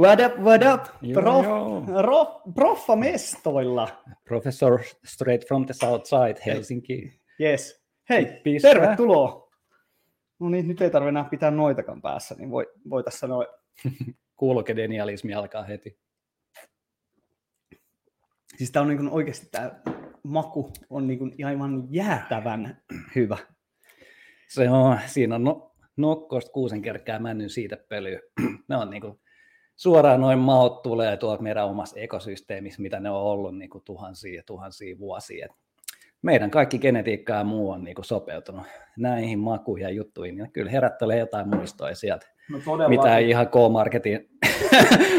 What up, what up, Joo, Prof, joo. Ro, proffa mestoilla. Professor straight from the south side, Helsinki. Yes. Hei, Pistä. tervetuloa. No niin, nyt ei tarvitse enää pitää noitakaan päässä, niin voi, voi tässä noin. Kuulokegenialismi alkaa heti. Siis tää on niin oikeasti tämä maku on niin kuin aivan jäätävän hyvä. Se on, siinä on no, nokkosta kuusen kerkkää männyn siitä pölyä. ne on niin kuin, suoraan noin maut tulee tuolta meidän omasta ekosysteemistä, mitä ne on ollut niin kuin tuhansia ja tuhansia vuosia. Et meidän kaikki genetiikka ja muu on niin kuin sopeutunut näihin makuihin ja juttuihin. Ja kyllä herättelee jotain muistoja sieltä, No todella. mitä ei ihan K-Marketin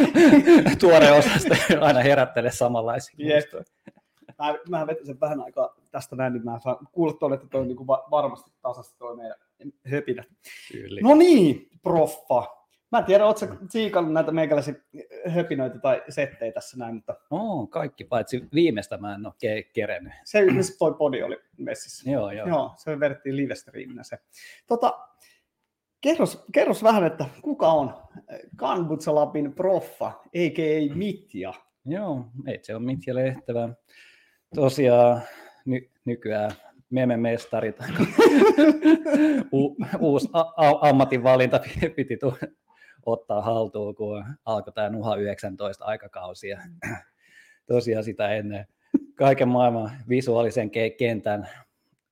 tuore osasta aina herättele samanlaisia Jep. muistoja. Mä, mä vetin sen vähän aikaa tästä näin, niin mä saan kuulla tuonne, että toi on niin kuin va- varmasti tasasta toi meidän höpinä. Kyllä. No niin, proffa. Mä en tiedä, ootko tsiikannut näitä meikäläisiä höpinöitä tai settejä tässä näin, mutta Oo, kaikki paitsi viimeistä mä en ole ke- kerennyt. se missä toi podi oli messissä. Joo, joo. Joo, se vedettiin livestreaminä se. Tota, kerros, kerros vähän, että kuka on Kanbutsalapin proffa, a.k.a. Mitja? Joo, ei se on Mitja Lehtävä. Tosiaan ny- nykyään meme-mestari, tai U- uusi a- a- ammatinvalinta pi- piti ottaa haltuun, kun alkoi tämä Nuha 19 aikakausi. Ja tosiaan sitä ennen kaiken maailman visuaalisen ke- kentän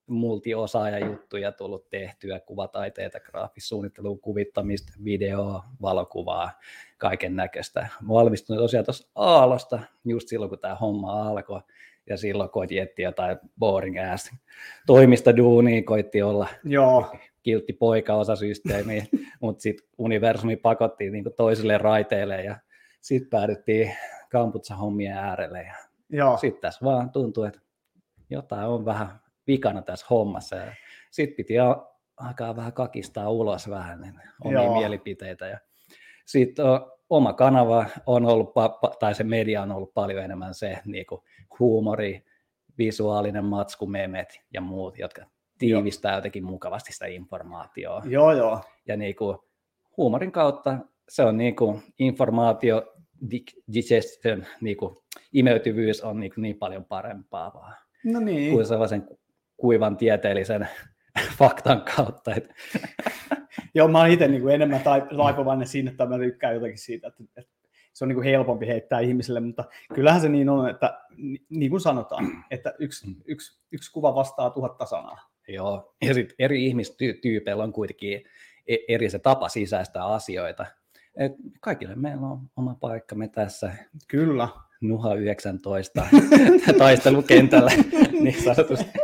multiosaaja juttuja tullut tehtyä, kuvataiteita, graafissuunnittelua, kuvittamista, videoa, valokuvaa, kaiken näköistä. Valmistuin tosiaan tuossa Aalosta just silloin, kun tämä homma alkoi. Ja silloin koitin etsiä jotain boring ass toimista duunia, koitti olla Joo, kiltti poika osasysteemiä, mutta sitten universumi pakotti niin toiselle raiteille ja sitten päädyttiin kamputsa hommien äärelle. Ja sitten tässä vaan tuntuu, että jotain on vähän vikana tässä hommassa. Ja sitten piti alkaa vähän kakistaa ulos vähän niin omia Joo. mielipiteitä. Ja sitten oma kanava on ollut, tai se media on ollut paljon enemmän se niin kuin huumori, visuaalinen matsku, memet ja muut, jotka tiivistää jotenkin mukavasti sitä informaatiota. Joo, joo. Ja niin kuin huumorin kautta se on niin kuin informaatio, dig- digestion, niin kuin imeytyvyys on niin, kuin niin paljon parempaa vaan No niin. kuin sellaisen kuivan tieteellisen faktan kautta. Että Joo, mä oon itse niin kuin enemmän tai- taipuvainen siinä, että mä tykkään jotenkin siitä, että, että se on niin kuin helpompi heittää ihmisille, mutta kyllähän se niin on, että ni- niin kuin sanotaan, että yksi, yksi, yksi kuva vastaa tuhatta sanaa. joo. Ja sitten eri ihmistyypeillä on kuitenkin e- eri se tapa sisäistää asioita. Et kaikille meillä on oma paikkamme tässä Kyllä. Nuha 19 taistelukentällä niin sanotusti.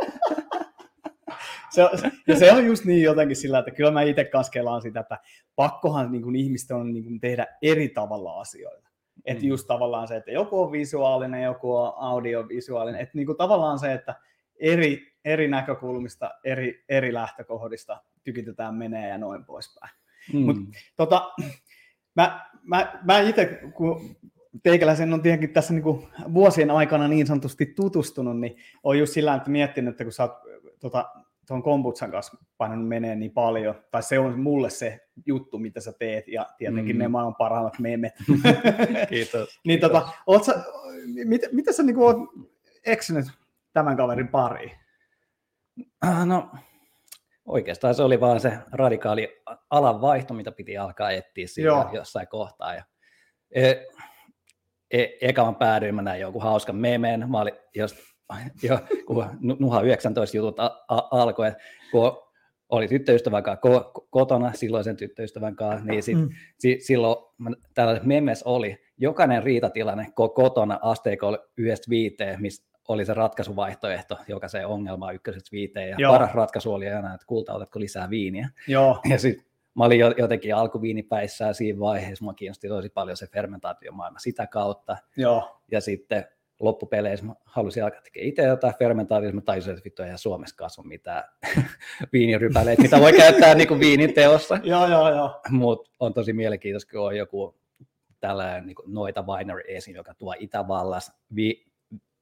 Se, on- ja se on just niin jotenkin sillä, että kyllä mä itse kanssa kelaan sitä, että pakkohan niin kuin ihmisten on niin kuin tehdä eri tavalla asioita. Että Mm. just tavallaan se, että joku on visuaalinen, joku on audiovisuaalinen. Että niin kuin tavallaan se, että eri, eri näkökulmista, eri, eri lähtökohdista tykitetään menee ja noin poispäin. Mm. Mut- Tota, mä, mä, mä itse, kun teikäläisen on tietenkin tässä niin kuin vuosien aikana niin sanotusti tutustunut, niin on just sillä, että miettinyt, että kun sä oot tota, tuon kombutsan kanssa painanut menee niin paljon, tai se on mulle se juttu, mitä sä teet, ja tietenkin Mm. ne maailman parhaimmat memet. Kiitos. niin tota, oot sä, mit, mitä sä niin oot eksynyt tämän kaverin pariin? Ah, No, oikeastaan se oli vaan se radikaali alan vaihto, mitä piti alkaa etsiä siinä jossain kohtaa. Ja, e, e, eka mä päädyin, mä näin jonkun hauskan memeen, mä olin just, jo, kun Nu- Nuha 19 jutut a, a, alkoi, kun oli tyttöystävän kanssa ko, ko- kotona, silloisen tyttöystävän kanssa, niin sit, Mm. si, silloin täällä memes oli jokainen riitatilanne ko- kotona asteikolla yhdestä viiteen, missä oli se ratkaisuvaihtoehto jokaiseen ongelmaan ykkösestä viiteen, ja Joo. paras ratkaisu oli aina, että kulta, otatko lisää viiniä. Joo, Ja sitten mä olin jo, jotenkin alkuviinipäissään siinä vaiheessa, mä kiinnosti tosi paljon se fermentaatiomaailma sitä kautta, joo, ja sitten loppupeleissä mä halusin alkaa tekemään itse jotain fermentaatiota, mä tajusin, että vittu eihän Suomessa kasva mitään viinirypäleitä, mitä voi käyttää niin kuin viiniteossa, joo, joo, joo. mutta on tosi mielenkiintoista, kun on joku tällainen niin kuin noita winery esim, joka tuo Itävallassa vi,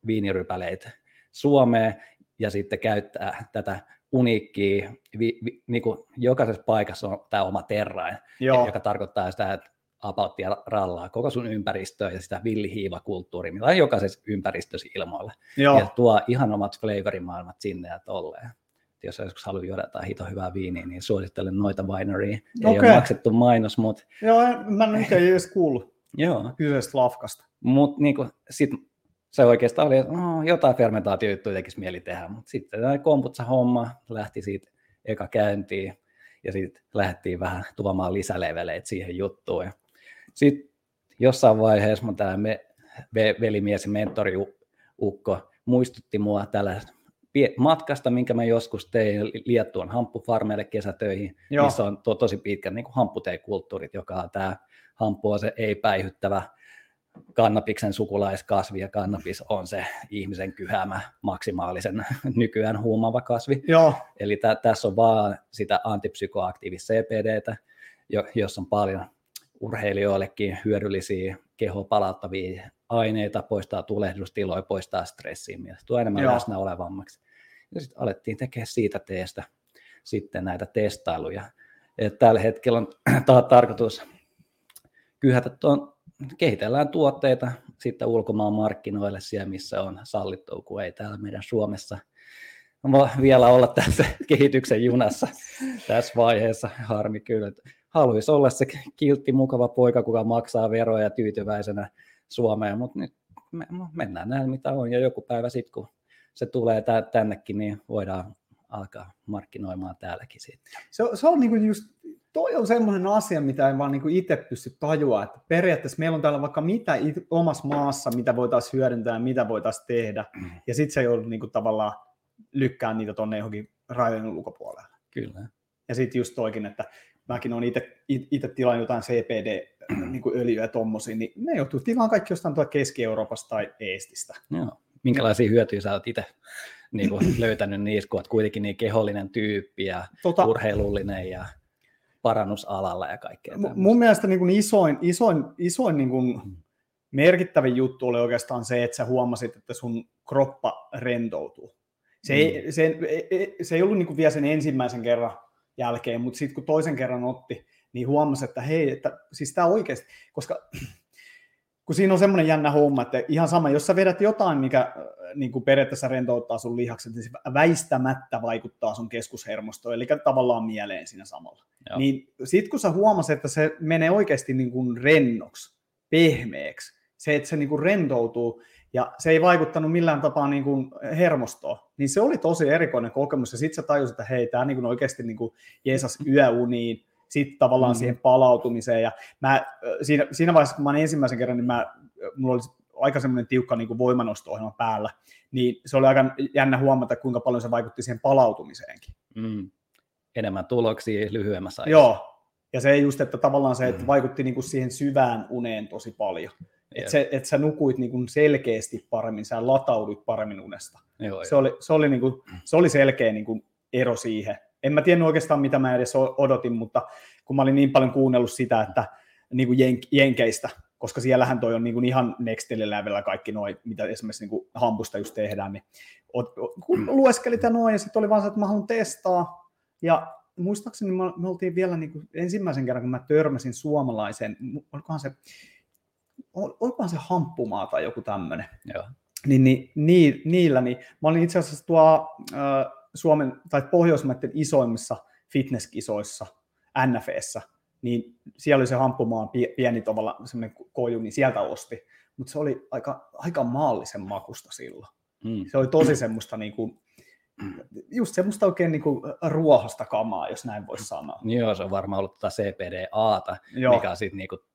viinirypäleitä Suomeen ja sitten käyttää tätä uniikkiä, vi, vi, niin kuin jokaisessa paikassa on tämä oma terrain, joo. joka tarkoittaa sitä, että about ja rallaa koko sun ympäristöä ja sitä villihiivakulttuuria, mitä on jokaisessa ympäristössä ilmoilla. Joo. Ja tuo ihan omat flavorimaailmat sinne ja tolleen. Jos joskus haluaa juoda jotain hito hyvää viiniä, niin suosittelen noita wineria. Ei Okei. ole maksettu mainos, mutta Joo, mä en itse edes kuullut joo. kyseisestä lafkasta. Mutta niinku, sit se oikeastaan oli, että no, jotain fermentaatiojuttuja tekisi mieli tehdä, mutta sitten tämä komputsa homma lähti siitä eka käyntiin ja sitten lähdettiin vähän tuomaan lisäleveleitä siihen juttuun. Sitten jossain vaiheessa mun tämä me, ve, velimies ja mentori Ukko muistutti mua tällä matkasta, minkä mä joskus tein Liettuan hamppufarmeille kesätöihin, Joo. missä on to, tosi pitkät niin hampputeekulttuurit, joka on tämä hamppu on se ei-päihyttävä kannabiksen sukulaiskasvi ja kannabis on se ihmisen kyhäämä maksimaalisen nykyään huumaava kasvi. Joo, Eli tä, tässä on vaan sitä antipsykoaktiivista CPDtä, jo, jossa on paljon urheilijoillekin hyödyllisiä kehoa palauttavia aineita, poistaa tulehdustiloja, poistaa stressiä, tuo enemmän Joo. läsnä olevammaksi. Ja sitten alettiin tekemään siitä teestä sitten näitä testailuja. Et tällä hetkellä on ta- tarkoitus kyhätä tuon, kehitellään tuotteita sitten ulkomaan markkinoille siellä, missä on sallittu, kun ei täällä meidän Suomessa vielä olla tässä kehityksen junassa tässä vaiheessa. Harmi kyllä. Haluaisi olla se kiltti, mukava poika, kuka maksaa veroja tyytyväisenä Suomeen, mutta nyt me, no, mennään näin, mitä on. Ja joku päivä sitten, kun se tulee tä- tännekin, niin voidaan alkaa markkinoimaan täälläkin sitten. se, se on niinku just, toi on semmoinen asia, mitä en vaan niinku itse pysty tajua, että periaatteessa meillä on täällä vaikka mitä it, omassa maassa, mitä voitaisiin hyödyntää, mitä voitaisiin tehdä, ja sitten se ollut niinku tavallaan lykkää niitä tonne johonkin rajojen ulkopuolelle. Kyllä. Ja sitten just toikin, että mäkin olen itse tilannut jotain CPD-öljyä ja tommosia, niin ne joutuu tilaan kaikki jostain tuolta Keski-Euroopasta tai Eestistä. Joo. Minkälaisia hyötyjä sä oot itse niin kuin, löytänyt niistä, kun oot kuitenkin niin kehollinen tyyppi ja Tota, urheilullinen ja parannusalalla ja kaikkea. tämmöistä. mun mielestä niin kuin isoin, isoin, isoin niin kuin merkittävin juttu oli oikeastaan se, että sä huomasit, että sun kroppa rentoutuu. Se ei, se, ei- se ei ollut niin kuin vielä sen ensimmäisen kerran jälkeen, mutta sitten kun toisen kerran otti, niin huomasi, että hei, että siis tämä oikeasti, koska kun siinä on semmoinen jännä homma, että ihan sama, jos sä vedät jotain, mikä äh, niin kuin periaatteessa rentouttaa sun lihakset, niin se väistämättä vaikuttaa sun keskushermostoon, eli tavallaan mieleen siinä samalla. Joo. Niin sitten kun sä huomasit, että se menee oikeasti niin kuin rennoksi, pehmeäksi, se, että se niin kuin rentoutuu, ja se ei vaikuttanut millään tapaa niin kuin hermostoon, niin se oli tosi erikoinen kokemus, ja sitten sä tajusit, että hei, tämä niin kuin oikeasti niin kuin jeesas yöuniin, sitten tavallaan Mm. siihen palautumiseen, ja mä, siinä, siinä vaiheessa, kun mä olin ensimmäisen kerran, niin mä, mulla oli aika semmoinen tiukka niin kuin voimanosto-ohjelma päällä, niin se oli aika jännä huomata, kuinka paljon se vaikutti siihen palautumiseenkin. Mm. Enemmän tuloksia lyhyemmässä ajassa. Joo, ja se just, että tavallaan se, että Mm. vaikutti niin kuin siihen syvään uneen tosi paljon. Että se, että sä nukuit niin kuin selkeästi paremmin, sä latauduit paremmin unesta. Joo, Se oli, se oli, niin kuin, se oli selkeä niin kuin ero siihen. En mä tiennyt oikeastaan, mitä mä edes odotin, mutta kun mä olin niin paljon kuunnellut sitä, että niin kuin jen, jenkeistä, koska siellähän toi on niin kuin ihan next levelillä kaikki noi, mitä esimerkiksi niin kuin hampusta just tehdään, niin ot, ot, kun lueskelit ja noin, ja sitten oli vaan se, että mä haluan testaa, ja muistaakseni me, oltiin vielä niin kuin ensimmäisen kerran, kun mä törmäsin suomalaisen, olikohan se, olikohan se hamppumaa tai joku tämmöinen, Joo. niin, niin, niin, niillä, niin mä olin itse asiassa tuo äh, Suomen tai Pohjoismaiden isoimmissa fitnesskisoissa, NFEssä, niin siellä oli se hamppumaan pie- pieni tavalla semmoinen koju, niin sieltä osti, mutta se oli aika, aika maallisen makusta silloin. Mm. Se oli tosi semmoista niin kuin, just semmoista oikein niin kuin ruohosta kamaa, jos näin voisi sanoa. Joo, se on varmaan ollut tota CPDAta, Joo, mikä on sitten niinku, ha,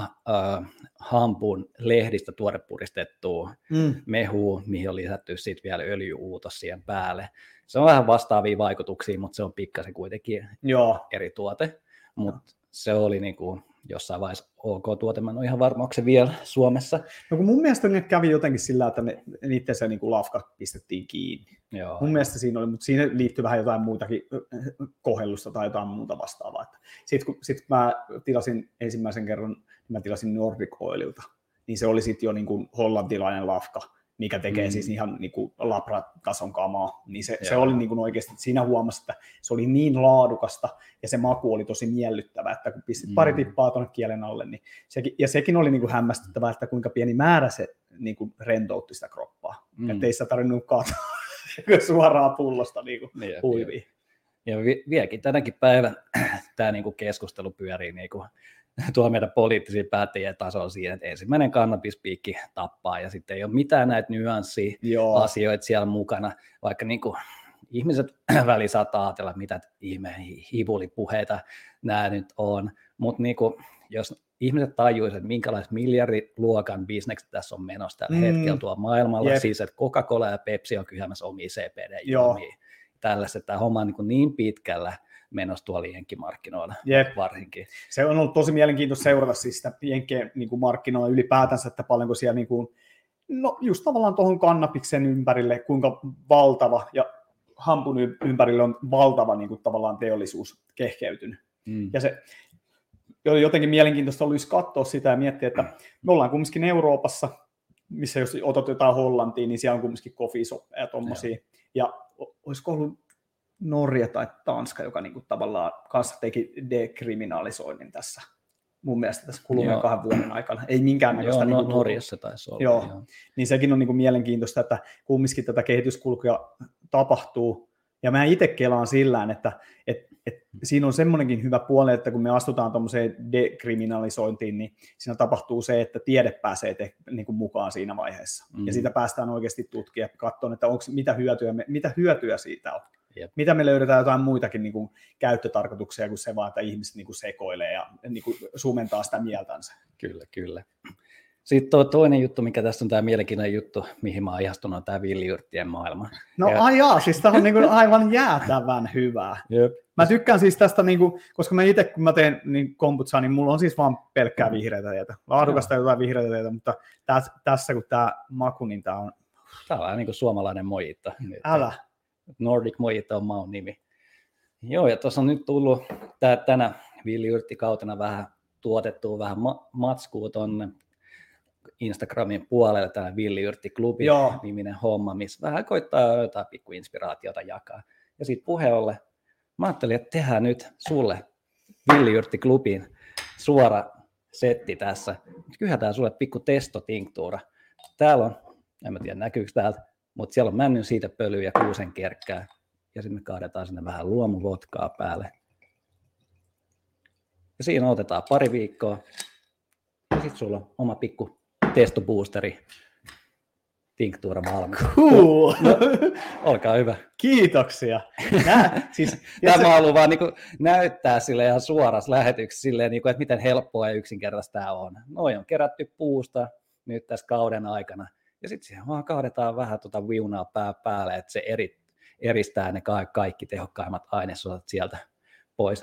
äh, hampun lehdistä tuorepuristettua mm, mehua, mihin on lisätty sitten vielä öljyuutos siihen päälle. Se on vähän vastaavia vaikutuksia, mutta se on pikkasen kuitenkin joo, eri tuote. Mutta se oli niinku jossain vaiheessa OK-tuote, mä en ole ihan varma, onko se vielä Suomessa. No kun mun mielestä ne kävi jotenkin sillä, että ne, niiden se niin kuin lafka pistettiin kiinni. Joo, Mun mielestä siinä oli, mutta siinä liittyy vähän jotain muutakin kohellusta tai jotain muuta vastaavaa. Sitten kun, sit mä tilasin ensimmäisen kerran, niin mä tilasin Nordic Oililta, niin se oli sitten jo niin kuin hollantilainen lafka. Mikä tekee mm. siis ihan niin kuin labratason kamaa, niin se, se oli niin kuin oikeasti, siinä huomasi, että se oli niin laadukasta ja se maku oli tosi miellyttävä, että kun pistit pari Mm. tippaa tuonne kielen alle, niin sekin, ja sekin oli niin kuin hämmästyttävää, että kuinka pieni määrä se niin kuin rentoutti sitä kroppaa, mm. Että ei sitä tarvinnut kaataa suoraan pullosta niin kuin jep. huiviin. Ja vi- vieläkin tänäkin päivän tämä niinku keskustelu pyörii niinku, tuo meidän poliittisia päättäjien tasolla siihen, että ensimmäinen kannabispiikki tappaa ja sitten ei ole mitään näitä nyanssia Joo, asioita siellä mukana, vaikka niinku ihmiset väli saattaa ajatella, mitä ihme hivulipuheita nämä nyt on, mutta niinku, jos ihmiset tajuisivat, että minkälaiset miljardiluokan bisnekset tässä on menossa tällä Mm. hetkellä tuolla maailmalla, Jep. siis että Coca-Cola ja Pepsi on kyhämässä omia tällaista, että tämä homma on niin, niin pitkällä menossa tuolla jenkkimarkkinoilla Jep. varsinkin. se on ollut tosi mielenkiintoista seurata siis sitä Jenkkien niin kuin markkinoilla ylipäätänsä, että paljonko siellä niin kuin, no just tavallaan tuohon kannabiksen ympärille, kuinka valtava ja hampun ympärille on valtava niin kuin, tavallaan teollisuus kehkeytynyt. Mm. Ja se jotenkin mielenkiintoista olisi katsoa sitä ja miettiä, että me ollaan kumminkin Euroopassa, missä jos otat jotain Hollantia, niin siellä on kumminkin kofisoppeja ja tommosia. Ja olisiko ollut Norja tai Tanska, joka niin kuin tavallaan kanssa teki dekriminalisoinnin tässä mun mielestä tässä kuluneen Joo. kahden vuoden aikana. Ei minkäännäköistä. Joo, niin no, Norjassa taisi olla. Joo. Joo. Niin sekin on niin kuin mielenkiintoista, että kumminkin tätä kehityskulkua tapahtuu. Ja mä itse kelaan sillä, että, että, että siinä on semmoinenkin hyvä puoli, että kun me astutaan tuommoiseen dekriminalisointiin, niin siinä tapahtuu se, että tiede pääsee te, niin kuin mukaan siinä vaiheessa. Mm. Ja sitä päästään oikeasti tutkia, katsomaan, että onko, mitä, hyötyä mitä hyötyä siitä on. Jep. Mitä me löydetään jotain muitakin niin kuin, käyttötarkoituksia kuin se vaan, että ihmiset niin kuin, sekoilee ja niin kuin, sumentaa sitä mieltänsä. Kyllä, kyllä. Sitten tuo toinen juttu, mikä tässä on tämä mielenkiintoinen juttu, mihin mä ihastunut, on tämä villiyrttien maailma. No Ja- ai jaa, siis tämä on niin kuin, aivan jäätävän hyvää. Jep. Mä tykkään siis tästä, niin kuin, koska mä itse kun mä teen niin komputsaa, niin mulla on siis vaan pelkkää Mm. vihreätä tietä. Laadukasta jotain vihreätä tietä, mutta täs, tässä kun tämä maku, niin tämä on, Tämä on vähän niin kuin suomalainen mojito. älä. Nordic Mojito on maun nimi. Joo, ja tuossa on nyt tullut tää, tänä villiyrttikautena vähän tuotettua vähän ma- matskua tonne Instagramin puolelle, tämä Villiyrttiklubi niminen homma, missä vähän koittaa jotain pikku inspiraatiota jakaa. Ja sitten puheolle, mä ajattelin, että tehdään nyt sulle Villiyrttiklubin suora setti tässä. Kyhätään sulle pikku testotinktuura. Täällä on, en mä tiedä näkyykö täältä, mutta siellä on männyn siitä pölyä ja kuusen kerkkää. Ja sitten me kaadetaan sinne vähän luomuvotkaa päälle. Ja siinä otetaan pari viikkoa. Ja sitten sulla on oma pikku testoboosteri. Tinktuura valmis. Cool. Olkaa hyvä. Kiitoksia. Nää, siis, Tämä se, haluaa vaan niin näyttää sille ihan suorassa lähetyksessä, silleen, niin kuin, että miten helppoa ja yksinkertaista tämä on. Noin on kerätty puusta nyt tässä kauden aikana. Ja sitten siihen vaan kaadetaan vähän tuota viunaa pää päälle, että se eri, eristää ne ka- kaikki tehokkaimmat ainesosat sieltä pois.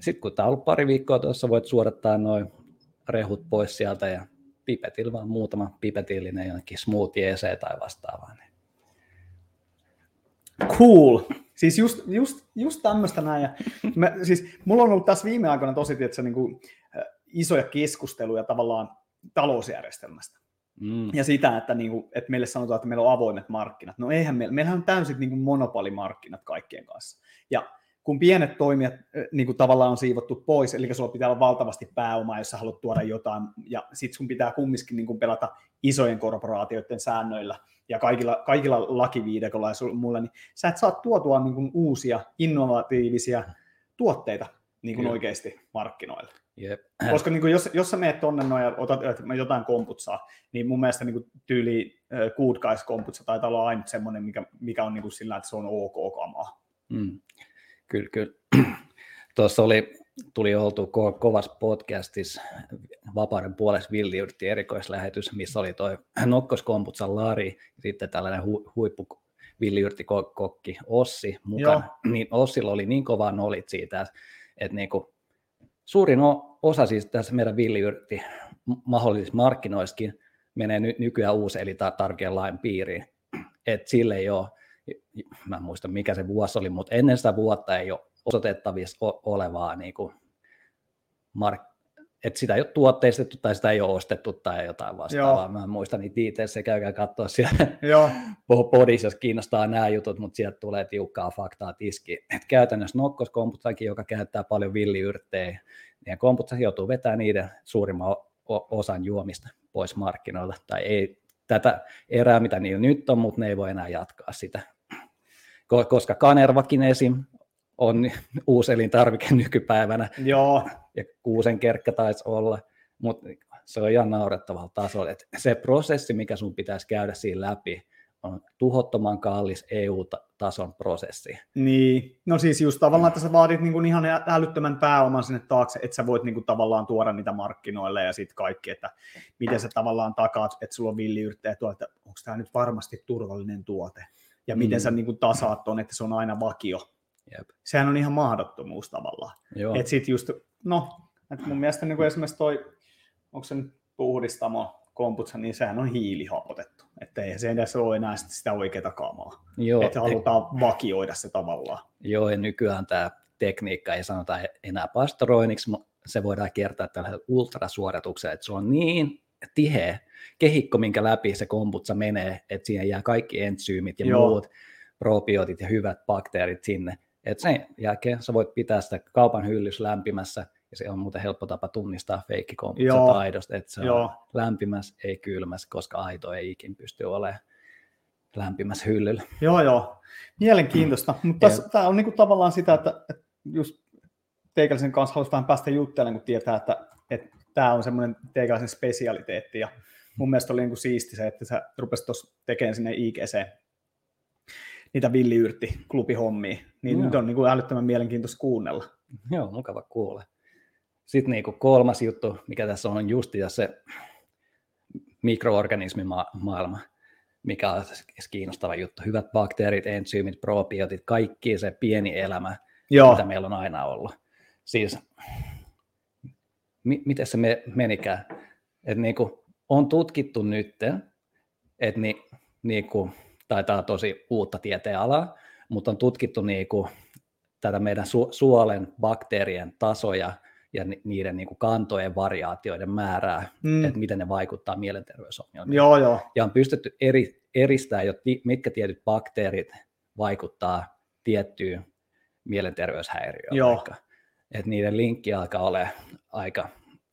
Sitten kun tämä on ollut pari viikkoa tuossa, voit suodattaa noin rehut pois sieltä ja pipetillä vaan muutama pipetillinen jonnekin smoothieeseen tai vastaavaan. niin cool. Siis just, just, just tämmöistä näin. Ja mä, siis mulla on ollut tässä viime aikoina tosi tietysti, niin kuin, isoja keskusteluja tavallaan talousjärjestelmästä. Mm. Ja sitä, että, niin kuin, että meille sanotaan, että meillä on avoimet markkinat. No eihän meillä, meillähän on täysin niin kuin monopolimarkkinat kaikkien kanssa. Ja kun pienet toimijat niin kuin tavallaan on siivottu pois, eli sulla pitää olla valtavasti pääomaa, jos sä haluat tuoda jotain, ja sit sun pitää kumminkin niin kuin pelata isojen korporaatioiden säännöillä ja kaikilla, kaikilla lakiviidekolla ja mulla, niin sä et saa tuotua niin kuin uusia innovatiivisia tuotteita niin kuin oikeasti markkinoille. Jep. Koska niin kuin jos, jos sä meet tonne noin ja otat että mä jotain komputsaa, niin mun mielestä niin kuin tyyli äh, Good Guys komputsa taitaa olla ainut semmoinen, mikä, mikä on niin kuin sillä, että se on ok kamaa. Mm. Kyllä, kyllä. Tuossa oli, tuli oltu ko- kovassa podcastissa Vapauden puolesta villiyrtti erikoislähetys, missä oli toi Nokkoskomputsan Lari ja sitten tällainen hu- huippu villiyrttikokki Ossi mukana. Niin Ossilla oli niin kova nolit siitä, että niinku, suurin o- osa siis tässä meidän villiyrtti mahdollisista markkinoistakin menee ny- nykyään uusi eli tar- tarkean lain piiriin. Et sille ei ole mä en muista mikä se vuosi oli, mutta ennen sitä vuotta ei ole osoitettavissa olevaa niin kuin mark- että sitä ei ole tuotteistettu tai sitä ei ole ostettu tai jotain vastaavaa. Joo. Mä muistan niitä itse, käykää katsoa siellä Joo. podissa, jos kiinnostaa nämä jutut, mutta sieltä tulee tiukkaa faktaa tiski. Et käytännössä nokkoskomputakin, joka käyttää paljon villiyrttejä, niin komputsa joutuu vetämään niiden suurimman osan juomista pois markkinoilta. Tai ei tätä erää, mitä niillä nyt on, mutta ne ei voi enää jatkaa sitä. Koska kanervakin esim. on uusi elintarvike nykypäivänä. Joo. Ja kuusen kerkkä taisi olla, mutta se on ihan naurettavalla tasolla. Että se prosessi, mikä sun pitäisi käydä siinä läpi, on tuhottoman kallis EU-tason prosessi. Niin, no siis just tavallaan, että sä vaadit niin kuin ihan älyttömän pääoman sinne taakse, että sä voit niin kuin tavallaan tuoda niitä markkinoille ja sitten kaikki, että miten sä tavallaan takaat, että sulla on villiyrttejä tuolla, että onko tämä nyt varmasti turvallinen tuote ja miten mm. sä niin kuin tasaat ton, että se on aina vakio. Jep. Sehän on ihan mahdottomuus tavallaan. Että sit just, no, että mun mielestä niin kuin esimerkiksi toi, onko se nyt puhdistamo, komputsa, niin sehän on hiilihapotettu. Että ei se edes ole enää sitä oikeaa kamaa. Joo, että halutaan te... vakioida se tavallaan. Joo, ja nykyään tämä tekniikka ei sanota enää pastoroinniksi, se voidaan kiertää tällä ultrasuorituksella, että se on niin tiheä kehikko, minkä läpi se kombutsa menee, että siihen jää kaikki entsyymit ja Joo. muut probiootit ja hyvät bakteerit sinne. Että sen jälkeen sä voit pitää sitä kaupan hyllys lämpimässä, ja se on muuten helppo tapa tunnistaa feikkikomputsa aidosta, että se Joo. on lämpimässä, ei kylmässä, koska aito ei ikin pysty olemaan lämpimässä hyllyllä. Joo, joo. Mielenkiintoista. Mm. Mutta tämä on niinku tavallaan sitä, että, että just teikäläisen kanssa haluaisi vähän päästä juttelemaan, kun tietää, että, että tämä on semmoinen teikäläisen spesialiteetti. Ja mun mielestä oli niinku siisti se, että sä rupesit tuossa tekemään sinne IGC niitä villiyrtti klubihommia, niin Joo. nyt on niinku älyttömän mielenkiintoista kuunnella. Joo, mukava kuulla. Sitten niin kuin kolmas juttu, mikä tässä on, on just se mikroorganismimaailma, mikä on kiinnostava juttu. Hyvät bakteerit, entsyymit, probiotit, kaikki se pieni elämä, Joo. mitä meillä on aina ollut. Siis, mi- miten se me, menikään? Et niin kuin, on tutkittu nyt, että ni, niin kuin, taitaa tosi uutta tieteenalaa, mutta on tutkittu niin kuin, tätä meidän su- suolen bakteerien tasoja – ja niiden niin kuin kantojen variaatioiden määrää, mm. että miten ne vaikuttaa mielenterveysongelmiin. Joo, joo. Ja on pystytty eri, eristämään jo, mitkä tietyt bakteerit vaikuttaa tiettyyn mielenterveyshäiriöön. Joo. Vaikka. Että niiden linkki alkaa olla aika,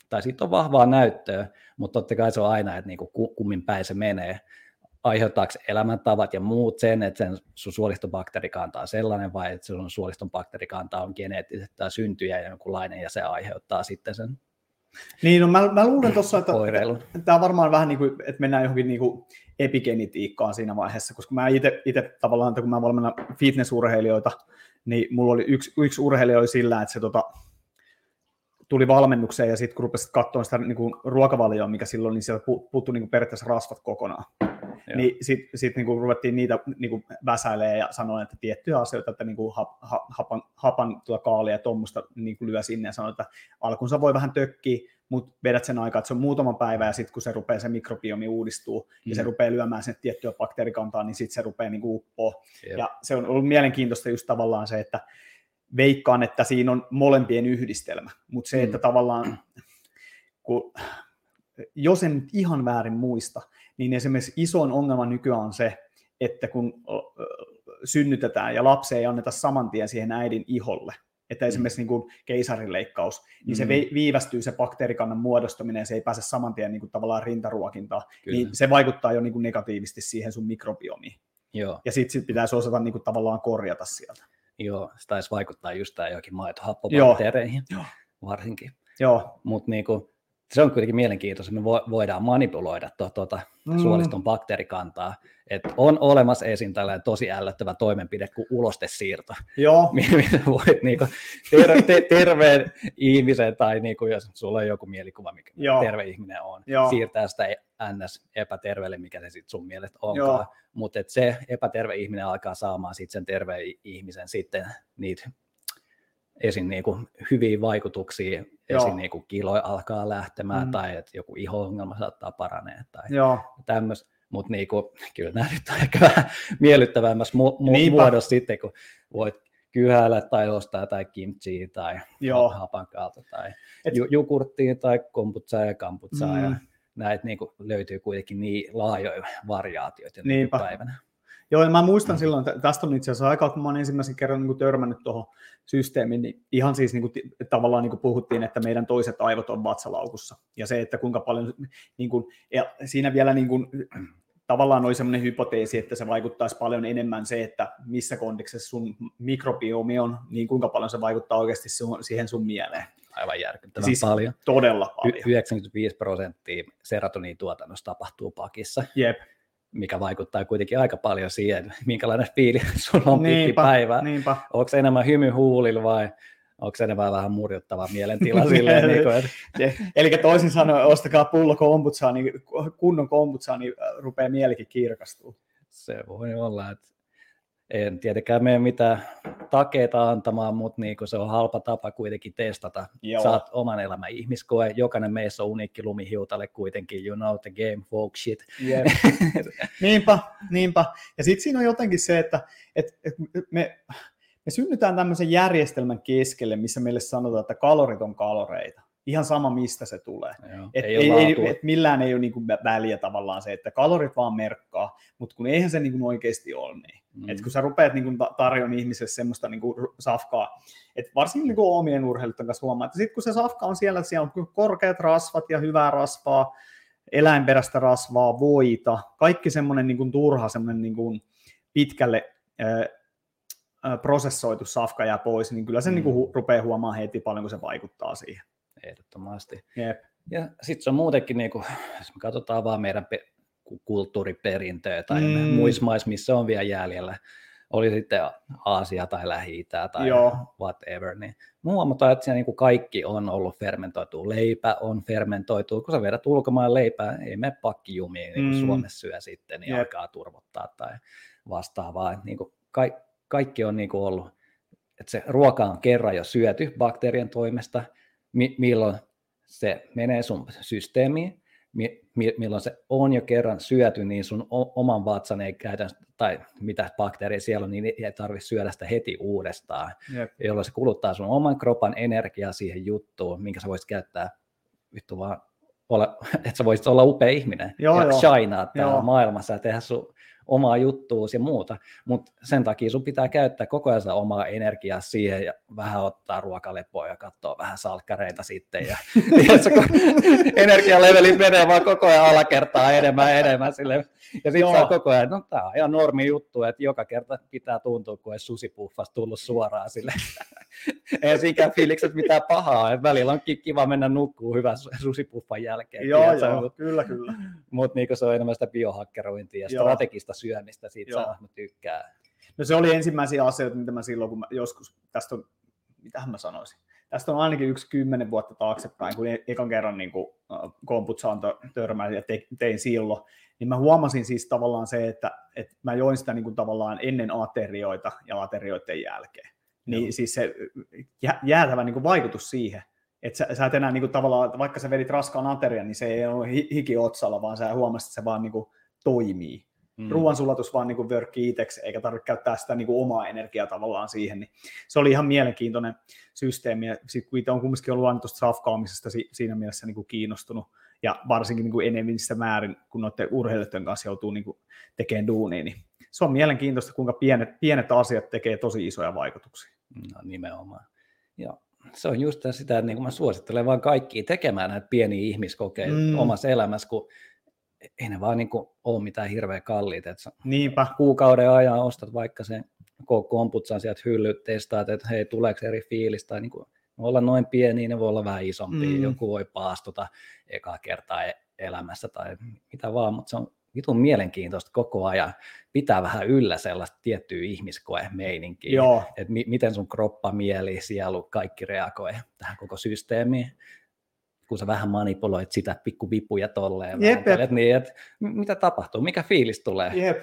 tai siitä on vahvaa näyttöä, mutta totta kai se on aina, että niin kuin kummin päin se menee aiheuttaako elämäntavat ja muut sen, että sen sun suolistobakteerikanta on sellainen vai että sun suoliston bakteerikanta on geneettisesti tai syntyjä ja jonkunlainen ja se aiheuttaa sitten sen niin, no mä, mä luulen tuossa, että, tämä on varmaan vähän niin kuin, että mennään johonkin niin kuin epigenetiikkaan siinä vaiheessa, koska mä itse tavallaan, että kun mä valmennan fitnessurheilijoita, niin mulla oli yksi, yksi urheilija oli sillä, että se tota, tuli valmennukseen ja sitten kun rupesit katsoa sitä niin kuin ruokavalioa, mikä silloin, niin sieltä puuttui niin kuin periaatteessa rasvat kokonaan. Joo. Niin sitten sit niinku ruvettiin niitä niinku väsäilee ja sanoa, että tiettyjä asioita, että niinku hap, ha, hapan, hapan tuota kaalia ja tuommoista niinku lyö sinne ja sanoi, että alkuunsa voi vähän tökkiä, mutta vedät sen aikaa, että se on muutama päivä ja sitten kun se rupeaa se mikrobiomi uudistuu mm. ja se mm. rupeaa lyömään sinne tiettyä bakteerikantaa, niin sitten se rupeaa niinku uppoa. Ja se on ollut mielenkiintoista just tavallaan se, että veikkaan, että siinä on molempien yhdistelmä, mutta se, mm. että tavallaan kun, jos en nyt ihan väärin muista, niin esimerkiksi isoin ongelma nykyään on se, että kun synnytetään ja lapsi ei anneta saman tien siihen äidin iholle, että mm. esimerkiksi niin kuin keisarileikkaus, niin mm. se viivästyy se bakteerikannan muodostuminen ja se ei pääse saman tien niin kuin tavallaan rintaruokintaan, Kyllä. niin se vaikuttaa jo niin kuin negatiivisesti siihen sun mikrobiomiin. Joo. Ja sitten sit pitäisi osata niin kuin tavallaan korjata sieltä. Joo, se taisi vaikuttaa just tämä jokin maitohappobakteereihin Joo. varsinkin. Joo. Mutta niin kuin, se on kuitenkin mielenkiintoista, me voidaan manipuloida tuota, tuota mm. suoliston bakteerikantaa. Et on olemassa esim. tällainen tosi ällöttävä toimenpide kuin ulostesiirto. Joo. Mitä voit niinku ter- te- terveen ihmisen tai niinku, jos sulla on joku mielikuva, mikä Joo. terve ihminen on, Joo. siirtää sitä ns. epäterveelle, mikä se sitten sun mielestä onkaan. Mutta se epäterve ihminen alkaa saamaan sitten sen terveen ihmisen sitten niitä esim. Niinku hyviä vaikutuksia, esim. Niinku kilo alkaa lähtemään mm. tai että joku iho-ongelma saattaa paranee tai tämmöistä. Mutta niinku, kyllä nämä nyt on ehkä vähän miellyttävämmässä mu- mu- muodossa sitten, kun voit kyhäillä tai ostaa tai kimchiä tai Joo. hapankaalta tai Et- ju- jukurttia tai kombutsaa ja kamputsaa Mm. ja näitä niin kuin löytyy kuitenkin niin laajoja variaatioita Niinpä. päivänä. Joo, ja mä muistan silloin, että tästä on itse asiassa aikaa, kun mä oon ensimmäisen kerran niin kuin törmännyt tuohon systeemiin, niin ihan siis niin kuin, tavallaan niin kuin puhuttiin, että meidän toiset aivot on vatsalaukussa. Ja se, että kuinka paljon, niin kuin, ja siinä vielä niin kuin, tavallaan oli semmoinen hypoteesi, että se vaikuttaisi paljon enemmän se, että missä kondiksessa sun mikrobiomi on, niin kuinka paljon se vaikuttaa oikeasti sun, siihen sun mieleen. Aivan järkyttävän Siis paljon. Todella Y- paljon. 95 prosenttia serotoniin tuotannosta tapahtuu pakissa, Jep, mikä vaikuttaa kuitenkin aika paljon siihen, minkälainen fiili sulla on pitkin päivää. niinpä. Onko se enemmän hymy huulilla vai onko se enemmän vähän murjottava mielentila silleen, niin kuin, että Eli toisin sanoen, ostakaa pullo kombutsaa, niin kunnon kombutsaa, niin äh, rupeaa mielikin kirkastua. se voi olla, että en tietenkään mene mitään takeita antamaan, mutta niin se on halpa tapa kuitenkin testata. Joo. Saat oman elämän ihmiskoe, jokainen meissä on uniikki lumihiutalle kuitenkin, you know the game, folk shit. Jep. niinpä, niinpä. Ja sitten siinä on jotenkin se, että et, et me, me synnytään tämmöisen järjestelmän keskelle, missä meille sanotaan, että kalorit on kaloreita. Ihan sama, mistä se tulee. Joo, Et ei, ei, ei, et millään ei ole niinku väliä tavallaan se, että kalorit vaan merkkaa, mutta kun eihän se niinku oikeasti ole niin. Mm. Et kun sä rupeat ta- tarjoamaan ihmiselle semmoista ru- safkaa, että varsinkin niinku omien urheilijoiden kanssa huomaa, että sitten kun se safka on siellä, että siellä on korkeat rasvat ja hyvää rasvaa, eläinperäistä rasvaa, voita, kaikki semmoinen niinku turha, semmoinen niinku pitkälle ää, ää, prosessoitu safka jää pois, niin kyllä se Mm. mm. niinku hu- rupeaa huomaamaan heti paljon, kun se vaikuttaa siihen. Ehdottomasti. Jep. Ja sitten se on muutenkin, niin kuin, jos me katsotaan vaan meidän pe- kulttuuriperintöä tai Mm. muissa maissa, missä on vielä jäljellä, oli sitten Aasia tai lähi tai Joo. whatever, niin huomataan, että siellä niin kuin kaikki on ollut fermentoitu. Leipä on fermentoitu. Kun sä vedät ulkomaan leipää, ei mene pakkijumiin, niin kuin Mm. Suomessa syö sitten, niin Jep. alkaa turvottaa tai vastaavaa. Niin kuin ka- kaikki on niin kuin ollut, että se ruoka on kerran jo syöty bakteerien toimesta, mi- milloin se menee sun systeemiin, mi- mi- milloin se on jo kerran syöty, niin sun oman vatsan ei käytännössä, tai mitä bakteeria siellä on, niin ei tarvitse syödä sitä heti uudestaan, Jep. jolloin se kuluttaa sun oman kropan energiaa siihen juttuun, minkä sä voisit käyttää vittu vaan, olla, että sä voisit olla upea ihminen Joo, ja joo. shinaa täällä Joo. maailmassa ja tehdä sun omaa juttuus ja muuta, mutta sen takia sun pitää käyttää koko ajan omaa energiaa siihen ja vähän ottaa ruokalepoa ja katsoa vähän salkkareita sitten ja tiedätkö, kun energialeveli menee vaan koko ajan alakertaa enemmän ja enemmän sille. ja sitten saa koko ajan, no tää on ihan normi juttu, että joka kerta pitää tuntua, kun ei susipuffasta tullut suoraan sille. ei siinäkään fiilikset mitään pahaa, että välillä on ki- kiva mennä nukkuu hyvän su- susipuffan jälkeen. Joo, tiedätkö, joo, kyllä, kyllä. mutta niinku se on enemmän sitä biohakkerointia ja strategista syömistä, siitä Joo. saa, mä tykkään. No se oli ensimmäisiä asioita, mitä mä silloin, kun mä joskus, tästä on, mitähän mä sanoisin, tästä on ainakin yksi kymmenen vuotta taaksepäin, kun e- ekan kerran niin kuin, komputsaan tö- törmäsin ja te, tein silloin, niin mä huomasin siis tavallaan se, että, että mä join sitä niin kuin tavallaan ennen aterioita ja aterioiden jälkeen. Niin Joo. siis se jä- jäätävä niin kuin vaikutus siihen, että sä, sä et enää niin kuin tavallaan, vaikka sä vedit raskaan aterian, niin se ei ole hi- hiki otsalla, vaan sä huomasit, että se vaan niin kuin toimii Mm. ruoansulatus vaan niin vörkkii itseksi, eikä tarvitse käyttää sitä niin kuin omaa energiaa tavallaan siihen, niin se oli ihan mielenkiintoinen systeemi, ja sitten kun itse on kumminkin ollut aina tuosta safkaamisesta si- siinä mielessä niin kuin kiinnostunut, ja varsinkin niin kuin enemmissä määrin, kun noiden urheilijoiden kanssa joutuu niin kuin tekemään duunia, niin se on mielenkiintoista, kuinka pienet, pienet asiat tekee tosi isoja vaikutuksia. No nimenomaan. Ja se on just sitä, että niin kuin mä suosittelen vaan kaikkia tekemään näitä pieniä ihmiskokeita mm. omassa elämässä, kun ei ne vaan niin kuin ole mitään hirveän kalliita. Että sä Niinpä, kuukauden ajan ostat vaikka sen komputsan sieltä hyllyt, testaat, että hei, tuleeko eri fiilis, tai niin kuin, ne voi olla noin pieniä, ne voi olla vähän isompia, Mm. joku voi paastuta ekaa kertaa e- elämässä tai mitä vaan, mutta se on vitun mielenkiintoista koko ajan pitää vähän yllä sellaista tiettyä ihmiskoe-meininkiä, että mi- miten sun kroppa, mieli, sielu, kaikki reagoi tähän koko systeemiin, kun sä vähän manipuloit sitä pikkuvipuja tolleen, Jep, vääntelet niin, että mitä tapahtuu, mikä fiilis tulee. Jep.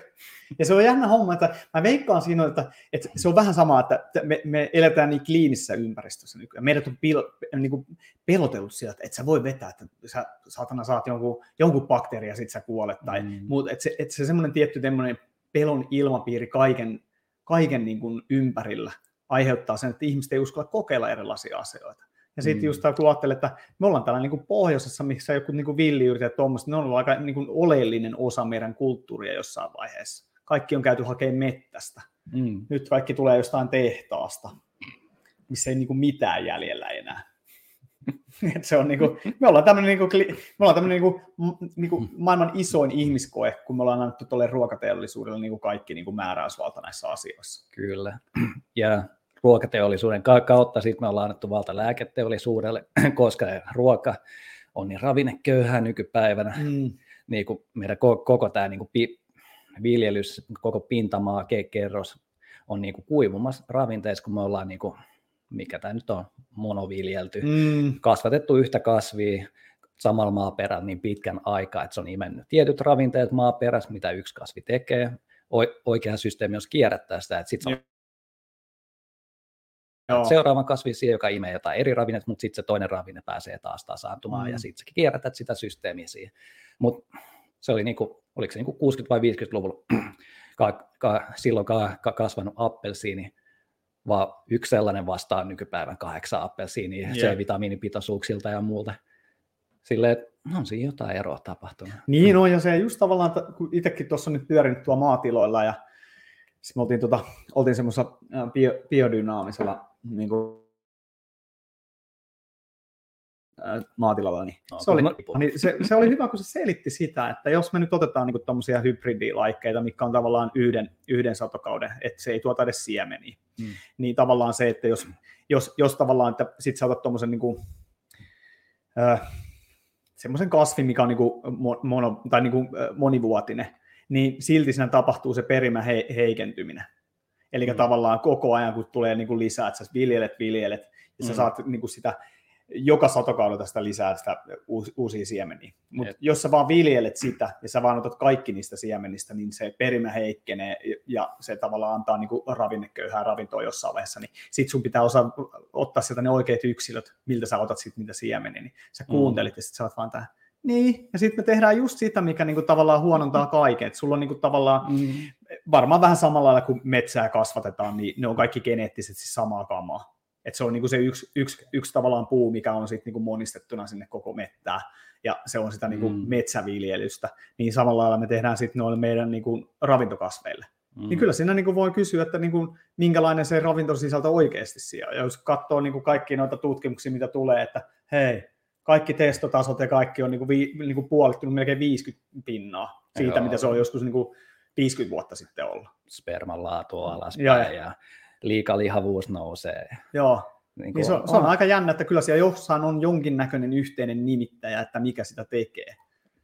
Ja se on jännä homma, että mä veikkaan siinä, että, että se on vähän sama, että me, me eletään niin kliinisessä ympäristössä nykyään. Meidät on pil, niin kuin pelotellut sieltä, että et sä voi vetää, että sä saatana saat jonkun, jonkun bakteeria ja sit sä kuolet. Tai Mm. mm. muut, että se, että se semmoinen tietty tämmöinen pelon ilmapiiri kaiken, kaiken niin kuin ympärillä aiheuttaa sen, että ihmiset ei uskalla kokeilla erilaisia asioita. Ja sitten Mm. just kun ajattelee, että me ollaan täällä niin kuin pohjoisessa, missä joku niin kuin villiyrittäjät ja tuommoista, ne on ollut aika niin kuin oleellinen osa meidän kulttuuria jossain vaiheessa. Kaikki on käyty hakemaan mettästä. Mm. Nyt kaikki tulee jostain tehtaasta, missä ei niin kuin mitään jäljellä enää. Et se on niinku, me ollaan tämmöinen niinku, me ollaan tämmönen niinku, m- niinku maailman isoin ihmiskoe, kun me ollaan annettu tuolle ruokateollisuudelle niinku kaikki niinku määräysvalta näissä asioissa. Kyllä. Ja ruokateollisuuden ka- kautta sitten me ollaan annettu valta lääketeollisuudelle, koska ruoka on niin ravinneköyhää nykypäivänä. Mm. Niin kuin meidän ko- koko tämä niin pi- viljelys, koko pintamaa, ke- kerros on niin kuin kuivumassa ravinteissa, kun me ollaan, niin kuin, mikä tämä nyt on, monoviljelty, Mm. kasvatettu yhtä kasvia samalla maaperällä niin pitkän aikaa, että se on imennyt tietyt ravinteet maaperässä, mitä yksi kasvi tekee. O- oikea systeemi olisi kierrättää sitä, että sitten se on Joo. seuraavan kasvin siihen, joka imee jotain eri ravinnetta, mutta sitten se toinen ravinne pääsee taas tasaantumaan, mm. ja sitten sä kierrätät sitä systeemiä siihen. Mutta se oli niinku, oliko se niinku 60- vai 50-luvulla ka, ka, silloin ka, ka, kasvanut appelsiini, vaan yksi sellainen vastaa nykypäivän kahdeksan appelsiiniä Jep. C-vitamiinipitoisuuksilta ja muulta. Silleen, että on siinä jotain eroa tapahtunut. Niin on, ja se just tavallaan, kun itsekin tuossa nyt pyörinyt tuolla maatiloilla, ja sitten me oltiin, tota, oltiin semmoisella bio, biodynaamisella niin kuin, maatilalla, niin, No, se, oli, niin se, se oli hyvä, kun se selitti sitä, että jos me nyt otetaan niin tuommoisia hybridilaikkeita, mikä on tavallaan yhden, yhden satokauden, että se ei tuota edes siemeniä, Mm. niin tavallaan se, että jos, jos, jos tavallaan, että sit sä otat tuommoisen niin kuin, äh, semmoisen kasvin, mikä on niin kuin mono, tai niin kuin monivuotinen, niin silti siinä tapahtuu se perimä he, heikentyminen. Eli mm. Mm. tavallaan koko ajan, kun tulee niin kuin lisää, että sä viljelet, viljelet, ja sä Mm. saat niin kuin sitä joka satokaudelta sitä lisää sitä uus, uusia siemeniä. Mutta jos sä vaan viljelet sitä ja sä vaan otat kaikki niistä siemenistä, niin se perimä heikkenee ja se tavallaan antaa niin kuin ravinneköyhää ravintoa jossain vaiheessa, niin sit sun pitää osaa ottaa sieltä ne oikeat yksilöt, miltä sä otat sitten niitä siemeniä, niin sä Mm. kuuntelit ja sit sä oot vaan tää, niin, ja sitten me tehdään just sitä, mikä niinku tavallaan huonontaa kaiken. Et sulla on niinku tavallaan, Mm. varmaan vähän samalla lailla kuin metsää kasvatetaan, niin ne on kaikki geneettisesti samaa kamaa. Et se on niinku se yksi, yksi, yksi tavallaan puu, mikä on sitten niinku monistettuna sinne koko mettää, ja se on sitä niinku Mm. metsäviljelystä. Niin samalla lailla me tehdään sitten noille meidän niinku ravintokasveille. Mm. Niin kyllä siinä niinku voi kysyä, että niinku, minkälainen se ravintosisältö oikeasti siellä. Ja jos katsoo niinku kaikki noita tutkimuksia, mitä tulee, että hei, kaikki testotasot ja kaikki on niinku vi, niinku puolittunut melkein 50 pinnaa siitä, Joo. mitä se on joskus niinku 50 vuotta sitten ollut. sperman laatu alaspäin Joo, ja, ja liikalihavuus nousee. Joo, Niin niin se on, se on aika jännä, että kyllä siellä jossain on jonkinnäköinen yhteinen nimittäjä, että mikä sitä tekee.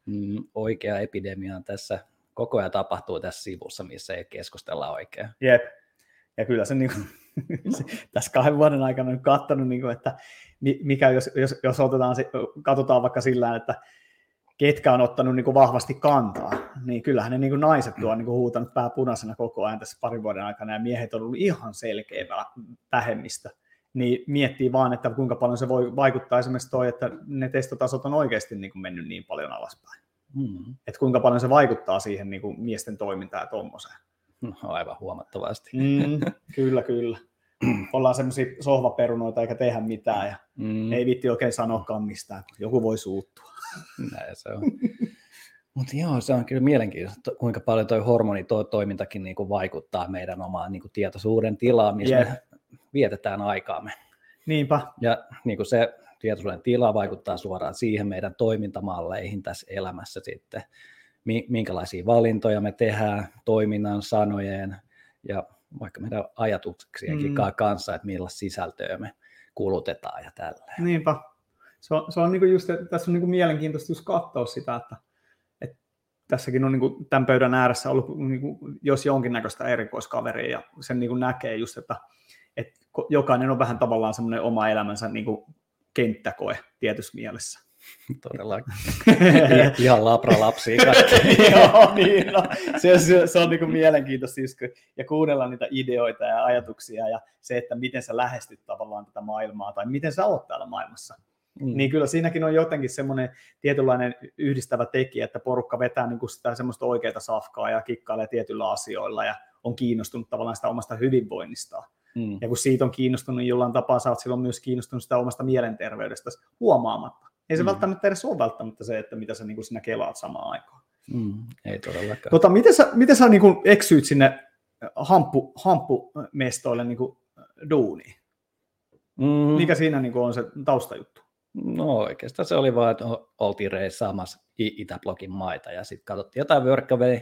mm, oikea epidemia on tässä koko ajan tapahtuu tässä sivussa, missä ei keskustella oikein. Jep. Ja kyllä se, niin kuin, tässä kahden vuoden aikana on katsonut, niin kuin, että mi- mikä, jos, jos, jos otetaan, katsotaan vaikka sillä, että ketkä on ottanut niin kuin vahvasti kantaa, niin kyllähän ne niin kuin naiset tuo niin kuin huutanut pää punaisena koko ajan tässä parin vuoden aikana, ja miehet on ollut ihan selkeä vä- vähemmistö. Niin miettii vaan, että kuinka paljon se voi vaikuttaa esimerkiksi toi, että ne testotasot on oikeasti niin kuin mennyt niin paljon alaspäin. Mm. Että kuinka paljon se vaikuttaa siihen niin kuin miesten toimintaan ja tommoseen. No, aivan huomattavasti. Mm, kyllä, kyllä. Ollaan semmoisia sohvaperunoita eikä tehdä mitään ja Mm. ei vitti oikein sanoakaan mistään, kun joku voi suuttua. Näin se on. Mutta joo, se on kyllä mielenkiintoista, to- kuinka paljon tuo hormonitoimintakin niinku vaikuttaa meidän omaan niinku tietoisuuden tilaan, missä Jep. me vietetään aikaamme. Niinpä, Ja niinku se tietoisuuden tila vaikuttaa suoraan siihen meidän toimintamalleihin tässä elämässä sitten, minkälaisia valintoja me tehdään toiminnan, sanojen ja vaikka meidän ajatuksienkin Mm. kanssa, että millaista sisältöä me kulutetaan ja tällä. niinpä. Se on, se on niinku just, että tässä on niinku mielenkiintoista just katsoa sitä, että, että tässäkin on niinku tämän pöydän ääressä ollut niinku, jos jonkinnäköistä erikoiskaveria ja sen niinku näkee just, että, että jokainen on vähän tavallaan semmoinen oma elämänsä niinku kenttäkoe tietyssä mielessä. Todella ihan labralapsia kaikki. Joo, niin, no, se, se, se on niin kuin mielenkiintoista kun- ja kuunnella niitä ideoita ja ajatuksia ja se, että miten sä lähestyt tavallaan tätä maailmaa tai miten sä oot täällä maailmassa. Mm. Niin kyllä siinäkin on jotenkin semmoinen tietynlainen yhdistävä tekijä, että porukka vetää niin kuin sitä semmoista oikeaa safkaa ja kikkailee tietyillä asioilla ja on kiinnostunut tavallaan sitä omasta hyvinvoinnistaan. Mm. Ja kun siitä on kiinnostunut, niin jollain tapaa sä oot silloin myös kiinnostunut sitä omasta mielenterveydestä huomaamatta. Ei se mm. välttämättä edes ole välttämättä se, että mitä sä niin kuin sinä kelaat samaan aikaan. Mm, ei todellakaan. Tota, miten sä, miten sä niin kuin eksyit sinne hamppu, hamppumestoille niin kuin duuniin? Mm. Mikä siinä niin kuin on se taustajuttu? No oikeastaan se oli vaan, että oltiin reissaamassa Itäblogin maita ja sitten katsottiin jotain workaway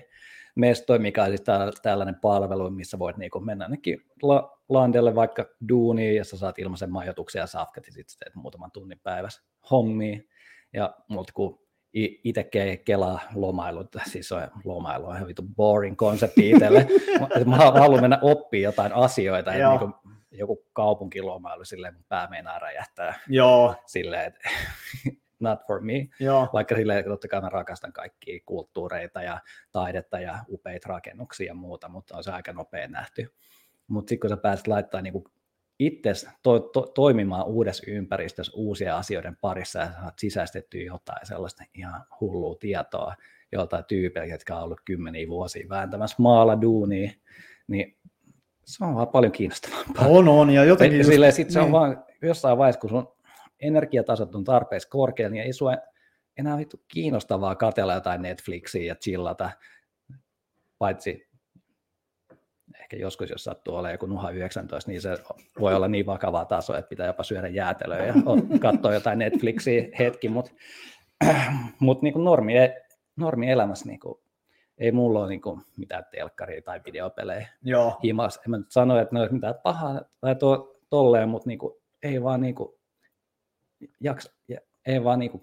mestoja, mikä on siis tällainen palvelu, missä voit niinku mennä ainakin la- landelle vaikka duuniin, jossa saat ilmaisen majoituksen ja safkat ja sitten muutaman tunnin päivässä hommiin. Ja multa kun itse kelaa lomailu, siis on lomailu on hyvin boring konsepti itselle. mä haluan mennä oppimaan jotain asioita, että niin joku kaupunkilomailu, silleen mun pää meinaa räjähtää. Joo. Silleen, että not for me. Joo. Vaikka silleen, että totta kai mä rakastan kaikkia kulttuureita ja taidetta ja upeita rakennuksia ja muuta, mutta on se aika nopea nähty. Mutta sitten kun sä pääset laittaa niinku itse to, to, toimimaan uudessa ympäristössä uusia asioiden parissa ja saat sisäistettyä jotain sellaista ihan hullua tietoa joltain tyypeiltä, jotka on ollut kymmeniä vuosia vääntämässä maala duunia, niin se on vaan paljon kiinnostavampaa. On, on, ja jotenkin just, Silleen, sit se on niin. vaan jossain vaiheessa, kun sun energiatasot on tarpeeksi korkealla, niin ei sua enää vittu kiinnostavaa katella jotain Netflixiä ja chillata, paitsi ehkä joskus, jos sattuu olemaan joku nuha 19, niin se voi olla niin vakavaa taso, että pitää jopa syödä jäätelöä ja katsoa jotain Netflixiä hetki, mutta mut niin normi, normi elämässä niin kuin, ei mulla ole niin kuin mitään telkkaria tai videopelejä Joo. himas. En mä nyt sano, että ne olisi mitään pahaa tai to, tolleen, mutta niin kuin, ei vaan niin kuin, jaksa, ei vaan niin kuin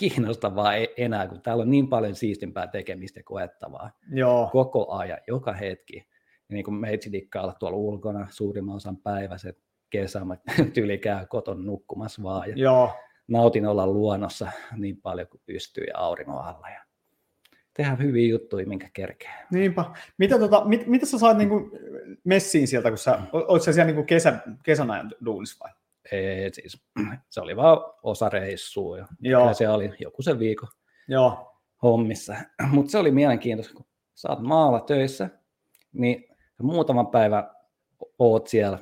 kiinnostavaa e-, enää, kun täällä on niin paljon siistimpää tekemistä ja koettavaa Joo. koko ajan, joka hetki. Niin kuin meitsi dikkaa olla tuolla ulkona suurimman osan päivässä, kesä, mä tyyli käy koton nukkumassa vaan. Ja Joo. Nautin olla luonnossa niin paljon kuin pystyy ja auringon alla. Ja tehdä hyviä juttuja, minkä kerkee. Niinpä. Mitä, tota, mit, mitä sä saat niinku messiin sieltä, kun sä, oot sä siellä niinku kesä, kesän ajan duunissa vai? Ei, siis se oli vaan osa reissua ja Joo. se oli joku se viikko Joo. hommissa. Mutta se oli mielenkiintoista, kun sä oot maalla töissä, niin muutaman päivän oot siellä,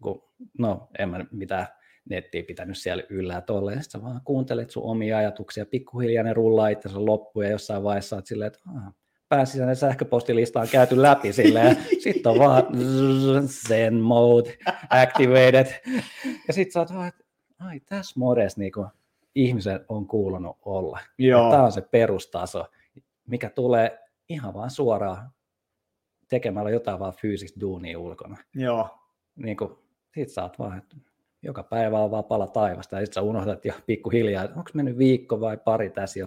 kun, no en mä mitään nettiä pitänyt siellä yllä ja tolleen. Sitten vaan kuuntelet sun omia ajatuksia, pikkuhiljaa ne rullaa itsensä loppuun ja jossain vaiheessa olet silleen, että pääsisäinen sähköpostilista on käyty läpi silleen, sitten on vaan zen mode activated. Ja sitten sä oot, että ai tässä modessa niin ihmisen on kuulunut olla. Tämä on se perustaso, mikä tulee ihan vaan suoraan tekemällä jotain vaan fyysistä duunia ulkona. Joo. Niin kuin, sit sä oot vaan, että joka päivä on vaan pala taivasta, ja sitten sä unohdat jo pikkuhiljaa, että onko mennyt viikko vai pari tässä,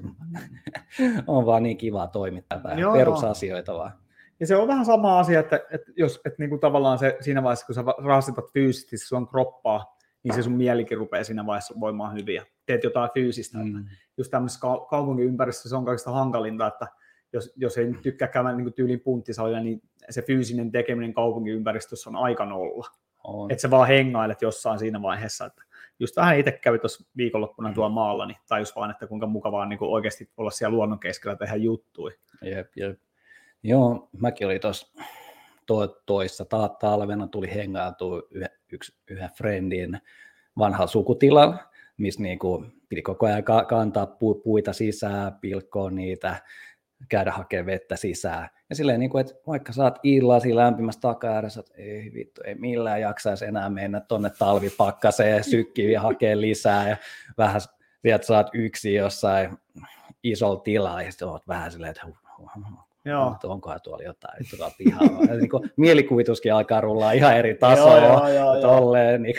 on vaan niin kivaa toimittaa Joo. perusasioita vaan. Ja se on vähän sama asia, että, että jos että niin kuin tavallaan se, siinä vaiheessa, kun sä rasitat fyysisesti sun kroppaa, niin se sun mielikin rupeaa siinä vaiheessa voimaan hyvin ja teet jotain fyysistä. Mm. Just tämmöisessä kaupunkiympäristössä se on kaikista hankalinta, että jos, jos ei tykkää käydä niin tyylin punttisalilla, niin se fyysinen tekeminen kaupunkiympäristössä on aika nolla. On. Että sä vaan hengailet jossain siinä vaiheessa, että just vähän itse kävi tuossa viikonloppuna mm. tuolla maalla, niin tajus vaan, että kuinka mukavaa niin oikeasti olla siellä luonnon keskellä tehdä juttuja. Jep, jep. Joo, mäkin olin tuossa to, toissa ta, talvena tuli hengailtua yhä, yksi, yhden friendin vanhalla sukutilalla, missä niinku piti koko ajan kantaa pu, puita sisään, pilkkoa niitä, käydä hakemaan vettä sisään. Ja silleen, niin kuin, että vaikka saat illasi lämpimässä taka-ääressä, että ei vittu, ei millään jaksaisi enää mennä tuonne talvipakkaseen sykkiin ja hakea lisää ja vähän sieltä saat yksi jossain isolla tilaa ja sitten olet vähän silleen, että Joo. Mutta onkohan tuolla jotain vittu tuolla pihalla. ja niin kuin, mielikuvituskin alkaa rullaa ihan eri tasoa. joo, joo, tolleen, niin,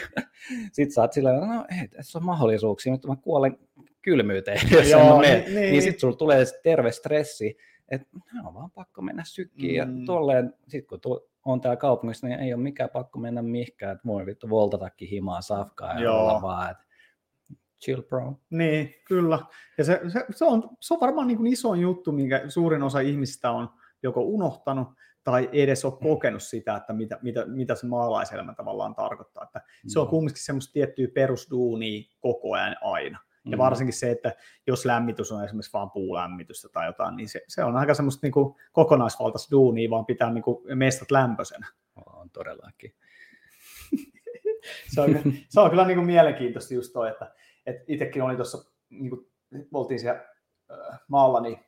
Sitten sä oot silleen, no ei, tässä on mahdollisuuksia, mutta mä kuolen kylmyyteen, jos Joo, en niin, niin, niin sitten sulla tulee terve stressi, että on vaan pakko mennä sykkiin mm. ja tolleen, sit kun on täällä kaupungissa, niin ei ole mikään pakko mennä mihinkään, että voi vittu voltatakin himaa safkaa ja Joo. olla vaan, että chill bro. Niin, kyllä. Ja se, se, se, on, se on varmaan niin kuin iso juttu, minkä suurin osa ihmistä on joko unohtanut tai edes ole kokenut sitä, että mitä, mitä, mitä se maalaiselämä tavallaan tarkoittaa. Että se on kumminkin semmoista tiettyä perusduunia koko ajan aina. Mm. varsinkin se, että jos lämmitys on esimerkiksi vain puulämmitystä tai jotain, niin se, se on aika semmoista niin kuin kokonaisvaltaista duunia, vaan pitää niin kuin mestat lämpöisenä. On todellakin. se, on, se on kyllä niin kuin mielenkiintoista just toi, että, että itsekin oli tuossa, niin kuin, oltiin siellä maalla, niin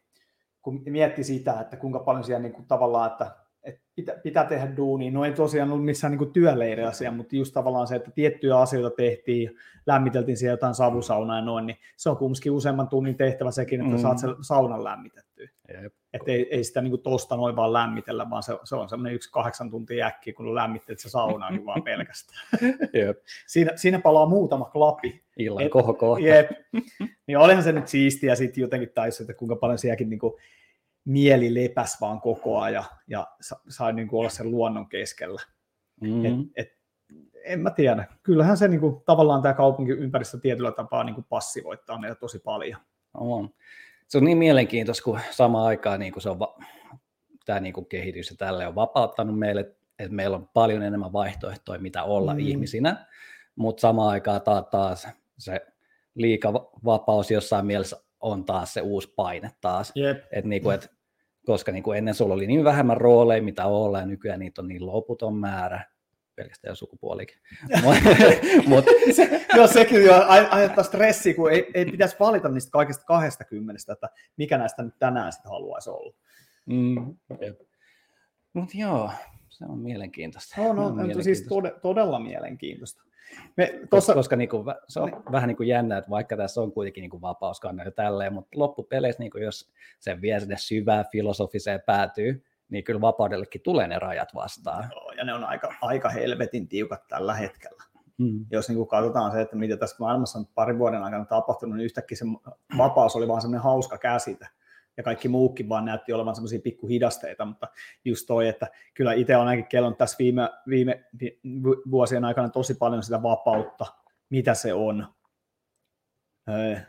kun mietti sitä, että kuinka paljon siellä niin kuin, tavallaan, että että pitää, pitää tehdä duunia. No ei tosiaan ollut missään niin työleiriasia, mutta just tavallaan se, että tiettyjä asioita tehtiin, lämmiteltiin siellä jotain savusaunaa ja noin, niin se on kumminkin useamman tunnin tehtävä sekin, että mm. saat sen saunan lämmitettyä. Että ei, ei sitä niin tosta noin vaan lämmitellä, vaan se, se on semmoinen yksi kahdeksan tuntia äkkiä, kun lämmittelet se saunaa niin vaan pelkästään. Jep. Siinä, siinä palaa muutama klapi. Illan kohokohta. Jep. Niin olihan se nyt siistiä sitten jotenkin taisi, että kuinka paljon sielläkin niin kuin mieli lepäs vaan koko ajan ja sai niin kuin olla sen luonnon keskellä. Mm-hmm. Et, et, en mä tiedä. Kyllähän se niin kuin, tavallaan tämä kaupunkiympäristö tietyllä tapaa niin kuin passivoittaa meitä tosi paljon. On. Se on niin mielenkiintoista, kun samaan aikaan niin kuin se on va- tämä niin kuin kehitys ja tälle on vapauttanut meille, että meillä on paljon enemmän vaihtoehtoja, mitä olla mm. ihmisinä, mutta samaan aikaan taas se liikavapaus jossain mielessä on taas se uusi paine taas. Yep. Et niinku, et koska niin kuin ennen sulla oli niin vähemmän rooleja, mitä olla, ja nykyään niitä on niin loputon määrä, pelkästään sukupuolikin. Mut. Se, joo, sekin jo aiheuttaa stressiä, kun ei, ei pitäisi valita niistä kaikista 20, että mikä näistä nyt tänään sitten haluaisi olla. Mm, Mutta joo, se on mielenkiintoista. No, no, on mielenkiintoista. siis tod- todella mielenkiintoista. Me, tossa... Koska niin kuin, se on niin. vähän niin kuin jännä, että vaikka tässä on kuitenkin niin vapauskanne ja tälleen, mutta loppupeleissä, niin kuin jos se vie sinne syvään filosofiseen päätyy, niin kyllä vapaudellekin tulee ne rajat vastaan. Joo, ja ne on aika, aika helvetin tiukat tällä hetkellä. Mm. Jos niin kuin katsotaan se, että mitä tässä maailmassa on parin vuoden aikana tapahtunut, niin yhtäkkiä se vapaus oli vaan semmoinen hauska käsite ja kaikki muukin vaan näytti olevan semmoisia pikkuhidasteita, mutta just toi, että kyllä itse on ainakin kellon tässä viime, viime vuosien aikana tosi paljon sitä vapautta, mitä se on,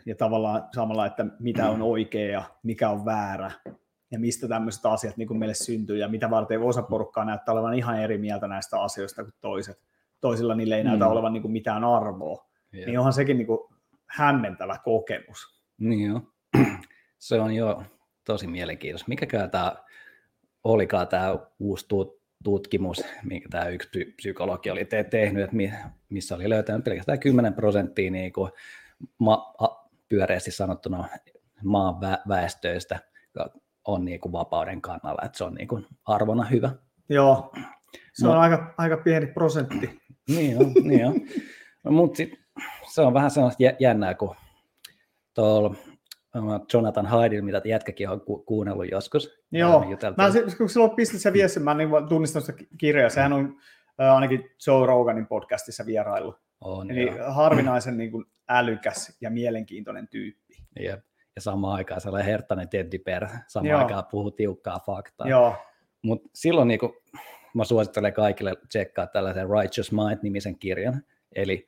ja tavallaan samalla, että mitä on oikea ja mikä on väärä, ja mistä tämmöiset asiat niin kuin meille syntyy, ja mitä varten osa porukkaa näyttää olevan ihan eri mieltä näistä asioista kuin toiset. Toisilla niille ei näytä mm. olevan niin kuin mitään arvoa. Yeah. Niin onhan sekin niin kuin hämmentävä kokemus. Niin jo. Se on jo tosi mielenkiintoista. Mikäkään tämä olikaan tämä uusi tutkimus, minkä tämä yksi psykologi oli te- tehnyt, että missä oli löytänyt pelkästään 10 prosenttia niin kuin ma- pyöreästi sanottuna maan vä- väestöistä on niin kuin vapauden kannalla, että se on niin kuin arvona hyvä. Joo, se on no, aika, aika pieni prosentti. Niin on, niin on. Mutta se on vähän sellaista jännää, kun tuolla Jonathan Haidin, mitä jätkäkin on ku- kuunnellut joskus. Joo, mä, kun silloin pistit se viesti, mä niin tunnistan sitä kirjaa, sehän on äh, ainakin Joe Roganin podcastissa vierailu. On, Eli joo. harvinaisen niin kuin, älykäs ja mielenkiintoinen tyyppi. Jep. Ja samaan aikaan sellainen herttainen Teddy Per, samaan joo. aikaan puhuu tiukkaa faktaa. Joo. Mutta silloin niin kuin, mä suosittelen kaikille tsekkaa tällaisen Righteous Mind-nimisen kirjan, eli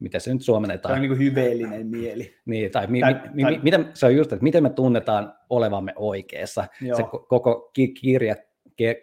miten se nyt suomennetaan. On niin kuin hyveellinen mieli. Niin, tai, mi, tai, mi, tai... Miten, se on just, että miten me tunnetaan olevamme oikeassa. Joo. Se koko kirja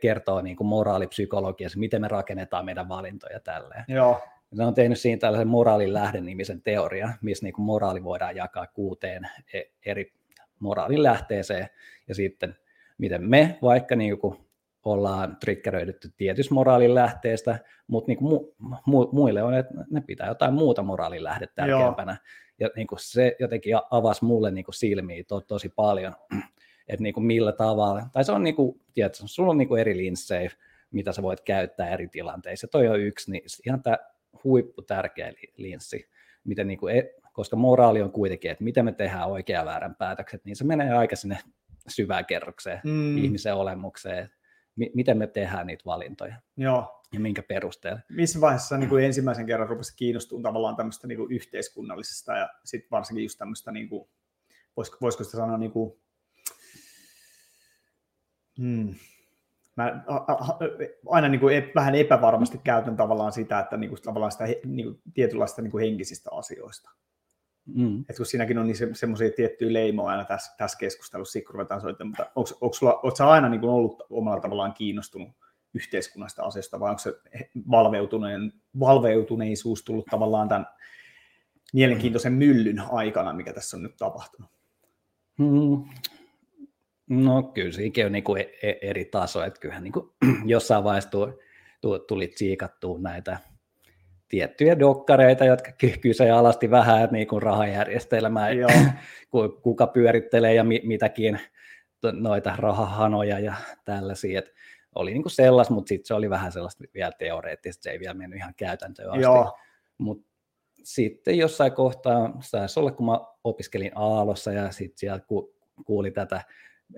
kertoo niin kuin moraalipsykologiassa, miten me rakennetaan meidän valintoja tälleen. Joo. Se on tehnyt siinä tällaisen moraalin lähden-nimisen teoria, missä niin kuin moraali voidaan jakaa kuuteen e, eri moraalin lähteeseen, ja sitten miten me vaikka niin kuin ollaan triggeröidytty tietystä moraalin lähteestä, mutta niin mu- mu- muille on, että ne pitää jotain muuta moraalin lähdettä tärkeämpänä. Joo. Ja niin kuin se jotenkin avasi mulle niin kuin silmiä to- tosi paljon, että niin kuin millä tavalla, tai se on niin kuin, tiedätkö, sulla on niin kuin eri linssejä, mitä sä voit käyttää eri tilanteissa. Toi on yksi, niin ihan tämä huippu tärkeä linssi, miten niin kuin, e, koska moraali on kuitenkin, että miten me tehdään oikea väärän päätökset, niin se menee aika sinne syvään kerrokseen, mm. ihmisen olemukseen, mi- miten me tehdään niitä valintoja. Joo. Ja minkä perusteella. Missä vaiheessa niin kuin ensimmäisen kerran rupesi kiinnostumaan tavallaan tämmöistä niin kuin yhteiskunnallisesta ja sitten varsinkin just tämmöistä, niin kuin, voisiko, voisiko sitä sanoa, niin kuin, hmm, mä aina niin kuin vähän epävarmasti käytän tavallaan sitä, että niin kuin, tavallaan sitä niin kuin, tietynlaista niin kuin henkisistä asioista. Mm. Et kun siinäkin on niin se, semmoisia tiettyjä leimoja aina tässä, tässä keskustelussa, kun ruvetaan soittamaan, mutta onko, onko sulla, oletko sä aina niin kuin ollut omalla tavallaan kiinnostunut yhteiskunnasta asioista, vai onko se valveutuneen, valveutuneisuus tullut tavallaan tämän mielenkiintoisen myllyn aikana, mikä tässä on nyt tapahtunut? Mm. No kyllä siinäkin on niin kuin eri taso, että kyllähän niin kuin jossain vaiheessa tuli tsiikattua näitä tiettyjä dokkareita, jotka kyseenalaisti vähän niin kuin rahajärjestelmää, Joo. kuka pyörittelee ja mi- mitäkin noita rahahanoja ja tällaisia. Et oli niin kuin sellas, mutta sitten se oli vähän sellaista vielä teoreettista, se ei vielä mennyt ihan käytäntöön asti. Joo. Mut sitten jossain kohtaa, saisi olla kun mä opiskelin Aalossa ja sitten sieltä ku, kuuli tätä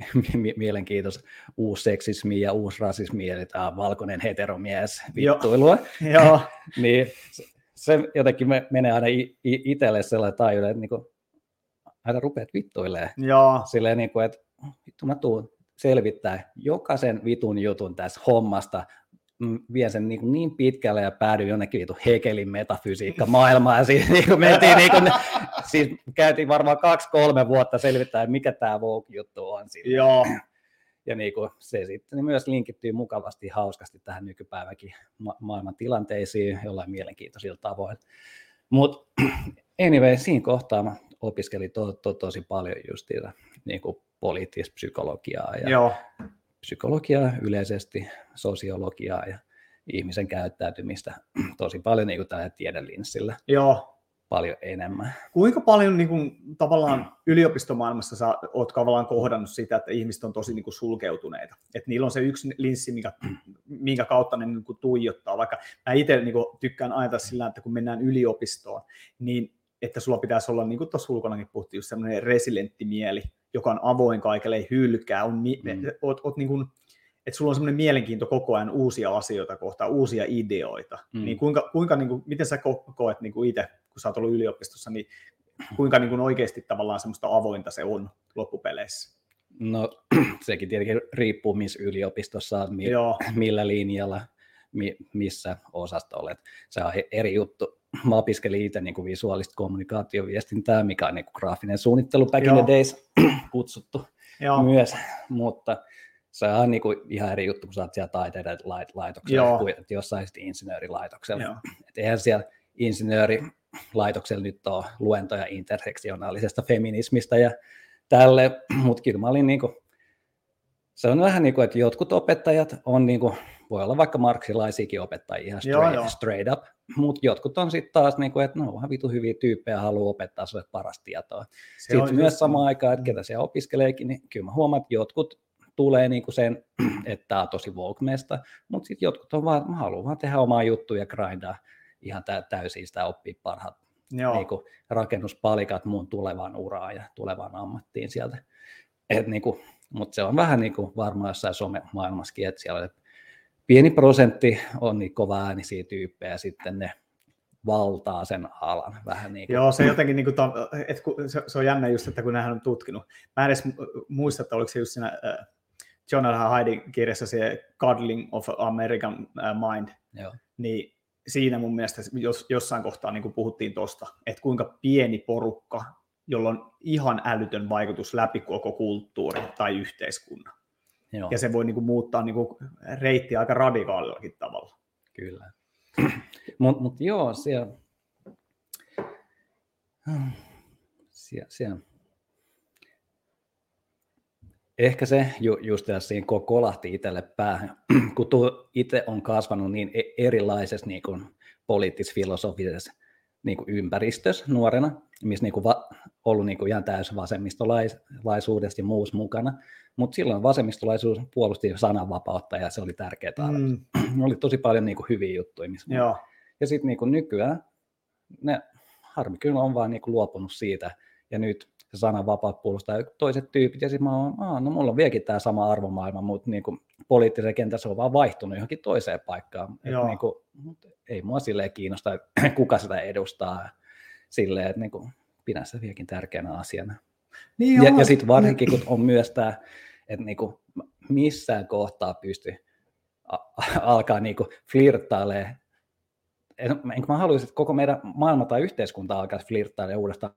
mielenkiintoista seksismi ja rasismi, eli tämä valkoinen heteromies vittuilua. Joo. niin se jotenkin menee aina itselle sellainen taajuuden, että niinku, aina rupeat vittuilemaan. Joo. Silleen, niinku, että vittu mä tuun selvittää jokaisen vitun jutun tässä hommasta, vien sen niin, niin pitkälle ja päädyin jonnekin vitu Hegelin metafysiikka maailmaan siinä niin mentiin niin kuin, siis käytiin varmaan kaksi-kolme vuotta selvittää, mikä tämä Vogue-juttu on. Siinä. Joo. Ja niin kuin se sitten myös linkittyy mukavasti, hauskasti tähän nykypäiväkin ma- maailman tilanteisiin jollain mielenkiintoisilla tavoin. Mutta anyway, siinä kohtaa mä opiskelin to, to, tosi paljon just niin kuin poliittista psykologiaa ja Joo. Psykologiaa yleisesti, sosiologiaa ja ihmisen käyttäytymistä tosi paljon niin kuin tällä tiedelinssillä. Joo. Paljon enemmän. Kuinka paljon niin kuin, tavallaan yliopistomaailmassa sä oot tavallaan kohdannut sitä, että ihmiset on tosi niin kuin, sulkeutuneita? Että niillä on se yksi linssi, mikä, minkä kautta ne niin kuin, tuijottaa. Vaikka mä itse niin kuin, tykkään ajatella sillä, että kun mennään yliopistoon, niin että sulla pitäisi olla, niin kuin tuossa ulkonakin puhuttiin, just semmoinen resilientti mieli, joka on avoin kaikille, ei hylkää, on, mm. oot, oot niin kuin, että sulla on semmoinen mielenkiinto koko ajan uusia asioita kohtaan, uusia ideoita. Mm. Niin kuinka, kuinka niin kuin, miten sä koet niin kuin itse, kun sä oot ollut yliopistossa, niin kuinka niin kuin oikeasti tavallaan semmoista avointa se on loppupeleissä? No sekin tietenkin riippuu, missä yliopistossa mi- millä linjalla, mi- missä osasta olet. Se on eri juttu. Mä opiskelin itse niin kuin visuaalista kommunikaatioviestintää, mikä on niin kuin graafinen suunnittelu back Joo. in the days kutsuttu Joo. myös, mutta se on niin kuin ihan eri juttu, kun sä oot siellä taiteiden laitoksella kuin että jossain sitten insinöörilaitoksella. Et eihän siellä insinöörilaitoksella nyt ole luentoja intersektionaalisesta feminismistä ja tälle, mutta kyllä mä olin niin kuin, se on vähän niin kuin, että jotkut opettajat on niin kuin, voi olla vaikka marksilaisiakin opettajia ihan straight, joo, joo. straight up, mutta jotkut on sitten taas, niin kuin, että no onhan vitu hyviä tyyppejä, haluaa opettaa sulle parasta tietoa. Sitten myös samaan aikaan, että ketä siellä opiskeleekin, niin kyllä mä huomaan, että jotkut tulee niin kuin sen, että tämä on tosi volkmeesta, mutta sitten jotkut on vaan, mä haluan vaan tehdä omaa juttuja ja grindaa ihan täysin sitä oppia parhaat niin kuin rakennuspalikat muun tulevaan uraan ja tulevaan ammattiin sieltä. Et niin kuin, mutta se on vähän niin kuin varmaan jossain some-maailmassakin, että siellä pieni prosentti on niin kova äänisiä tyyppejä sitten ne valtaa sen alan. Vähän niin kuin. Joo, se jotenkin, niin kuin, että se, se on jännä just, että kun nämähän on tutkinut. Mä en edes muista, että oliko se just siinä äh, Jonathan Haidin kirjassa se Cuddling of American äh, Mind, Joo. niin siinä mun mielestä jos, jossain kohtaa niin kuin puhuttiin tuosta, että kuinka pieni porukka, jolla on ihan älytön vaikutus läpi koko kulttuuri tai yhteiskunnan. Joo. Ja se voi niin kuin, muuttaa niin kuin, reittiä aika radikaalillakin tavalla. Kyllä. Mutta mut joo, siellä, siellä, siellä Ehkä se ju, just siinä kolahti itselle päähän, kun itse on kasvanut niin e-, erilaisessa niin kuin poliittis-filosofisessa niin kuin ympäristössä nuorena, missä niin kuin va, ollut niin kuin ihan täysin vasemmistolaisuudesta ja muussa mukana, mutta silloin vasemmistolaisuus puolusti sananvapautta ja se oli tärkeää. Mm. oli tosi paljon niin kuin hyviä juttuja. Missä Joo. Ja sitten niin nykyään ne harmi kyllä on vaan niin kuin luopunut siitä ja nyt se sananvapaat puolustaa toiset tyypit, ja sitten mä oon, no mulla on vieläkin tämä sama arvomaailma, mutta niin kuin poliittisen kentässä on vaan vaihtunut johonkin toiseen paikkaan. Et niin kuin, ei mua silleen kiinnosta, kuka sitä edustaa silleen, että niin kuin, pidän sitä vieläkin tärkeänä asiana. Niin ja, ja sitten varsinkin, kun on myös tämä, että niin kuin, missään kohtaa pysty alkaa niin kuin flirttailemaan en, enkä mä haluaisin, että koko meidän maailma tai yhteiskunta alkaisi flirttailemaan uudestaan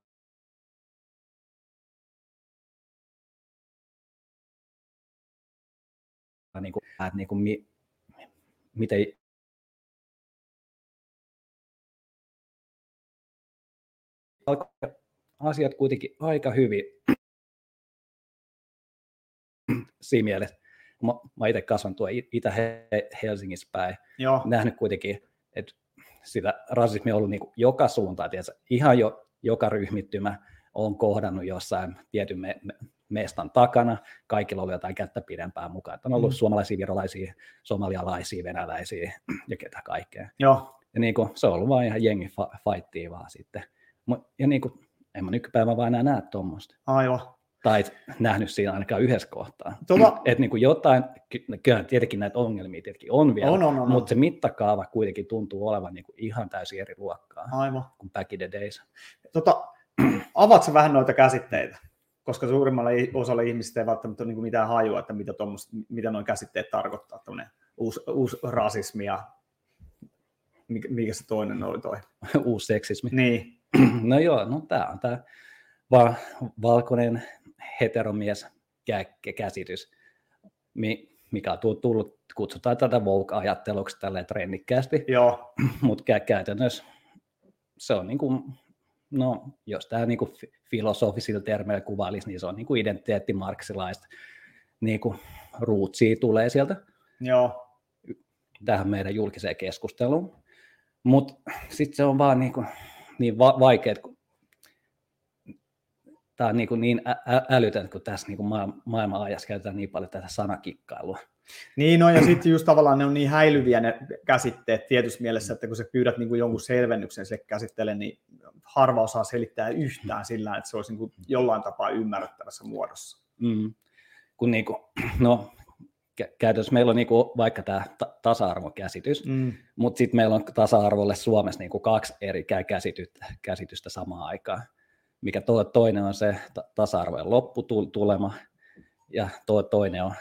että niin kuin, mi, miten asiat kuitenkin aika hyvin siinä mielessä. Mä, mä itse kasvan tuo Itä-Helsingissä päin. Joo. Nähnyt kuitenkin, että sitä rasismia on ollut niin joka suuntaan, tiedätkö? ihan jo joka ryhmittymä on kohdannut jossain tietyn me, me, mestan takana, kaikilla oli jotain kättä pidempään mukaan. On ollut mm. suomalaisia, virolaisia, somalialaisia, venäläisiä ja ketä kaikkea. Joo. Ja niin kuin, se on ollut vain ihan jengi fa- fightia vaan sitten. Ja niin kuin, en mä nykypäivänä vaan enää näe tuommoista. Aivan. Tai et nähnyt siinä ainakaan yhdessä kohtaa. Tuolla... Että niin kuin jotain, kyllä tietenkin näitä ongelmia tietenkin on vielä, on, on, on, mutta se mittakaava kuitenkin tuntuu olevan niin kuin ihan täysin eri luokkaa Aivan. kuin back in the days. Tota, avaatko vähän noita käsitteitä? Koska suurimmalle osalle ihmisistä ei välttämättä ole niin mitään hajua, että mitä, mitä nuo käsitteet tarkoittaa, uusi, uusi rasismi ja mikä, mikä se toinen oli toi? uusi seksismi. Niin. No joo, no tämä on tämä va- valkoinen heteromies käsitys, mikä on tullut, kutsutaan tätä woke-ajatteluksi tälleen trennikkäästi, mutta käytännössä se on niin kuin, no jos tämä niin kuin filosofisilla termeillä kuvailisi, niin se on niin kuin identiteettimarksilaista, niin kuin ruutsia tulee sieltä Joo. tähän meidän julkiseen keskusteluun. Mutta sitten se on vaan niin, kuin, niin va- vaikea, kun tämä on niin, kuin niin ä- älytön, kun tässä niin kuin maailman ajassa käytetään niin paljon tätä sanakikkailua. Niin, no ja sitten just tavallaan ne on niin häilyviä ne käsitteet tietyssä mielessä, että kun sä pyydät niin kuin jonkun selvennyksen se käsittele, niin harva osaa selittää yhtään sillä, että se olisi niin kuin jollain tapaa ymmärrettävässä muodossa. Mm. Kun niin kuin, no, käytännössä meillä on niin kuin vaikka tämä tasa-arvokäsitys, mm. mutta sitten meillä on tasa-arvolle Suomessa niin kuin kaksi eri käsitystä, käsitystä samaan aikaan mikä to, toinen on se tasa-arvojen lopputulema, ja to, toinen on,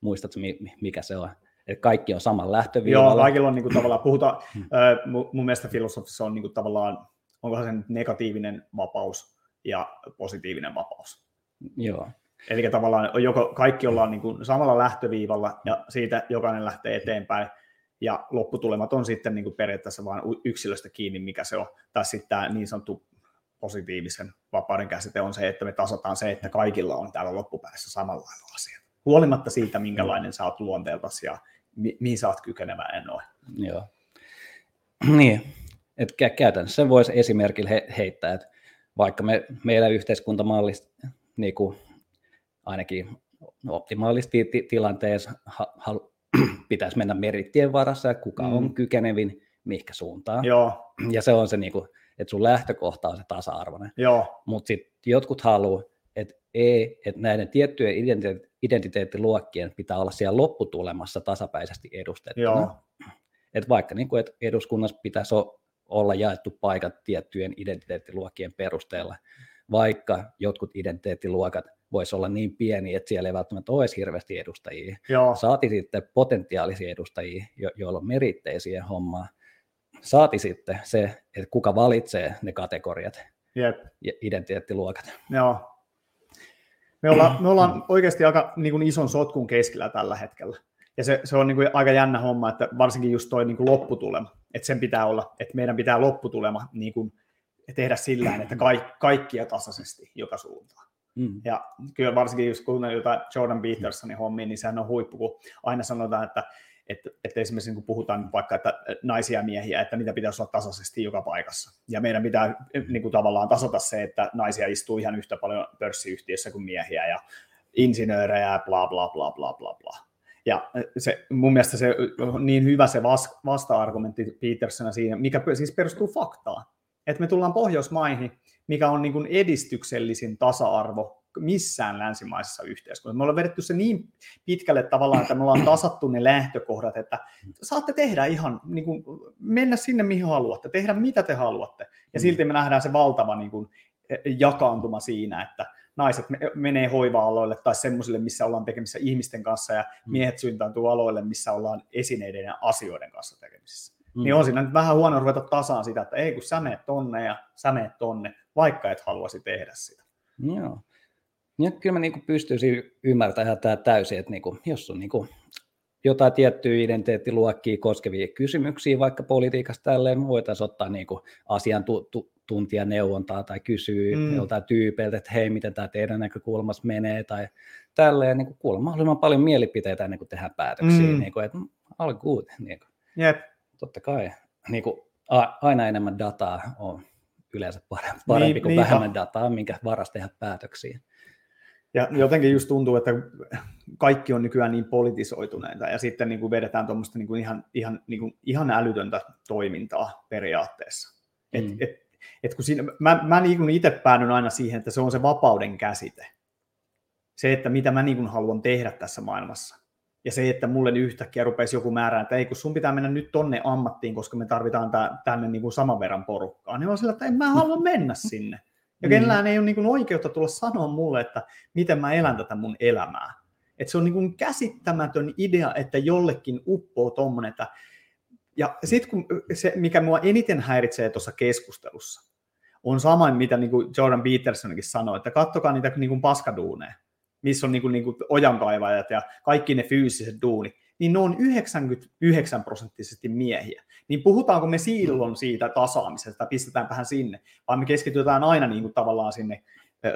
muistatko mikä se on? Että kaikki on saman lähtöviivalla. Joo, kaikilla on niin kuin, tavallaan, puhutaan, hmm. mun mielestä filosofissa on niin kuin, tavallaan, onkohan se negatiivinen vapaus ja positiivinen vapaus. Joo. Eli tavallaan joko, kaikki ollaan niin kuin, samalla lähtöviivalla ja siitä jokainen lähtee eteenpäin, ja lopputulemat on sitten niin kuin periaatteessa vain yksilöstä kiinni, mikä se on, tai sitten tämä niin sanottu positiivisen vapauden käsite on se, että me tasataan se, että kaikilla on täällä loppupäässä samanlailla asiat. Huolimatta siitä, minkälainen sä oot luonteeltasi ja mi- mihin sä oot kykenevä en ole. Joo. Niin, että käytännössä sen voisi esimerkillä he- heittää, että vaikka me, meidän yhteiskuntamallista niin kuin ainakin optimaalisesti ti- tilanteessa ha- ha- pitäisi mennä merittien varassa ja kuka mm. on kykenevin mihinkä suuntaan. Joo. Ja se on se niin kuin, että sun lähtökohta on se tasa-arvoinen. Mutta sitten jotkut haluaa, että ei, että näiden tiettyjen identiteettiluokkien pitää olla siellä lopputulemassa tasapäisesti edustettuna. Joo. Et vaikka niin kuin, että eduskunnassa pitäisi olla jaettu paikat tiettyjen identiteettiluokkien perusteella, vaikka jotkut identiteettiluokat voisi olla niin pieni, että siellä ei välttämättä ole hirveästi edustajia. Joo. Saati sitten potentiaalisia edustajia, jo- joilla on meritteisiä hommaa, Saati sitten se, että kuka valitsee ne kategoriat Jep. ja identiteettiluokat. Joo. Me ollaan, me ollaan oikeasti aika niin kuin ison sotkun keskellä tällä hetkellä. Ja se, se on niin kuin aika jännä homma, että varsinkin just toi niin kuin lopputulema, että sen pitää olla, että meidän pitää lopputulema niin kuin tehdä sillä että kaikki, kaikkia tasaisesti joka suuntaan. Mm. Ja kyllä varsinkin just kun jotain Jordan Petersonin hommia, niin sehän on huippu, kun aina sanotaan, että että, että esimerkiksi kun puhutaan vaikka että naisia ja miehiä, että niitä pitäisi olla tasaisesti joka paikassa. Ja meidän pitää niin kuin tavallaan tasata se, että naisia istuu ihan yhtä paljon pörssiyhtiössä kuin miehiä ja insinöörejä ja bla bla bla bla bla bla. Ja se, mun mielestä se on niin hyvä se vasta-argumentti Petersona siinä, mikä siis perustuu faktaan. Että me tullaan Pohjoismaihin, mikä on niin kuin edistyksellisin tasa-arvo missään länsimaisessa yhteiskunnassa. Me ollaan vedetty se niin pitkälle tavallaan, että me ollaan tasattu ne lähtökohdat, että saatte tehdä ihan, niin kuin, mennä sinne mihin haluatte, tehdä mitä te haluatte. Ja silti me nähdään se valtava niin kuin, jakaantuma siinä, että naiset menee hoiva-aloille tai semmoisille, missä ollaan tekemisissä ihmisten kanssa ja mm. miehet syntääntyy aloille, missä ollaan esineiden ja asioiden kanssa tekemisissä. Mm. Niin on siinä nyt vähän huono ruveta tasaan sitä, että ei kun sä meet tonne ja sä meet tonne, vaikka et haluaisi tehdä sitä. Joo. Ja kyllä mä niin pystyisin ymmärtämään tämä täysin, että niin kuin, jos on niin kuin jotain tiettyjä identiteettiluokkia koskevia kysymyksiä, vaikka politiikasta tälleen, voitaisiin ottaa niin kuin asiantuntijaneuvontaa tai kysyä mm. joltain tyypeiltä, että hei, miten tämä teidän näkökulmassa menee, tai tälleen niin kuin kuulla mahdollisimman paljon mielipiteitä ennen kuin tehdään päätöksiä, mm. niin kuin, että all good. Niin kuin. Jep. Totta kai. niin kuin, aina enemmän dataa on yleensä parempi niin, kuin niin, vähemmän dataa, minkä varas tehdä päätöksiä. Ja jotenkin just tuntuu, että kaikki on nykyään niin politisoituneita ja sitten niin kuin vedetään tuommoista niin kuin ihan, ihan, niin kuin ihan älytöntä toimintaa periaatteessa. Et, mm. et, et kun siinä, mä, mä niin itse päädyn aina siihen, että se on se vapauden käsite. Se, että mitä mä niin kuin haluan tehdä tässä maailmassa. Ja se, että mulle yhtäkkiä rupesi joku määrä, että ei kun sun pitää mennä nyt tonne ammattiin, koska me tarvitaan tänne niin kuin saman verran porukkaa. Niin on sillä, että en mä halua mennä sinne. Ja kenellään mm. ei ole niin oikeutta tulla sanoa mulle, että miten mä elän tätä mun elämää. Että se on niin käsittämätön idea, että jollekin uppoo tuommoinen, että ja sitten kun se, mikä mua eniten häiritsee tuossa keskustelussa, on sama, mitä niin kuin Jordan Petersonkin sanoi, että kattokaa niitä niin kuin paskaduuneja, missä on niin kuin, niin kuin ojankaivajat ja kaikki ne fyysiset duunit, niin ne on 99 prosenttisesti miehiä. Niin puhutaanko me silloin siitä tasaamisesta, pistetään vähän sinne, vai me keskitytään aina niin kuin tavallaan sinne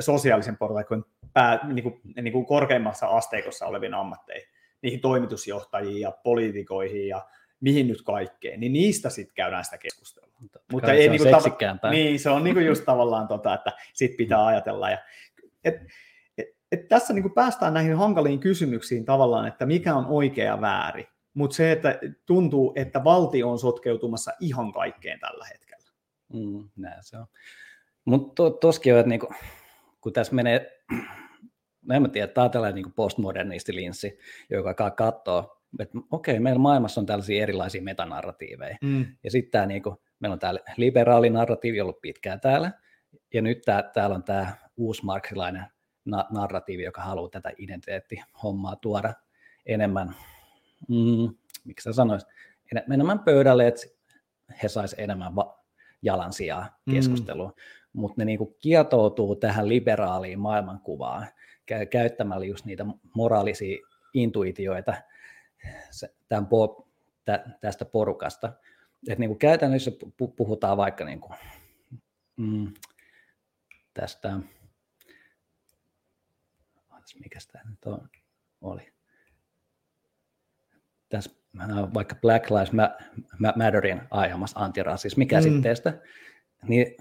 sosiaalisen portaikon pää, niin kuin, niin kuin korkeimmassa asteikossa oleviin ammatteihin, niihin toimitusjohtajiin ja poliitikoihin ja mihin nyt kaikkeen, niin niistä sitten käydään sitä keskustelua. Totta Mutta ei, se niin, tava- niin, se on niin just tavallaan tota, että sit pitää ajatella. Ja, et, et, et tässä niin päästään näihin hankaliin kysymyksiin tavallaan, että mikä on oikea ja väärin. Mutta se, että tuntuu, että valtio on sotkeutumassa ihan kaikkeen tällä hetkellä. Mm, näin se on. Mutta to, toskin on, että niinku, kun tässä menee, no en mä tiedä, tämä on tällainen niinku postmodernisti linssi, joka katsoo että okei, okay, meillä maailmassa on tällaisia erilaisia metanarratiiveja. Mm. Ja sitten tämä, niin kuin, meillä on tämä liberaali narratiivi ollut pitkään täällä, ja nyt tää, täällä on tämä uusi marksilainen na- narratiivi, joka haluaa tätä identiteettihommaa tuoda enemmän, mm, miksi sä sanoisit, enemmän pöydälle, että he saisivat enemmän va- jalansijaa keskusteluun. Mm. Mutta ne niinku kietoutuu tähän liberaaliin maailmankuvaan käyttämällä just niitä moraalisia intuitioita, tämän, tästä porukasta. Et niin kuin käytännössä puhutaan vaikka niin kuin, mm, tästä, mikä tämä nyt on, oli, tässä vaikka Black Lives Matterin aiheuttamassa antirasismikäsitteestä, mm. niin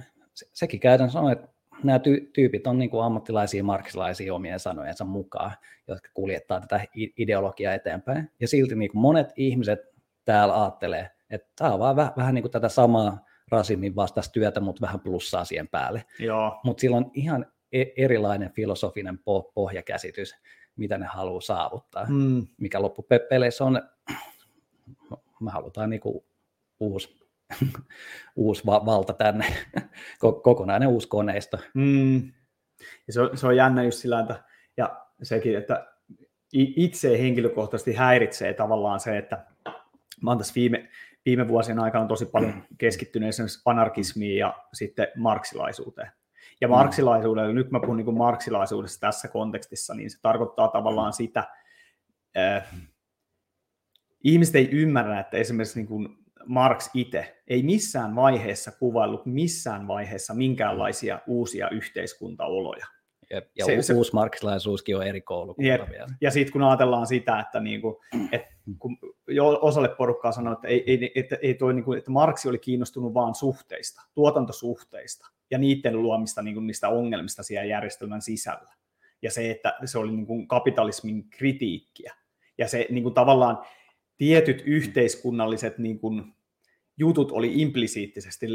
sekin käytännössä on, että nämä ty- tyypit on niin kuin ammattilaisia marksilaisia omien sanojensa mukaan, jotka kuljettaa tätä ideologiaa eteenpäin. Ja silti niin kuin monet ihmiset täällä ajattelee, että tämä on vaan vähän, vähän niin kuin tätä samaa rasismin vastaista työtä, mutta vähän plussaa siihen päälle. Mutta sillä on ihan erilainen filosofinen po- pohjakäsitys, mitä ne haluaa saavuttaa, mm. mikä loppupeleissä on, me halutaan niin kuin uusi uusi va- valta tänne, kokonainen uusi koneisto. Mm. Ja se, on, se on jännä just sillä, että, ja sekin, että itse henkilökohtaisesti häiritsee tavallaan se, että mä oon tässä viime, viime vuosien aikana tosi paljon keskittynyt esimerkiksi anarkismiin ja sitten marksilaisuuteen. Ja mm. marksilaisuudelle, nyt mä puhun niin marksilaisuudessa tässä kontekstissa, niin se tarkoittaa tavallaan sitä, äh, ihmiset ei ymmärrä, että esimerkiksi niin kuin Marx itse ei missään vaiheessa kuvaillut missään vaiheessa minkäänlaisia uusia yhteiskuntaoloja. Jep, ja se, se, uusi marksilaisuuskin on eri koulukunta vielä. Ja sitten kun ajatellaan sitä, että, niinku, et kun jo osalle porukkaa sanoi, että, ei, ei, että, ei toi, niinku, että Marksi oli kiinnostunut vain suhteista, tuotantosuhteista ja niiden luomista niinku, niistä ongelmista siellä järjestelmän sisällä. Ja se, että se oli niinku, kapitalismin kritiikkiä. Ja se niinku, tavallaan tietyt yhteiskunnalliset niin kuin, jutut oli implisiittisesti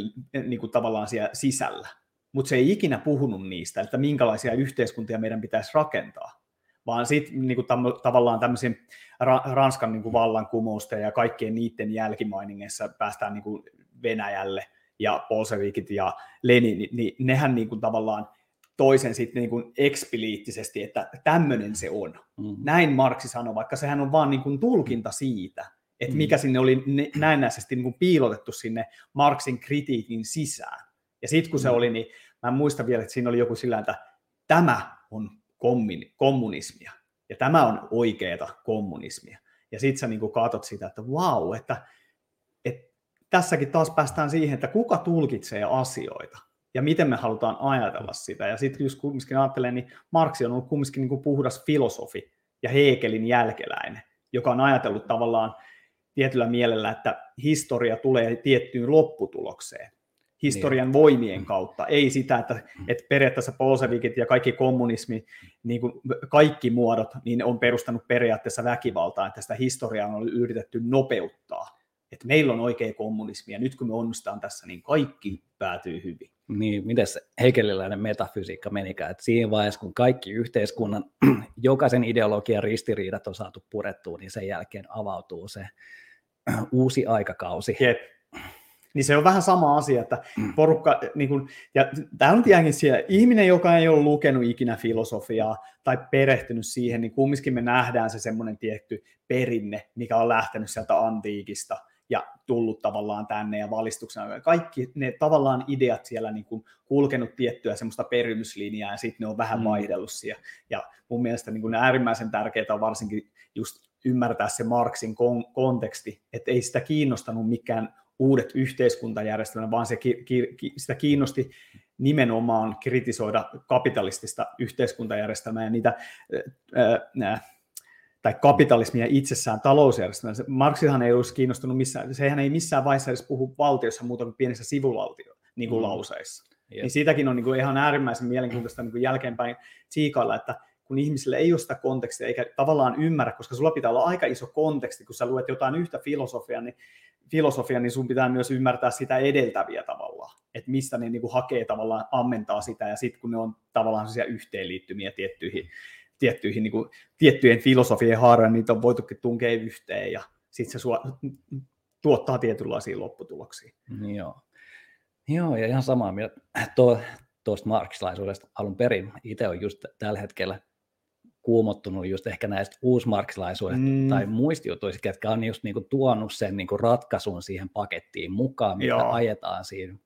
niin kuin, tavallaan siellä sisällä, mutta se ei ikinä puhunut niistä, että minkälaisia yhteiskuntia meidän pitäisi rakentaa, vaan sitten niin kuin, tam- tavallaan tämmöisen ra- Ranskan niin kuin, vallankumousten ja kaikkien niiden jälkimainingeissa päästään niin kuin, Venäjälle ja Bolshevikit ja Lenin, niin, niin nehän niin kuin, tavallaan toisen sitten niin kuin ekspliittisesti, että tämmöinen se on. Mm. Näin Marksi sanoi, vaikka sehän on vaan niin kuin tulkinta siitä, että mm. mikä sinne oli näennäisesti niin kuin piilotettu sinne Marksin kritiikin sisään. Ja sitten kun se mm. oli, niin mä en muista vielä, että siinä oli joku sillä, että tämä on kommunismia ja tämä on oikeeta kommunismia. Ja sitten sä niin katot sitä, että vau, että, että tässäkin taas päästään siihen, että kuka tulkitsee asioita ja miten me halutaan ajatella sitä. Ja sitten jos kumminkin ajattelee, niin Marksi on ollut kumminkin niin puhdas filosofi ja Hegelin jälkeläinen, joka on ajatellut tavallaan tietyllä mielellä, että historia tulee tiettyyn lopputulokseen historian niin. voimien kautta, ei sitä, että, että periaatteessa polsevikit ja kaikki kommunismi, niin kuin kaikki muodot, niin on perustanut periaatteessa väkivaltaa, että sitä historiaa on yritetty nopeuttaa. Että meillä on oikea kommunismi ja nyt kun me onnistutaan tässä, niin kaikki päätyy hyvin. Niin, miten se heikeliläinen metafysiikka menikään, että siinä vaiheessa, kun kaikki yhteiskunnan, jokaisen ideologian ristiriidat on saatu purettua, niin sen jälkeen avautuu se uusi aikakausi. Jep. Niin se on vähän sama asia, että mm. porukka, niin kun, ja tämä on tietenkin siellä, ihminen, joka ei ole lukenut ikinä filosofiaa tai perehtynyt siihen, niin kumminkin me nähdään se semmoinen tietty perinne, mikä on lähtenyt sieltä antiikista ja tullut tavallaan tänne ja valistuksena. Kaikki ne tavallaan ideat siellä niin kuin kulkenut tiettyä semmoista perimyslinjaa ja sitten ne on vähän mm. vaihdellut siellä. Ja mun mielestä niin kuin äärimmäisen tärkeää on varsinkin just ymmärtää se Marxin kon- konteksti, että ei sitä kiinnostanut mikään uudet yhteiskuntajärjestelmät, vaan se ki, ki, ki, sitä kiinnosti nimenomaan kritisoida kapitalistista yhteiskuntajärjestelmää ja niitä ää, tai kapitalismia itsessään talousjärjestelmää. Marksihan ei olisi kiinnostunut missään, sehän ei missään vaiheessa edes puhu valtiossa muuta kuin pienissä sivulauseissa. niin kuin mm. lauseissa. Yep. Niin siitäkin on niin kuin ihan äärimmäisen mielenkiintoista niin kuin jälkeenpäin tsiikailla, että kun ihmisille ei ole sitä kontekstia eikä tavallaan ymmärrä, koska sulla pitää olla aika iso konteksti, kun sä luet jotain yhtä filosofiaa, niin filosofia, niin sun pitää myös ymmärtää sitä edeltäviä tavallaan, että mistä ne niin kuin hakee tavallaan, ammentaa sitä, ja sitten kun ne on tavallaan yhteenliittymiä tiettyihin, tiettyihin niin kuin, tiettyjen filosofien haaraan, niitä on voitukin tunkea yhteen, ja sitten se sua, tuottaa tietynlaisia lopputuloksia. Joo. Joo, ja ihan samaa mieltä tuosta marksilaisuudesta alun perin. Itse on just tällä hetkellä kuumottunut just ehkä näistä uusmarksilaisuudesta mm. tai muistijutuista, ketkä on just niinku tuonut sen niinku ratkaisun siihen pakettiin mukaan, mitä Joo. ajetaan siinä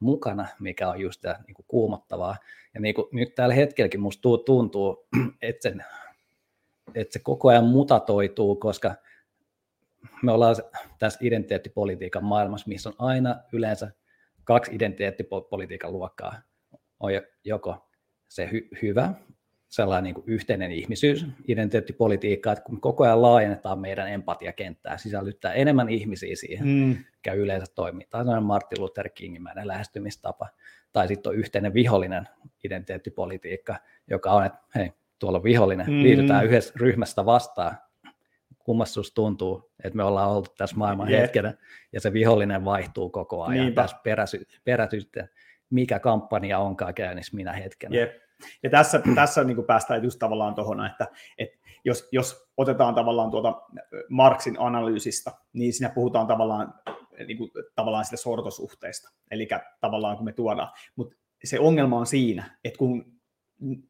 mukana, mikä on just niinku kuumottavaa. Ja niinku nyt tällä hetkelläkin musta tuntuu, että, sen, että se koko ajan mutatoituu, koska me ollaan tässä identiteettipolitiikan maailmassa, missä on aina yleensä kaksi identiteettipolitiikan luokkaa. On joko se hy- hyvä, sellainen niin kuin yhteinen ihmisyys, identiteettipolitiikka, että kun koko ajan laajennetaan meidän empatiakenttää, sisällyttää enemmän ihmisiä siihen, mm. mikä yleensä toimii. Tai on Martin Luther Kingimäinen lähestymistapa. Tai sitten on yhteinen vihollinen identiteettipolitiikka, joka on, että hei, tuolla on vihollinen, mm. liitytään yhdessä ryhmästä vastaan. Kummassa tuntuu, että me ollaan oltu tässä maailman yeah. hetkenä, ja se vihollinen vaihtuu koko ajan Niinpä. tässä peräsy, perätysten, mikä kampanja onkaan käynnissä minä hetkenä. Yeah ja tässä, tässä niin kuin päästään just tavallaan tuohon, että, että jos, jos otetaan tavallaan tuota Marxin analyysistä, niin siinä puhutaan tavallaan, niin kuin, tavallaan sitä sortosuhteista, eli tavallaan kun me tuodaan, mutta se ongelma on siinä, että kun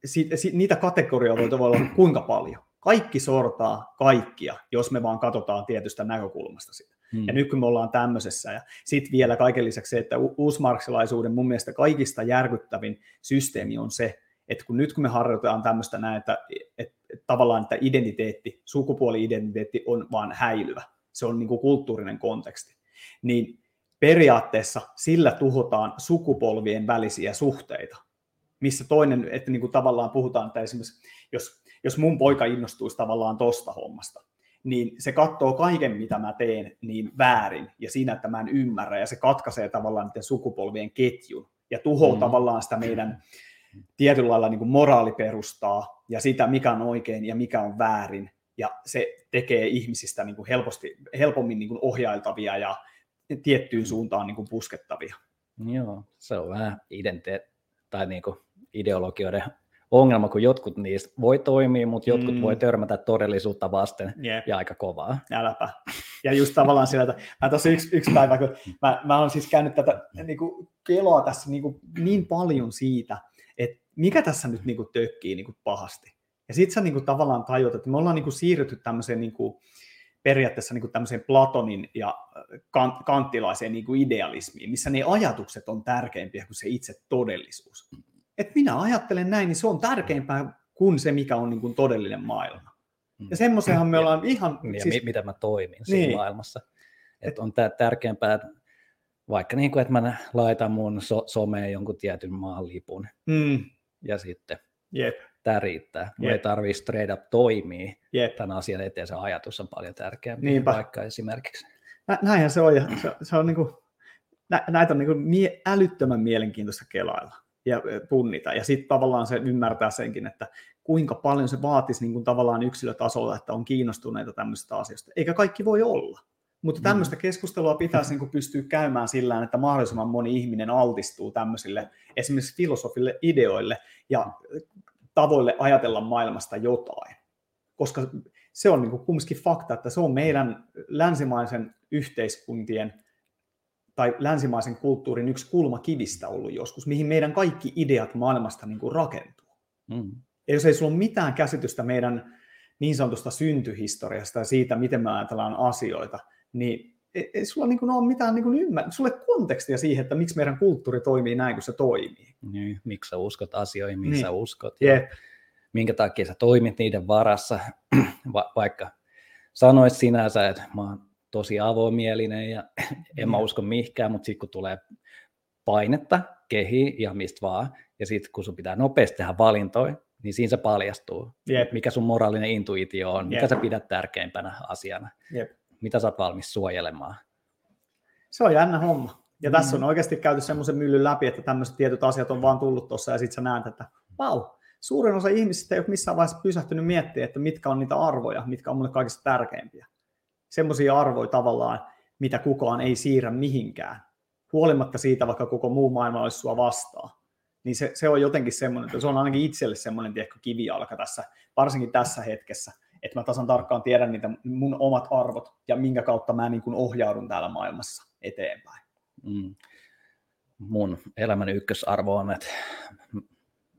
si, si, niitä kategorioita voi olla kuinka paljon, kaikki sortaa kaikkia, jos me vaan katsotaan tietystä näkökulmasta sitä. Hmm. Ja nyt kun me ollaan tämmöisessä, ja sitten vielä kaiken lisäksi se, että uusmarksilaisuuden mun mielestä kaikista järkyttävin systeemi on se, että kun nyt kun me harjoitetaan tämmöistä näin, että, että, että tavallaan että identiteetti, sukupuoli-identiteetti on vaan häilyvä, se on niin kuin kulttuurinen konteksti, niin periaatteessa sillä tuhotaan sukupolvien välisiä suhteita, missä toinen, että niin kuin tavallaan puhutaan, että esimerkiksi jos, jos mun poika innostuisi tavallaan tosta hommasta, niin se katsoo kaiken, mitä mä teen, niin väärin, ja siinä, että mä en ymmärrä, ja se katkaisee tavallaan niiden sukupolvien ketjun, ja tuhoaa mm. tavallaan sitä meidän tietyllä lailla niin kuin moraaliperustaa ja sitä, mikä on oikein ja mikä on väärin. Ja se tekee ihmisistä niin kuin helposti, helpommin niin kuin ohjailtavia ja tiettyyn suuntaan niin kuin puskettavia. Joo, se on vähän identiteet tai niin kuin ideologioiden ongelma, kun jotkut niistä voi toimia, mutta jotkut mm. voi törmätä todellisuutta vasten yep. ja aika kovaa. Äläpä. Ja just tavallaan sillä, että mä tosi yksi, yksi päivä, kun mä, mä olen siis käynyt tätä niin kuin keloa tässä niin, kuin niin paljon siitä, mikä tässä nyt niin kuin tökkii niin kuin pahasti. Ja sitten sä niin kuin tavallaan tajut, että me ollaan niin kuin siirrytty tämmöiseen niin kuin, periaatteessa niin kuin tämmöiseen Platonin ja äh, kanttilaiseen niin kuin idealismiin, missä ne ajatukset on tärkeimpiä kuin se itse todellisuus. Et minä ajattelen näin, niin se on tärkeämpää kuin se, mikä on niin kuin todellinen maailma. Ja mm. semmoisenhan me ollaan ihan... Ja siis... mitä mä toimin siinä niin. maailmassa. Että on tärkeämpää vaikka niin kuin, että mä laitan mun so- someen jonkun tietyn maan lipun. Mm. Ja sitten Jep. tämä riittää. Mun Jep. ei tarvii straight up toimia Jep. tämän asian eteen, se ajatus on paljon tärkeämpi Niinpä. vaikka esimerkiksi. Nä, näinhän se on, ja se, se on niin kuin, nä, näitä on niin kuin mie, älyttömän mielenkiintoista kelailla ja punnita, ja sitten tavallaan se ymmärtää senkin, että kuinka paljon se vaatisi niin kuin tavallaan yksilötasolla, että on kiinnostuneita tämmöistä asioista. Eikä kaikki voi olla. Mutta Mm. tämmöistä keskustelua pitäisi niin kuin pystyä käymään sillä että mahdollisimman moni ihminen altistuu tämmöisille esimerkiksi filosofille ideoille ja tavoille ajatella maailmasta jotain. Koska se on niin kuin kumminkin fakta, että se on meidän länsimaisen yhteiskuntien tai länsimaisen kulttuurin yksi kulmakivistä ollut joskus, mihin meidän kaikki ideat maailmasta niin kuin rakentuu. Mm. Ja jos ei sulla ole mitään käsitystä meidän niin sanotusta syntyhistoriasta ja siitä, miten me ajatellaan asioita, niin ei, ei sulla niin kuin ole mitään niin kuin ymmär- sulle kontekstia siihen, että miksi meidän kulttuuri toimii näin kuin se toimii. Niin, miksi sä uskot asioihin, mihin Niin. sä uskot, ja Jep. minkä takia sä toimit niiden varassa, Va- vaikka sanoit sinänsä, että mä oon tosi avomielinen ja en mä Niin. usko mihinkään, mutta sitten kun tulee painetta, kehi ja mistä vaan, ja sitten kun sun pitää nopeasti tehdä valintoja, niin siinä se paljastuu, Jep. mikä sun moraalinen intuitio on, mitä Jep. sä pidät tärkeimpänä asiana, Jep. Mitä sä oot valmis suojelemaan. Se on jännä homma. Ja Mm. tässä on oikeasti käyty semmoisen myllyn läpi, että tämmöiset tietyt asiat on vaan tullut tuossa ja sitten sä näet, että vau, suurin osa ihmisistä ei ole missään vaiheessa pysähtynyt miettimään, että mitkä on niitä arvoja, mitkä on mulle kaikista tärkeimpiä. Semmoisia arvoja tavallaan, mitä kukaan ei siirrä mihinkään, huolimatta siitä, vaikka koko muu maailma olisi sua vastaan. Niin se, se on jotenkin semmoinen, että se on ainakin itselle semmoinen tiedätkö, kivijalka tässä, varsinkin tässä hetkessä, että mä tasan tarkkaan tiedän niitä mun omat arvot ja minkä kautta mä niin kuin ohjaudun täällä maailmassa eteenpäin. Mm. Mun elämän ykkösarvo on, että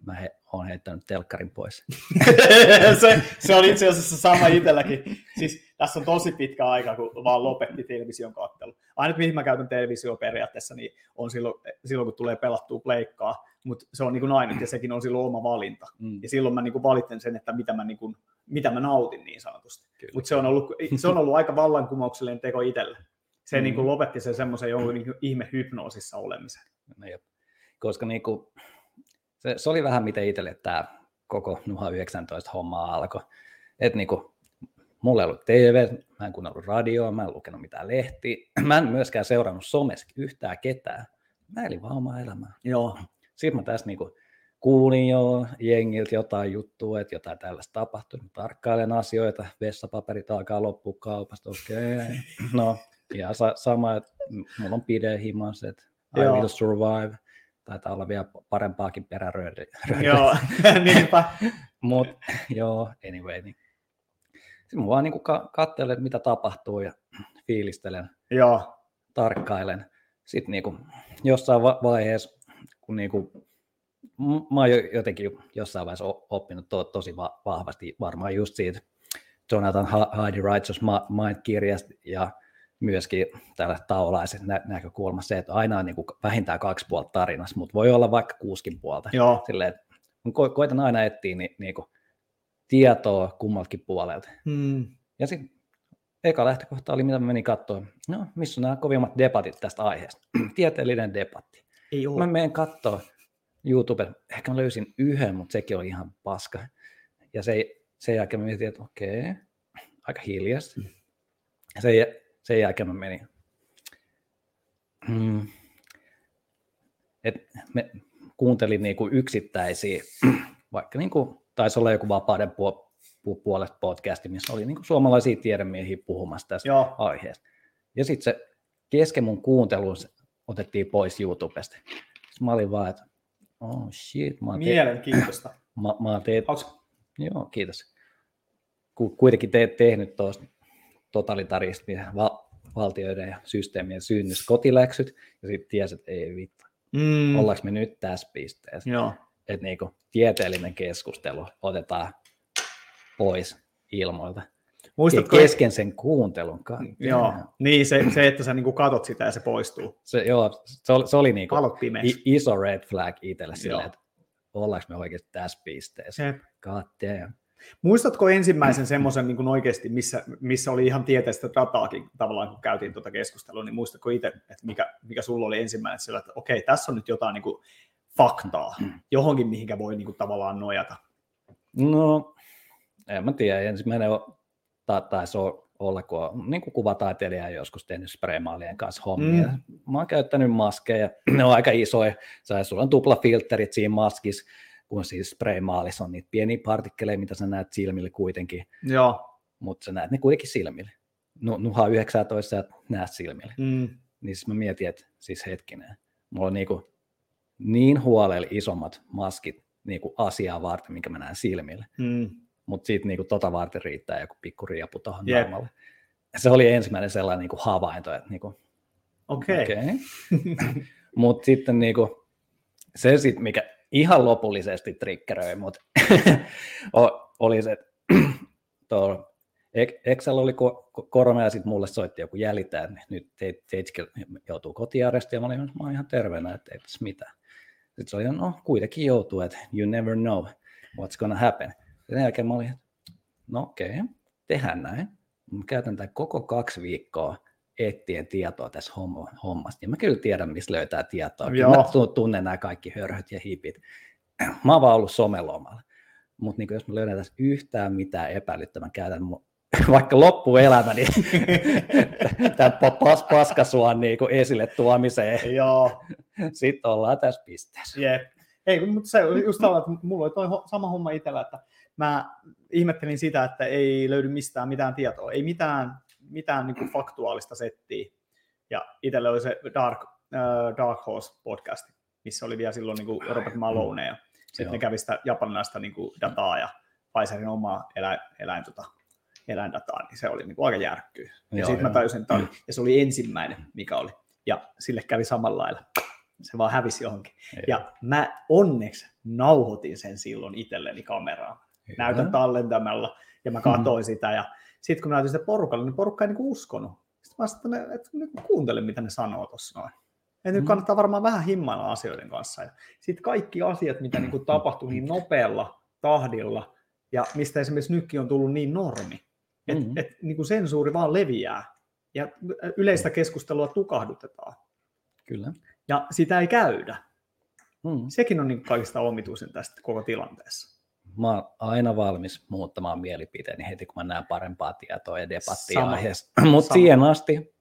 mä he, oon heittänyt telkkarin pois. se, se on itse asiassa sama itselläkin. Siis tässä on tosi pitkä aika, kun vaan lopetti television kattelu. Ainut mihin mä käytän televisio periaatteessa, niin on silloin, silloin kun tulee pelattua pleikkaa, mutta se on niin kuin ainut ja sekin on silloin oma valinta. Mm. Ja silloin mä niin kuin valitsen sen, että mitä mä, niin kuin, mitä mä nautin niin sanotusti. Mutta se, on ollut, se on ollut aika vallankumouksellinen teko itselle. Se Mm. niin kuin lopetti sen semmoisen jonkun niin kuin ihme hypnoosissa olemisen. No. Koska niinku, se, se, oli vähän miten itselle tämä koko Nuha 19 homma alkoi. Että niinku, mulla ei ollut TV, mä en kuunnellut radioa, mä en lukenut mitään lehtiä, mä en myöskään seurannut somessa yhtään ketään. Mä elin vaan omaa elämää. Joo. Sitten mä tässä niinku kuulin jo jengiltä jotain juttua, että jotain tällaista tapahtuu. Mä tarkkailen asioita, vessapaperit alkaa loppua kaupasta, okei. Okay. No, ihan sa- sama, että mulla on pide himas, että I Joo. will survive. Taitaa olla vielä parempaakin perärööriä. Joo, niinpä. Mut joo, anyway. Niin. Sitten mä vaan niinku ka- katselen, mitä tapahtuu ja fiilistelen Joo, tarkkailen. Sitten niinku jossain va- vaiheessa, kun niinku, m- mä oon jo- jotenkin jossain vaiheessa oppinut to- tosi va- vahvasti varmaan just siitä Jonathan Ha- Hardy Righteous Mind-kirjasta ja myöskin tällä taolaisen nä- näkökulmasta se, että aina on niinku vähintään kaksi puolta tarinassa, mutta voi olla vaikka kuuskin puolta. joo. Silleen, että ko- koitan aina etsiä ni- niinku tietoa kummaltakin puolelta. Hmm. Ja sitten eka lähtökohta oli, mitä mä menin katsoa. No, missä on nämä kovimmat debatit tästä aiheesta? Tieteellinen debatti. Ei Mä menen katsoa YouTube, ehkä mä löysin yhden, mutta sekin oli ihan paska. Ja se, sen jälkeen mä mietin, että okei, aika hiljasta. Sen, jä- sen jälkeen mä menin. Mm, et me kuuntelin niinku yksittäisiä, vaikka niinku, taisi olla joku vapauden puo- pu- puolesta podcasti, missä oli niinku suomalaisia tiedemiehiä puhumassa tästä Joo, aiheesta. Ja sitten se kesken mun kuuntelun otettiin pois YouTubesta. Sitten mä olin vaan, että oh shit, mä oon, te- mielenkiintoista. mä, mä oon te- Hauska. Joo, kiitos. Ku, kuitenkin te, tehnyt tuosta totalitarismien, val, valtioiden ja systeemien synnys kotiläksyt, ja sitten tiesi, että ei vittu, Mm. ollaanko me nyt tässä pisteessä, Joo. että niinku tieteellinen keskustelu otetaan pois ilmoilta. Muistatko, Kesken sen kuuntelun. God joo, niin se, se, että sä niinku katot sitä ja se poistuu. Se, joo, se oli, se oli niinku iso red flag itselle silleen, että ollaanko me oikeasti tässä pisteessä. Jep. God damn. Muistatko ensimmäisen semmoisen niin oikeasti, missä, missä oli ihan tieteellistä dataakin tavallaan, kun käytiin tuota keskustelua, niin muistatko itse, että mikä, mikä sulla oli ensimmäinen sillä, että okei, tässä on nyt jotain niin kuin faktaa, johonkin mihinkä voi niin kuin tavallaan nojata. No, en mä tiedä. Ensimmäinen on, ta, taisi olla, kun on niin kuin kuvataiteilija joskus tehnyt spraymaalien kanssa hommia. Mm. Mä oon käyttänyt maskeja, ne on aika isoja. Sä, sulla on tuplafilterit siinä maskissa, kun siis spraymaalissa on niitä pieniä partikkeleja, mitä sä näet silmille kuitenkin. Joo. Mutta sä näet ne kuitenkin silmille. No, nuha 19 sä näet silmille. Mm. Niin siis mä mietin, että siis hetkinen, mulla on niinku niin huolella isommat maskit niinku asiaa varten, minkä mä näen silmille. Mm. Mutta sitten niinku tota varten riittää joku pikku riepu tuohon Jep. naamalle. Se oli ensimmäinen sellainen niinku havainto, että niinku, Okei. Okay. okei. Mutta sitten niinku, se, sit, mikä ihan lopullisesti triggeröi mut, oli se, että tuo Ek- Excel oli ko- ko- korona ja sitten mulle soitti joku jäljittäjä, että nyt te- teitsikö joutuu kotiarestiin, ja mä olin, että mä oon ihan terveenä, että ei tässä mitään. Sitten se oli, no kuitenkin joutuu, että you never know what's gonna happen. Sen jälkeen mä olin, että no okei, okay, tehdään näin. Mä käytän tämän koko kaksi viikkoa etsien tietoa tässä homma- hommasta. Ja mä kyllä tiedän, mistä löytää tietoa. Mä tu- tunnen nämä kaikki hörhöt ja hipit. Mä oon vaan ollut somelomalla. Mutta niin jos mä löydän tässä yhtään mitään epäilyttä, mä käytän mun, vaikka loppuelämäni tämän pas, paskasuon niin esille tuomiseen. Joo. Sitten ollaan tässä pisteessä. Jep. Ei, mutta se just tällä, että mulla oli toi sama homma itsellä, että mä ihmettelin sitä, että ei löydy mistään mitään tietoa, ei mitään, mitään niin kuin faktuaalista settiä. Ja itsellä oli se Dark, äh, Dark Horse podcast, missä oli vielä silloin niin kuin Robert Malone ja sitten ne kävi sitä japanilaista niin kuin dataa ja Pfizerin omaa eläin, eläin, tota, eläindataa, niin se oli niin kuin aika järkkyy. Ja sitten mä tajusin, että ja se oli ensimmäinen, mikä oli. Ja sille kävi samalla lailla. Se vaan hävisi johonkin. Ja mä onneksi nauhoitin sen silloin itselleni kameraan. Näytän tallentamalla ja mä katsoin sitä ja sitten kun mä näytin sitä porukalle, niin porukka ei niinku uskonut. Sitten mä sanoin, että, nyt kuuntele, mitä ne sanoo tuossa noin. Et nyt Mm. kannattaa varmaan vähän himmailla asioiden kanssa. Ja sitten kaikki asiat, mitä niinku tapahtuu niin nopealla tahdilla ja mistä esimerkiksi nytkin on tullut niin normi, että Mhm. et, niinku sensuuri vaan leviää ja yleistä keskustelua tukahdutetaan Kyllä. ja sitä ei käydä. Mm. Sekin on niin kaikista omituisin tästä koko tilanteessa. Mä oon aina valmis muuttamaan mielipiteeni heti, kun mä näen parempaa tietoa ja debattia Sama. aiheesta. Mutta siihen asti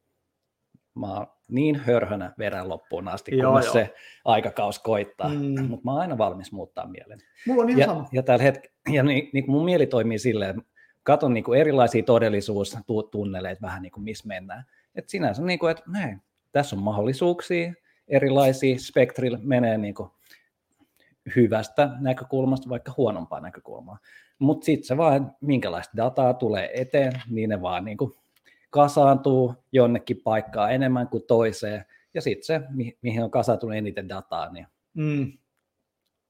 mä oon niin hörhönä verän loppuun asti, Joo, kun joo. se aikakaus koittaa. Mm. Mutta mä oon aina valmis muuttaa mielen. Mulla on ihan Ja, sama. ja, tällä hetk- ja niin, niin mun mieli toimii silleen, että katon niin kuin erilaisia todellisuustunneleita vähän niin kuin missä mennään. Et sinänsä, niin kuin, että hei, tässä on mahdollisuuksia, erilaisia spektrillä menee niin kuin hyvästä näkökulmasta vaikka huonompaa näkökulmaa. Mutta sitten se vaan, minkälaista dataa tulee eteen, niin ne vaan niin kuin kasaantuu jonnekin paikkaan enemmän kuin toiseen. Ja sitten se, mi- mihin on kasaantunut eniten dataa, niin Mm.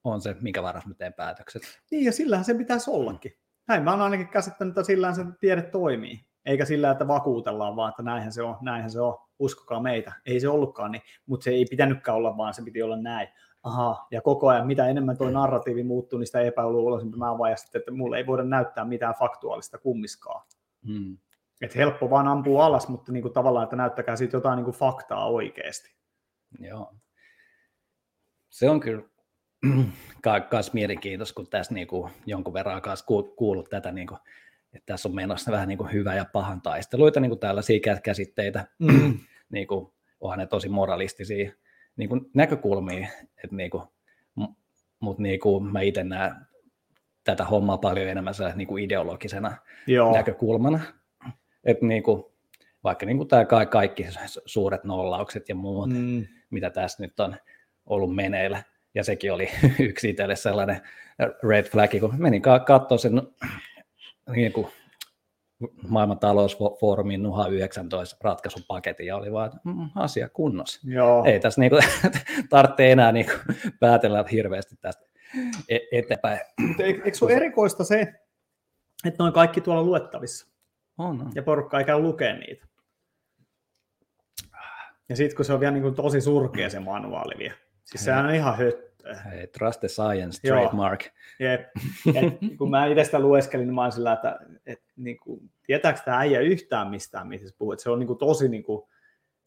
on se, minkä varas mä teen päätökset. Niin, ja sillähän se pitäisi ollakin. Näin mä oon ainakin käsittänyt, että sillähän se tiede toimii. Eikä sillä, että vakuutellaan vaan, että näinhän se on, näinhän se on, uskokaa meitä. Ei se ollutkaan niin, mutta se ei pitänytkään olla, vaan se piti olla näin. Aha, ja koko ajan mitä enemmän tuo narratiivi muuttuu, niin sitä epäluuloisempi mä vaan, ja sitten, että mulle ei voida näyttää mitään faktuaalista kummiskaan. Hmm. Että helppo vaan ampuu alas, mutta niin kuin tavallaan, että näyttäkää siitä jotain niin kuin faktaa oikeasti. Joo. Se on kyllä kans mielenkiintoista, kun tässä niinku jonkun verran kanssa ku- kuullut tätä, niinku, että tässä on menossa vähän niinku hyvä ja pahan taisteluita, niinku tällaisia kä- käsitteitä, Mm. niinku, onhan ne tosi moralistisia niinku, näkökulmia, että niinku, mutta niinku, mä itse näen tätä hommaa paljon enemmän sellaisena niinku ideologisena Joo, näkökulmana. Että niinku, vaikka niinku tämä kaikki suuret nollaukset ja muut, mm. mitä tässä nyt on ollut meneillä. Ja sekin oli yksi itselle sellainen red flag, kun menin katsoa sen niin kuin maailman talousfoorumin NUHA 19 ratkaisupaketin ja oli vaan, että mm, asia kunnossa. Joo. Ei tässä niinku, tarvitse enää niinku päätellä hirveästi tästä e- eteenpäin. Eikö se ole erikoista se, että noin kaikki tuolla luettavissa On, on. ja porukka ei käy lukea niitä? Ja sitten kun se on vielä niin kuin tosi surkea se manuaali vielä. Siis sehän on ihan höttöä. Hei, Trust the Science Joo. trademark. Jep. Et, kun mä itse sitä lueskelin, niin mä oon sillä, että et, niin kuin, tietääkö tämä äijä yhtään mistään, mistä se puhuu. Et se on niin kuin, tosi niin kuin,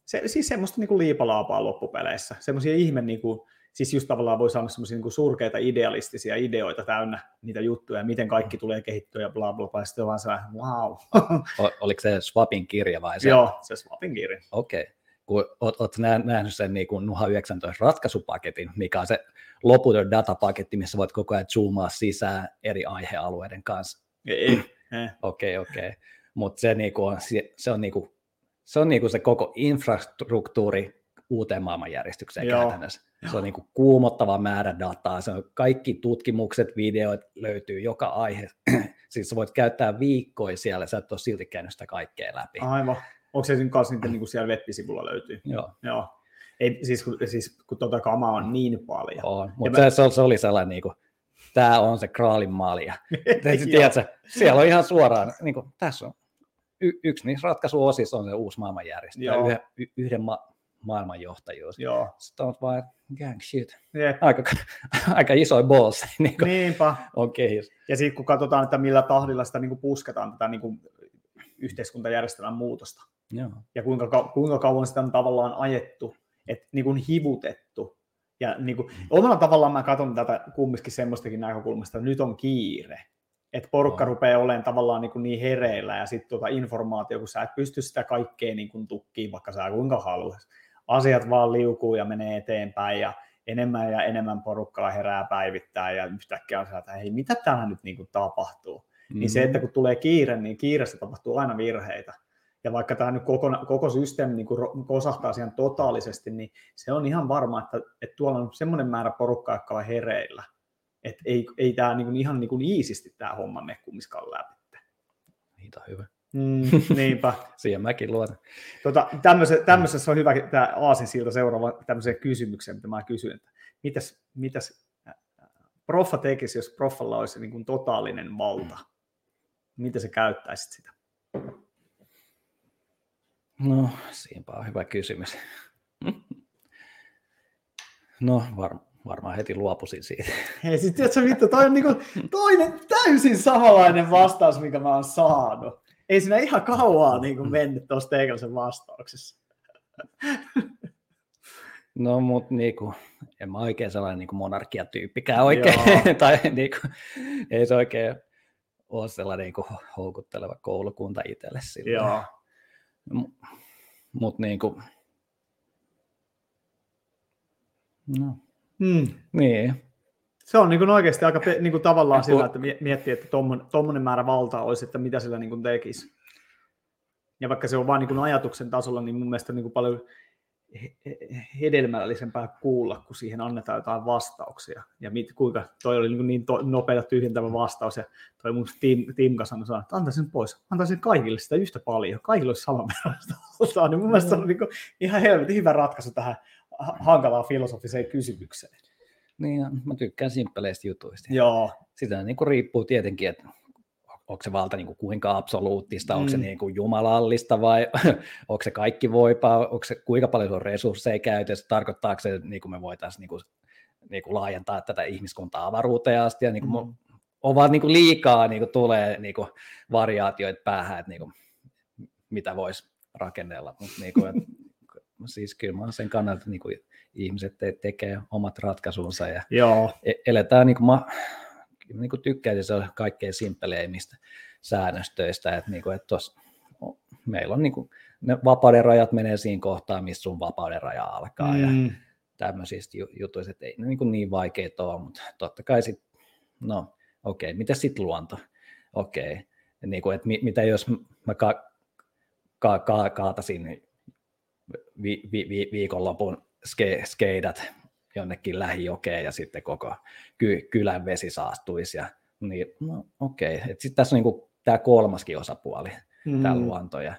se, siis semmoista niin kuin liipalaapaa loppupeleissä. Semmoisia ihme, niin kuin, siis just tavallaan voi saada semmoisia niin surkeita idealistisia ideoita täynnä niitä juttuja, miten kaikki tulee kehittyä ja bla bla bla, ja sitten vaan sellainen, wow. O, oliko se Swapin kirja vai se? Joo, se Swapin kirja. Okei. Okay. Kun oot, oot nähnyt sen niin kuin Nuha 19 ratkaisupaketin, mikä on se loputon datapaketti, missä voit koko ajan zoomaa sisään eri aihealueiden kanssa. Ei. Okei, okei. Mutta se, niinku on, se, se on, niinku, se on niinku se koko infrastruktuuri uuteen maailmanjärjestykseen Joo. käytännössä. Se on niin kuin kuumottava määrä dataa, se on kaikki tutkimukset, videot löytyy joka aihe. siis voit käyttää viikkoja siellä, sä et ole silti käynyt sitä kaikkea läpi. Aivan. Onko se kanssa niin kuin siellä web-sivulla löytyy? Joo. Joo. Ei, siis, kun, siis kun tuota kamaa on niin paljon. On, mutta mä... se, se, oli sellainen, niin kuin, tämä on se kraalin malja. Tiedätkö, siellä on ihan suoraan, niin kuin, tässä on y- yksi niistä ratkaisuosissa on se uusi maailmanjärjestö. Yhden, yhden ma- maailmanjohtajuus. Joo. Sitten on vaan, gang shit. Jep. Aika, aika iso balls niin kuin Niinpä. on kehis. Ja sitten kun katsotaan, että millä tahdilla sitä niin kuin pusketaan tätä niin kuin yhteiskuntajärjestelmän muutosta. Joo. Ja kuinka, kuinka kauan sitä on tavallaan ajettu, että niin kuin hivutettu. Ja niin kuin, omalla tavallaan mä katson tätä kumminkin semmoistakin näkökulmasta, että nyt on kiire. Että porukka oh. rupeaa olemaan tavallaan niin, kuin niin hereillä ja sitten tuota informaatio, kun sä et pysty sitä kaikkea niin kuin tukkiin, vaikka sä kuinka haluaisit asiat vaan liukuu ja menee eteenpäin ja enemmän ja enemmän porukkaa herää päivittäin ja yhtäkkiä on että hei, mitä täällä nyt niin kuin tapahtuu? Mm-hmm. Niin se, että kun tulee kiire, niin kiireessä tapahtuu aina virheitä. Ja vaikka tämä nyt koko, koko systeemi niin kuin kosahtaa siihen totaalisesti, niin se on ihan varma, että, että tuolla on semmoinen määrä porukkaa, jotka on hereillä. Että ei, ei tämä niin kuin ihan niin kuin iisisti tämä homma mene kummiskaan läpi. Niitä on hyvä. Mm, niinpä. Siihen mäkin luotan. Tota, tämmöisessä, tämmöisessä on hyvä tämä aasinsilta seuraava tämmöiseen kysymykseen, mitä mä kysyn, että mitäs, mitäs proffa tekisi, jos proffalla olisi niin kuin totaalinen valta? Miten se käyttäisit sitä? No, siinäpä on hyvä kysymys. No, var, varmaan heti luopuisin siitä. Hei, siis tiedätkö vittu, toi on niinku toinen täysin samanlainen vastaus, mikä mä oon saanut ei siinä ihan kauaa niin kuin mennyt tuossa teikäläisen vastauksessa. No, mutta niinku, en mä oikein sellainen niinku monarkiatyyppikään oikein, tai niinku, ei se oikein ole sellainen niinku houkutteleva koulukunta itselle sillä. Joo. Mutta niinku, no, hmm. niin, se on niin kuin oikeasti aika niin kuin tavallaan kun... sillä, että miettii, että tuommoinen määrä valtaa olisi, että mitä sillä niin kuin tekisi. Ja vaikka se on vain niin ajatuksen tasolla, niin mun mielestä niin kuin paljon hedelmällisempää kuulla, kun siihen annetaan jotain vastauksia. Ja mit, kuinka toi oli niin, niin to, nopea tyhjentävä vastaus. Ja toi mun Tim, Tim sanoi, että antaisin sen pois. Antaisin kaikille sitä yhtä paljon. Kaikilla olisi sama verran. Niin mun mielestä se on niin kuin, ihan helvetin hyvä ratkaisu tähän hankalaan filosofiseen kysymykseen. Niin, mä tykkään simppeleistä jutuista. Joo. Sitä niin kuin riippuu tietenkin, että onko se valta niin kuin kuinka absoluuttista, mm. onko se mm. niin kuin jumalallista vai onko se kaikki voipa, onko se, kuinka paljon se on resursseja käytössä, tarkoittaako se, että niin kuin me voitaisiin niin kuin, niin kuin laajentaa tätä ihmiskuntaa avaruuteen asti, ja niin kuin mm. ovat niin kuin liikaa niin kuin tulee niin kuin variaatioita päähän, että niin kuin, mitä voisi rakennella, mutta niin kuin, että, siis kyllä mä olen sen kannalta niin kuin, ihmiset te- tekee omat ratkaisunsa ja Joo. E-, eletään niin kuin mä niin kuin tykkäisin se on kaikkein simpeleimmistä säännöstöistä, että, niin kuin, että tos, meillä on niin kuin, ne vapauden rajat menee siinä kohtaa, missä sun vapauden raja alkaa mm. ja tämmöisistä jutuista, että ei ne niin, kuin niin vaikeita ole, mutta totta kai sitten, no okei, okay, mitä sitten luonto? Okei, okay. niin kuin, että mitä jos mä ka- ka- ka- kaatasin vi- vi- vi- viikonlopun ske, skeidat jonnekin lähijokeen ja sitten koko ky, kylän vesi saastuisi. Ja, niin, no okei, okay. sitten tässä on niin tämä kolmaskin osapuoli, mm. tämä luonto ja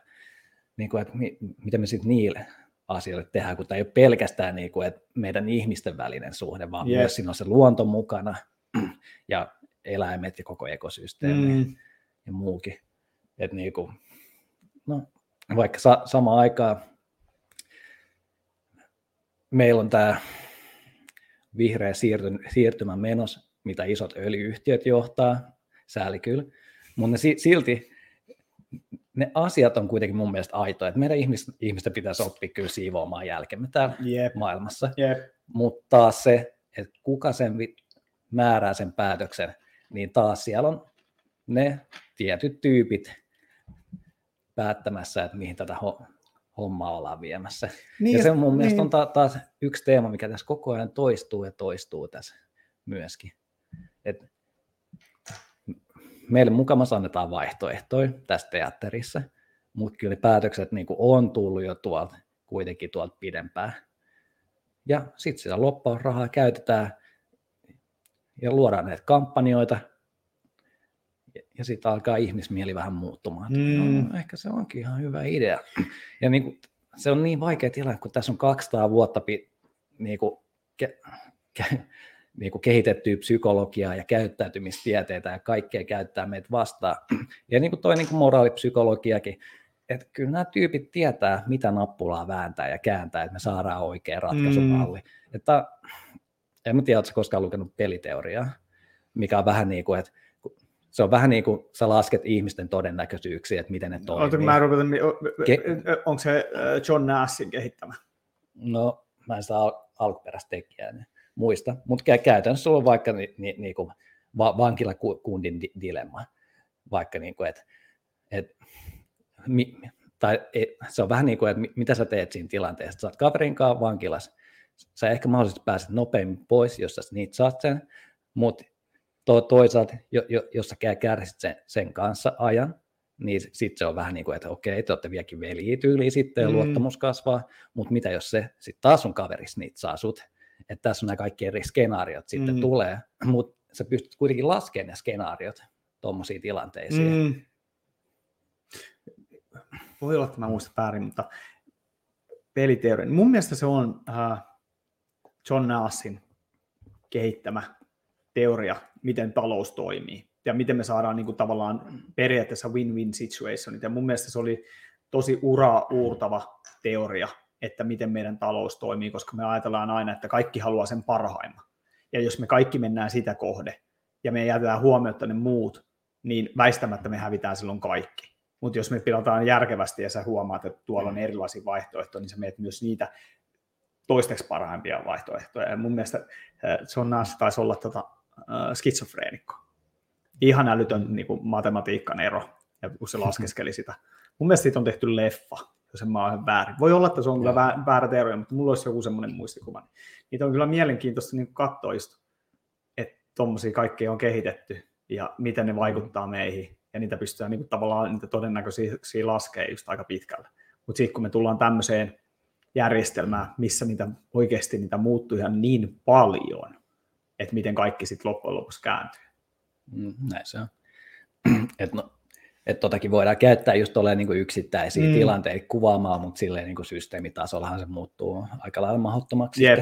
niin kuin, että mi, mitä me sitten niille asioille tehdään, kun tämä ei ole pelkästään niin kuin, että meidän ihmisten välinen suhde, vaan yes. myös siinä on se luonto mukana ja eläimet ja koko ekosysteemi mm. ja muukin. että niin kuin, no, vaikka sa- samaan aikaan meillä on tämä vihreä siirtymä menos, mitä isot öljyyhtiöt johtaa, sääli kyllä, mutta silti ne asiat on kuitenkin mun mielestä aitoja, että meidän ihmisten pitäisi oppia kyllä siivoamaan jälkemme täällä yep. maailmassa. Yep. mutta taas se, että kuka sen vi- määrää sen päätöksen, niin taas siellä on ne tietyt tyypit päättämässä, että mihin tätä ho- hommaa ollaan viemässä. Niin, ja se mun niin. mielestä on ta- taas yksi teema, mikä tässä koko ajan toistuu ja toistuu tässä myöskin. Et meille mukamassa annetaan vaihtoehtoja tässä teatterissa, mutta kyllä päätökset niin on tullut jo tuolta kuitenkin tuolta pidempään. Ja sitten sitä loppausrahaa käytetään ja luodaan näitä kampanjoita, ja sitten alkaa ihmismieli vähän muuttumaan. Mm. No, ehkä se onkin ihan hyvä idea. Ja niin kuin, se on niin vaikea tilanne, kun tässä on 200 vuotta pi, niin kuin, ke, ke, niin kuin kehitettyä psykologiaa ja käyttäytymistieteitä ja kaikkea käyttää meitä vastaan. Ja niin kuin toi niin kuin moraalipsykologiakin, että kyllä nämä tyypit tietää, mitä nappulaa vääntää ja kääntää, että me saadaan oikea ratkaisumalli. Mm. Että, en mä tiedä, oletko koskaan lukenut peliteoriaa, mikä on vähän niin kuin, että se on vähän niin kuin sä lasket ihmisten todennäköisyyksiä, että miten ne toimii. Oletko mä rupetan, Ke- onko se John Nassin kehittämä? No, mä en saa al- alkuperäistä tekijää niin muista, mutta käytännössä sulla on vaikka ni, ni, niin kuin va- vankilakundin di- dilemma, vaikka niin kuin, että et, mi, tai et, se on vähän niin kuin, että mitä sä teet siinä tilanteessa, sä oot kaverin kanssa vankilassa, sä ehkä mahdollisesti pääset nopeammin pois, jos sä niitä saat sen, mutta to, toisaalta, jo, jo, jos sä kärsit sen, sen kanssa ajan, niin sitten se on vähän niin kuin, että okei, te olette vieläkin veli tyyliin sitten ja mm. luottamus kasvaa, mutta mitä jos se sitten taas on kaveris niitä saa sut, että tässä on nämä kaikki eri skenaariot sitten mm. tulee, mutta sä pystyt kuitenkin laskemaan ne skenaariot tuommoisiin tilanteisiin. Mm. Voi olla, että mä muistan väärin, mutta peliteoria. Mun mielestä se on uh, John Nassin kehittämä teoria, miten talous toimii ja miten me saadaan niin kuin tavallaan periaatteessa win-win situationit. Ja mun mielestä se oli tosi ura uurtava teoria, että miten meidän talous toimii, koska me ajatellaan aina, että kaikki haluaa sen parhaimman. Ja jos me kaikki mennään sitä kohde ja me jätetään huomiota ne muut, niin väistämättä me hävitään silloin kaikki. Mutta jos me pidetään järkevästi ja sä huomaat, että tuolla on erilaisia vaihtoehtoja, niin sä meet myös niitä toisteksi parhaimpia vaihtoehtoja. Ja mun mielestä John Nash taisi olla tota, äh, skitsofreenikko. Ihan älytön niin kuin matematiikan ero, ja kun se laskeskeli sitä. Mun mielestä siitä on tehty leffa, jos en mä ole väärin. Voi olla, että se on kyllä väärä teoria, mutta mulla olisi joku semmoinen muistikuva. Niitä on kyllä mielenkiintoista niin katsoa että tuommoisia kaikkea on kehitetty ja miten ne vaikuttaa meihin. Ja niitä pystytään niin kuin, tavallaan niitä todennäköisiä laskemaan just aika pitkälle. Mutta sitten kun me tullaan tämmöiseen järjestelmään, missä niitä oikeasti niitä muuttuu ihan niin paljon, että miten kaikki sitten loppujen lopuksi kääntyy. Mm, näin se on. Et no, et totakin voidaan käyttää just olemaan niin yksittäisiä mm. tilanteita kuvaamaan, mutta silleen niin systeemitasollahan se muuttuu aika lailla mahdottomaksi. Yep.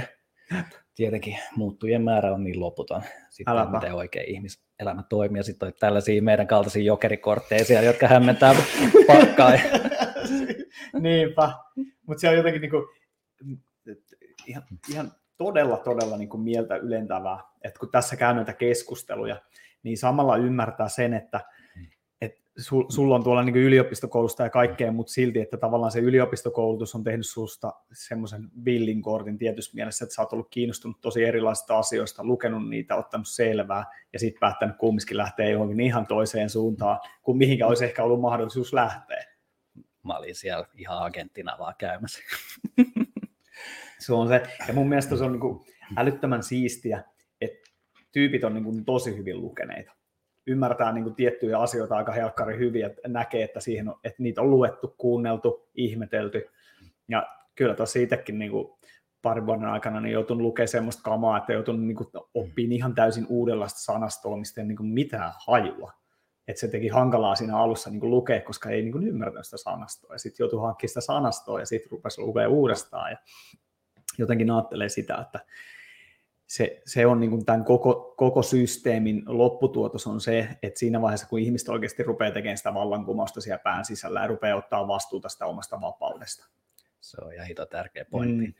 Tietenkin muuttujien määrä on niin loputon, sitten Äläpä. miten oikein ihmiselämä toimii, ja sitten on tällaisia meidän kaltaisia jokerikortteja jotka hämmentää pakkaa. Niinpä, mutta se on jotenkin niin kuin, ihan, ihan todella, todella niin kuin mieltä ylentävää, että kun tässä käy näitä keskusteluja, niin samalla ymmärtää sen, että että sul, sulla on tuolla niin yliopistokoulusta ja kaikkea, mutta silti, että tavallaan se yliopistokoulutus on tehnyt susta semmoisen villin kortin tietyssä mielessä, että sä oot ollut kiinnostunut tosi erilaisista asioista, lukenut niitä, ottanut selvää ja sitten päättänyt kumminkin lähteä johonkin ihan toiseen suuntaan, kuin mihinkä olisi ehkä ollut mahdollisuus lähteä. Mä olin siellä ihan agenttina vaan käymässä. Se on se. Ja mun mielestä se on niin älyttömän siistiä, että tyypit on niin kuin tosi hyvin lukeneita. Ymmärtää niin kuin tiettyjä asioita aika helkkari hyvin, että näkee, että, siihen on, että niitä on luettu, kuunneltu, ihmetelty. Ja kyllä tosi itsekin niin kuin parin vuoden aikana niin joutunut lukemaan semmoista kamaa, että joutunut niin oppimaan ihan täysin uudenlaista sanastoa, mistä ei niin kuin mitään hajua. Että se teki hankalaa siinä alussa niin lukea, koska ei niin ymmärtänyt sitä sanastoa. Ja sitten joutui hankkimaan sitä sanastoa ja sitten rupesi lukea uudestaan. Ja jotenkin ajattelee sitä, että se, se on niin kuin tämän koko, koko systeemin lopputuotos on se, että siinä vaiheessa, kun ihmiset oikeasti rupeaa tekemään sitä vallankumousta siellä pään sisällä ja rupeaa ottaa vastuuta sitä omasta vapaudesta. Se on ihan hito tärkeä pointti. Mm.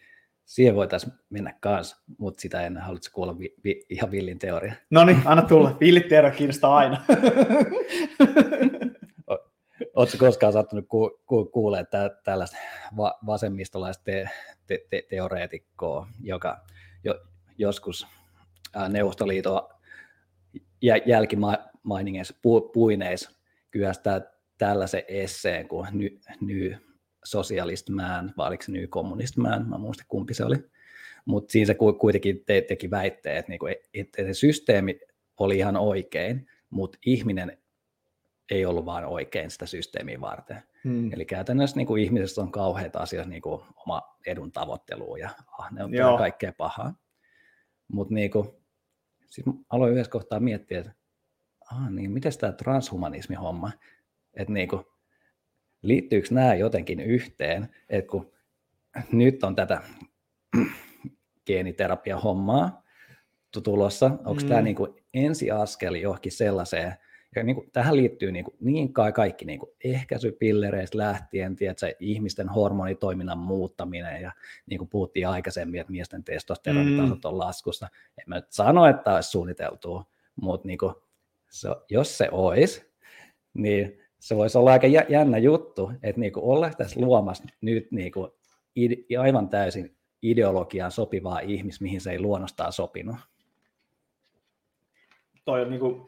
Siihen voitaisiin mennä kanssa, mutta sitä ennen haluatko kuulla vi, vi, ihan villin teoria. No niin, anna tulla. Villit teoria kiinnostaa aina. Oletko koskaan saattanut ku, ku, kuulla että tällaista va, vasemmistolaista te, te, te, teoreetikkoa, joka, jo, joskus Neuvostoliiton jälkimainingeissa, pu, puineissa kyöstää tällaisen esseen kuin New, New Socialist Man, vai oliko se New Communist Man, mä muistan kumpi se oli. Mutta siinä se kuitenkin te, teki väitteet, että, niinku, että se systeemi oli ihan oikein, mutta ihminen ei ollut vain oikein sitä systeemiä varten. Hmm. Eli käytännössä niin kuin ihmisessä on kauheita asioita, niin kuin oma edun tavoittelu ja ah, ne on kaikkea pahaa. Mutta niin kuin, sitten aloin yhdessä kohtaa miettiä, että ah, niin, miten tämä transhumanismi-homma, että niin kuin, liittyykö nämä jotenkin yhteen, että kun nyt on tätä geeniterapia-hommaa tulossa, onko mm. tämä niin kuin ensiaskel johonkin sellaiseen, ja niin kuin, tähän liittyy niin, kuin, niin kai kaikki niin kuin ehkäisypillereistä lähtien, tiedätkö, ihmisten hormonitoiminnan muuttaminen, ja niin kuin puhuttiin aikaisemmin, että miesten testosteronitasot mm. on laskussa. En mä nyt sano, että olisi suunniteltu, mutta niin kuin, se, jos se olisi, niin se voisi olla aika jännä juttu, että niin kuin olla tässä luomassa nyt niin kuin aivan täysin ideologiaan sopivaa ihmistä, mihin se ei luonnostaan sopinut. Toi on niin kuin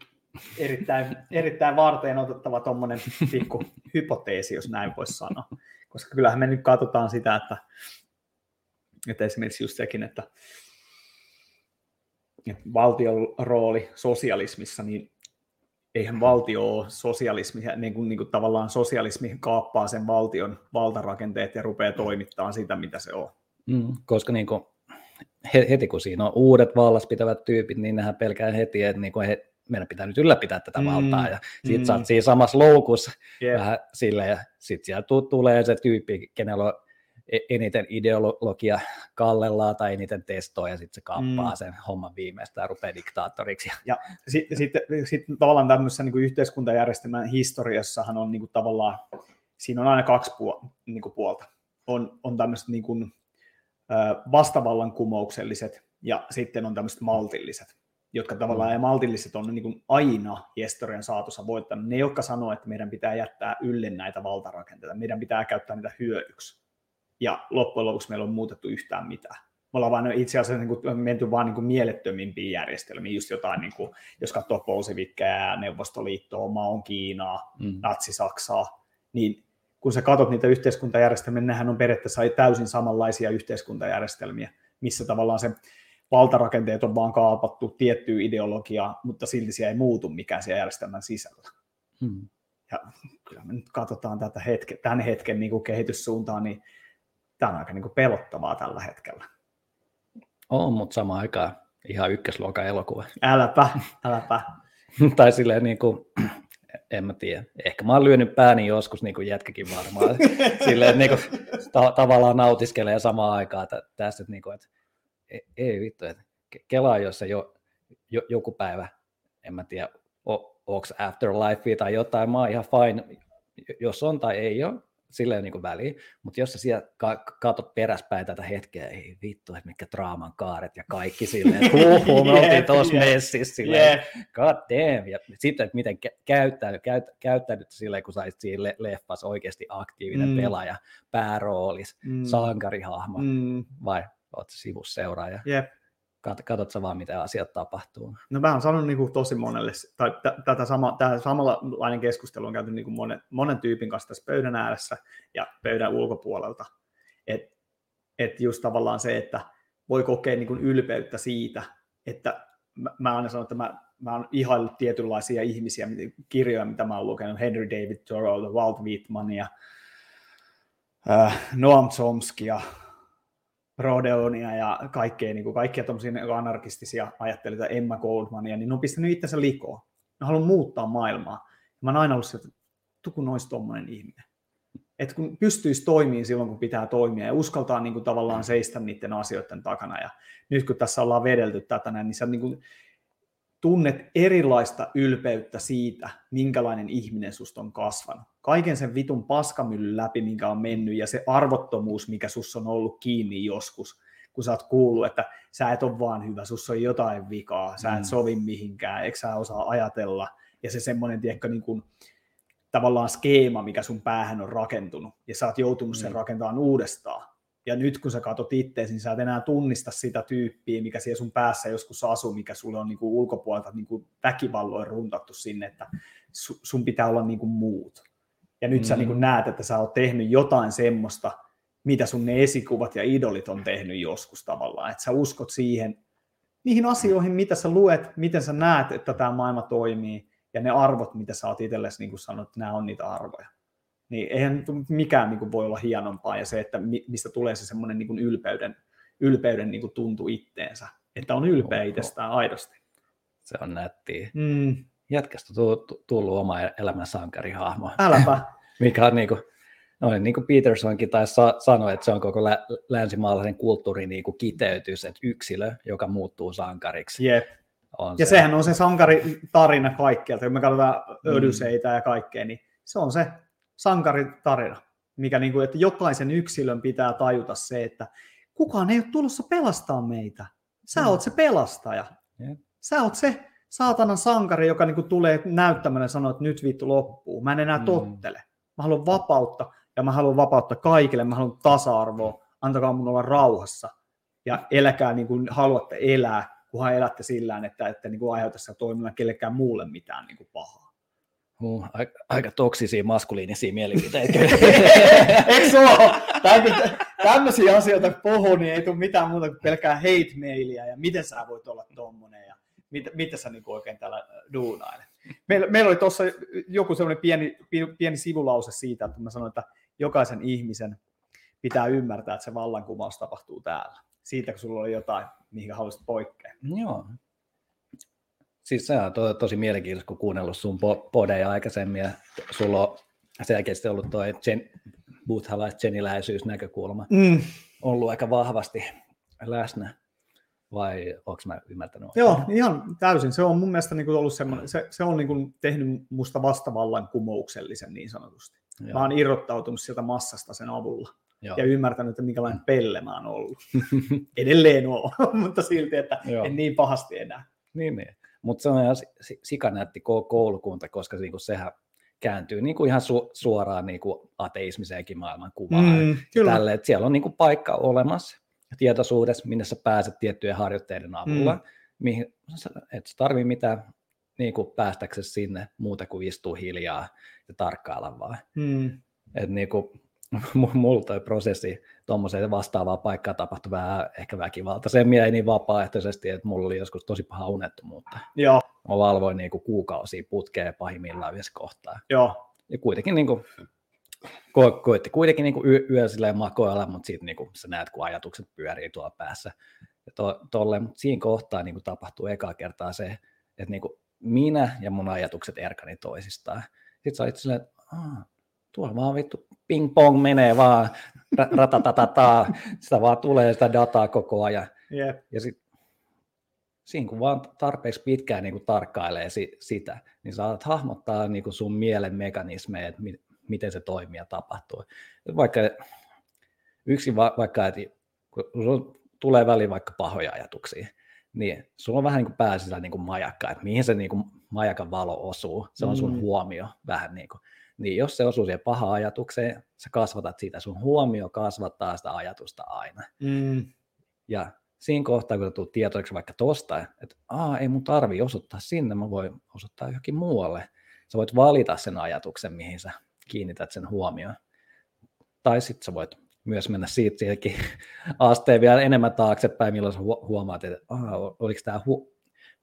erittäin, erittäin varteen otettava tuommoinen pikku hypoteesi, jos näin voisi sanoa. Koska kyllähän me nyt katsotaan sitä, että, että esimerkiksi just sekin, että, että valtion rooli sosialismissa, niin eihän valtio ole sosialismi, niin kuin, niin kuin tavallaan sosialismi kaappaa sen valtion valtarakenteet ja rupeaa toimittamaan sitä, mitä se on. Mm, koska niin kuin, heti kun siinä on uudet vallas pitävät tyypit, niin nehän pelkää heti, että niin kuin he, meidän pitää nyt ylläpitää tätä mm, valtaa, ja sit mm. sä oot siinä samassa loukussa yeah. vähän sille, ja sitten sieltä tulee se tyyppi, kenellä on e-, eniten ideologia kallellaan tai eniten testoa, ja sitten se kappaa mm. sen homman viimeistä ja rupeaa diktaattoriksi. Ja sitten sit, sit, tavallaan tämmöisessä niin yhteiskuntajärjestelmän historiassahan on niin kuin tavallaan, siinä on aina kaksi puolta. Niin kuin puolta. On, on tämmöiset niin kuin, vastavallankumoukselliset ja sitten on tämmöiset maltilliset jotka tavallaan ja maltilliset on niin kuin aina historian saatossa voittanut. Ne, jotka sanoo, että meidän pitää jättää ylle näitä valtarakenteita, meidän pitää käyttää niitä hyödyksi. Ja loppujen lopuksi meillä on muutettu yhtään mitään. Me ollaan vaan itse asiassa niin kuin, menty vaan niin kuin mielettömimpiin järjestelmiin, just jotain, niin kuin, jos katsoo Bolsevikkejä, Neuvostoliittoa, Maon Kiinaa, mm. Natsi-Saksaa, niin kun sä katsot niitä yhteiskuntajärjestelmiä, nehän on periaatteessa täysin samanlaisia yhteiskuntajärjestelmiä, missä tavallaan se valtarakenteet on vaan kaapattu tiettyä ideologiaa, mutta silti siellä ei muutu mikään siellä järjestelmän sisällä. Hmm. Ja kyllä me nyt katsotaan tätä hetke, tämän hetken niin kuin kehityssuuntaa, niin tämä on aika niin kuin pelottavaa tällä hetkellä. On, mutta samaan aikaan ihan ykkösluokan elokuva. Äläpä, äläpä. tai silleen niin kuin, en mä tiedä. Ehkä mä oon lyönyt pääni joskus, niin kuin jätkäkin varmaan. silleen niin kuin, ta- tavallaan nautiskelee samaan aikaan tästä, että, niin kuin, että ei, vittu, että kelaa, jos se jo, jo, joku päivä, en mä tiedä, onko afterlife tai jotain, mä oon ihan fine, jos on tai ei ole, silleen niin väliin, mutta jos sä siellä katot peräspäin tätä hetkeä, ei vittu, että mitkä draaman kaaret ja kaikki silleen, että huuhu, me oltiin tuossa yeah, messissä silleen, yeah. god damn, ja sitten, että miten käyttäydyt, käyt, käyttäydyt silleen, kun saisit siinä le- leffassa oikeasti aktiivinen mm. pelaaja, pääroolis, mm. sankarihahmo, mm. vai oot sivusseuraaja. Jep. Kat, katot sä vaan, mitä asiat tapahtuu. No mä oon sanonut niin kuin tosi monelle, tai t- tätä sama, tämä samanlainen keskustelu on käyty niin kuin monen, monen tyypin kanssa tässä pöydän ääressä ja pöydän ulkopuolelta. Että et just tavallaan se, että voi kokea niin kuin ylpeyttä siitä, että mä, mä aina sanon, että mä, mä oon ihaillut tietynlaisia ihmisiä, kirjoja, mitä mä oon lukenut, Henry David Thoreau, Walt Whitman ja äh, Noam Chomsky ja Rodeonia ja kaikkea, niin kuin kaikkia tuommoisia niin anarkistisia ajattelijoita, Emma Goldmania, niin ne on pistänyt itsensä likoon. Ne haluaa muuttaa maailmaa. Mä oon aina ollut se, että kun olisi tuommoinen ihminen. Että kun pystyisi toimimaan silloin, kun pitää toimia ja uskaltaa niin kuin tavallaan seistä niiden asioiden takana. Ja nyt kun tässä ollaan vedelty tätä, niin se niin kuin, tunnet erilaista ylpeyttä siitä, minkälainen ihminen susta on kasvanut. Kaiken sen vitun paskamyllyn läpi, minkä on mennyt, ja se arvottomuus, mikä sus on ollut kiinni joskus, kun sä oot kuullut, että sä et ole vaan hyvä, sus on jotain vikaa, sä et mm. sovi mihinkään, eikö sä osaa ajatella, ja se semmoinen, tiedätkö, niin kuin, tavallaan skeema, mikä sun päähän on rakentunut, ja sä oot joutunut sen mm. rakentamaan uudestaan, ja nyt kun sä katsot itseäsi, niin sä et enää tunnista sitä tyyppiä, mikä siellä sun päässä joskus asuu, mikä sulle on niin kuin ulkopuolelta niin kuin väkivalloin runtattu sinne, että su, sun pitää olla niin kuin muut. Ja nyt mm. sä niin kuin näet, että sä oot tehnyt jotain semmoista, mitä sun ne esikuvat ja idolit on tehnyt joskus tavallaan. Että sä uskot siihen, niihin asioihin, mitä sä luet, miten sä näet, että tämä maailma toimii, ja ne arvot, mitä sä oot itsellesi niin sanonut, että nämä on niitä arvoja. Niin eihän mikään niin kuin voi olla hienompaa, ja se, että mistä tulee se semmoinen niin ylpeyden, ylpeyden niin kuin tuntu itteensä, että on ylpeä itsestään aidosti. Se on nättiä. Mm. Jätkästä tullut oma elämän sankarihahmo. Äläpä. Mikä on niin kuin, noin niin kuin Petersonkin taisi sanoa, että se on koko lä- länsimaalaisen kulttuurin niin kuin kiteytys, että yksilö, joka muuttuu sankariksi. Jep. On ja se. sehän on se sankaritarina kaikkialta, kun me katsotaan Ödyseitä mm. ja kaikkea, niin se on se sankaritarina, mikä niin kuin, että jokaisen yksilön pitää tajuta se, että kukaan ei ole tulossa pelastaa meitä. Sä mm. oot se pelastaja. Yep. Sä oot se saatanan sankari, joka niin kuin tulee näyttämään ja sanoo, että nyt vittu loppuu. Mä en enää mm. tottele. Mä haluan vapautta ja mä haluan vapautta kaikille. Mä haluan tasa-arvoa. Antakaa mun olla rauhassa. Ja eläkää niin kuin haluatte elää, kunhan elätte sillä että ette niin kuin aiheuta sitä toimilla kellekään muulle mitään niin kuin pahaa. Uh, aika, aika toksisia maskuliinisia mielipiteitä. Eikö se ole? Tämmöisiä asioita puhuu, niin ei tule mitään muuta kuin pelkää hate-mailia ja miten sä voit olla tommonen ja mitä, mitä sä niin oikein täällä duunailet. Meillä, meillä oli tuossa joku semmoinen pieni, pieni sivulause siitä, että mä sanoin, että jokaisen ihmisen pitää ymmärtää, että se vallankumous tapahtuu täällä. Siitä, kun sulla oli jotain, mihin haluaisit poikkea. Joo. Siis se on to, tosi mielenkiintoista, kun kuunnellut sun podeja aikaisemmin, ja sulla on selkeästi ollut tuo buddhalais näkökulma mm. ollut aika vahvasti läsnä vai onko mä ymmärtänyt? Joo, ihan täysin. Se on mun mielestä niin kuin ollut semmoinen, se, se on niin kuin tehnyt musta vastavallan kumouksellisen niin sanotusti. Joo. Mä oon irrottautunut sieltä massasta sen avulla Joo. ja ymmärtänyt, että minkälainen pelle mä oon ollut. Edelleen oo, mutta silti, että Joo. en niin pahasti enää. Niin, niin. Mutta se on ihan sikanätti koulukunta, koska niinku sehän kääntyy niinku ihan su- suoraan niinku ateismiseenkin maailmankuvaan. Mm, Tälle, että siellä on niinku paikka olemassa, tietoisuudessa, minne sä pääset tiettyjen harjoitteiden avulla, mm. mihin et sä tarvii mitään niin kuin päästäksesi sinne muuta kuin istua hiljaa ja tarkkailla vaan. Mm. Et niin kuin, mulla toi prosessi tuommoiseen vastaavaan paikkaan tapahtui vähän ehkä väkivaltaisemmin ja niin vapaaehtoisesti, että mulla oli joskus tosi paha unettomuutta. Joo. Mä valvoin niin kuin kuukausia putkeen pahimmillaan yhdessä kohtaa. Joo. Ja kuitenkin niin kuin, ko- koitti kuitenkin niin kuin yö, yö silleen makoilla, mutta sitten niin kuin sä näet, kun ajatukset pyörii tuolla päässä. Ja to, tolle, mutta siinä kohtaa niin kuin tapahtuu ekaa kertaa se, että niin kuin minä ja mun ajatukset erkani toisistaan. Sitten sä olit silleen, että tuolla vaan vittu ping pong menee vaan, ratatatata, sitä vaan tulee sitä dataa koko ajan. Yep. Ja sitten siinä kun vaan tarpeeksi pitkään niin kuin tarkkailee si- sitä, niin saat hahmottaa niin kuin sun mielen mekanismeja, että miten se toimii ja tapahtuu. Vaikka yksi va- vaikka, että kun tulee väliin vaikka pahoja ajatuksia, niin sulla on vähän niin kuin pääsillä niin kuin majakka, että mihin se niin kuin majakan valo osuu, se on sun mm. huomio vähän niin kuin. Niin jos se osuu siihen pahaan ajatukseen, sä kasvatat sitä, sun huomio kasvattaa sitä ajatusta aina. Mm. Ja siinä kohtaa, kun tulet tietoiksi vaikka tosta, että Aa, ei mun tarvi osoittaa sinne, mä voin osoittaa johonkin muualle. Sä voit valita sen ajatuksen, mihin sä kiinnität sen huomioon. Tai sitten sä voit myös mennä siitä siihenkin asteen vielä enemmän taaksepäin, milloin sä huomaat, että aha, oliko tämä hu-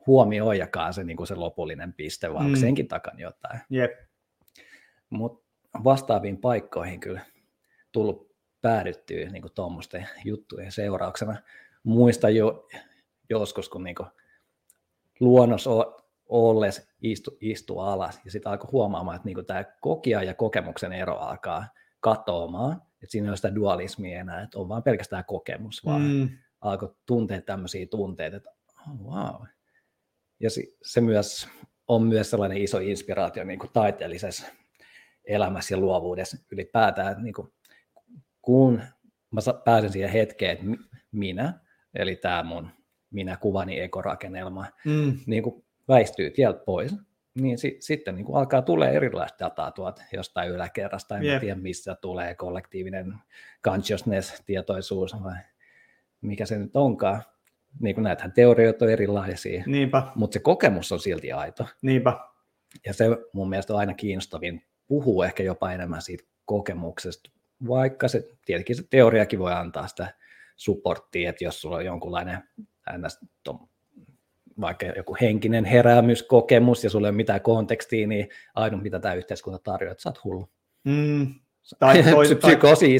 huomioijakaan se, niin kuin se lopullinen piste, vai mm. senkin takana jotain. Yep. Mutta vastaaviin paikkoihin kyllä tullut päädyttyä niin tuommoisten juttujen seurauksena. Muistan jo joskus, kun niin kuin luonnos olles istu, istu alas ja sitten alkoi huomaamaan, että niinku tämä kokija ja kokemuksen ero alkaa katoamaan, että siinä ei ole sitä dualismia enää, että on vaan pelkästään kokemus, vaan mm. alkoi tuntea tämmöisiä tunteita, että oh, wow. Ja se myös on myös sellainen iso inspiraatio niin kuin taiteellisessa elämässä ja luovuudessa ylipäätään, niin kuin, kun mä pääsen siihen hetkeen, että minä, eli tämä mun minä kuvani ekorakennelma, mm. niin kuin väistyy tieltä pois, niin si, sitten niin kuin alkaa tulee erilaista dataa tuolta jostain yläkerrasta, en Jep. tiedä missä tulee kollektiivinen consciousness, tietoisuus vai mikä se nyt onkaan. Niin kuin näitähän teorioita on erilaisia, Niinpä, mutta se kokemus on silti aito. niinpä. Ja se mun mielestä on aina kiinnostavin puhua ehkä jopa enemmän siitä kokemuksesta, vaikka se tietenkin se teoriakin voi antaa sitä supporttia, että jos sulla on jonkunlainen ns. vaikka joku henkinen heräämyskokemus ja sulla ei ole mitään kontekstia, niin ainut mitä tämä yhteiskunta tarjoaa, että sä oot hullu. Mm. Tai, toinen, tai,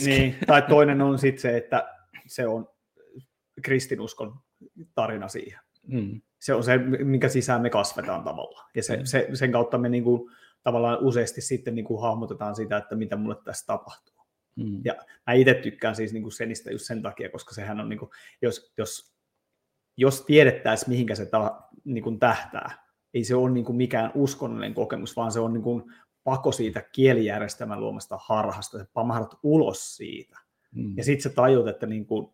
niin, tai toinen on sitten se, että se on kristinuskon tarina siihen. Mm. Se on se, minkä sisään me kasvetaan tavallaan. Ja se, Mm. se, sen kautta me niinku, tavallaan useasti sitten niinku hahmotetaan sitä, että mitä mulle tässä tapahtuu. Mm. Ja mä itse tykkään siis niinku senistä just sen takia, koska sehän on, niinku, jos, jos, jos tiedettäisiin, mihinkä se ta, niinku tähtää, ei se ole niinku mikään uskonnollinen kokemus, vaan se on niinku pako siitä kielijärjestelmän luomasta harhasta, se pamahdat ulos siitä. Mm. Ja sitten sä tajut, että niinku, et,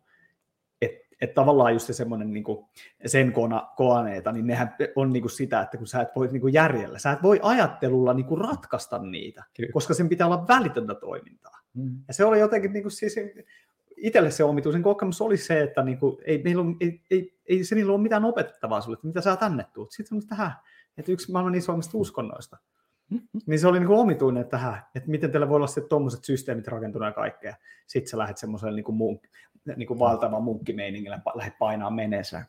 et tavallaan just se semmoinen niinku sen kona, koaneita, niin nehän on niinku sitä, että kun sä et voi niinku järjellä, sä et voi ajattelulla niinku ratkaista niitä, Kyllä. koska sen pitää olla välitöntä toimintaa. Mm. Ja se oli jotenkin niin kuin siis, itselle se omituisen kokemus oli se, että niin kuin, ei, meillä ole, ei, ei, ei, se niillä ole mitään opetettavaa sulle, että mitä sä tänne tuut. Sitten on tähän, että yksi maailman isoimmista uskonnoista. Niin se oli niin kuin omituinen, että, tähän, että miten teillä voi olla sitten tuommoiset systeemit rakentunut ja kaikkea. Sitten sä lähdet semmoiselle niin kuin munk, niin kuin valtavan munkkimeiningillä, lähdet painaa meneessä,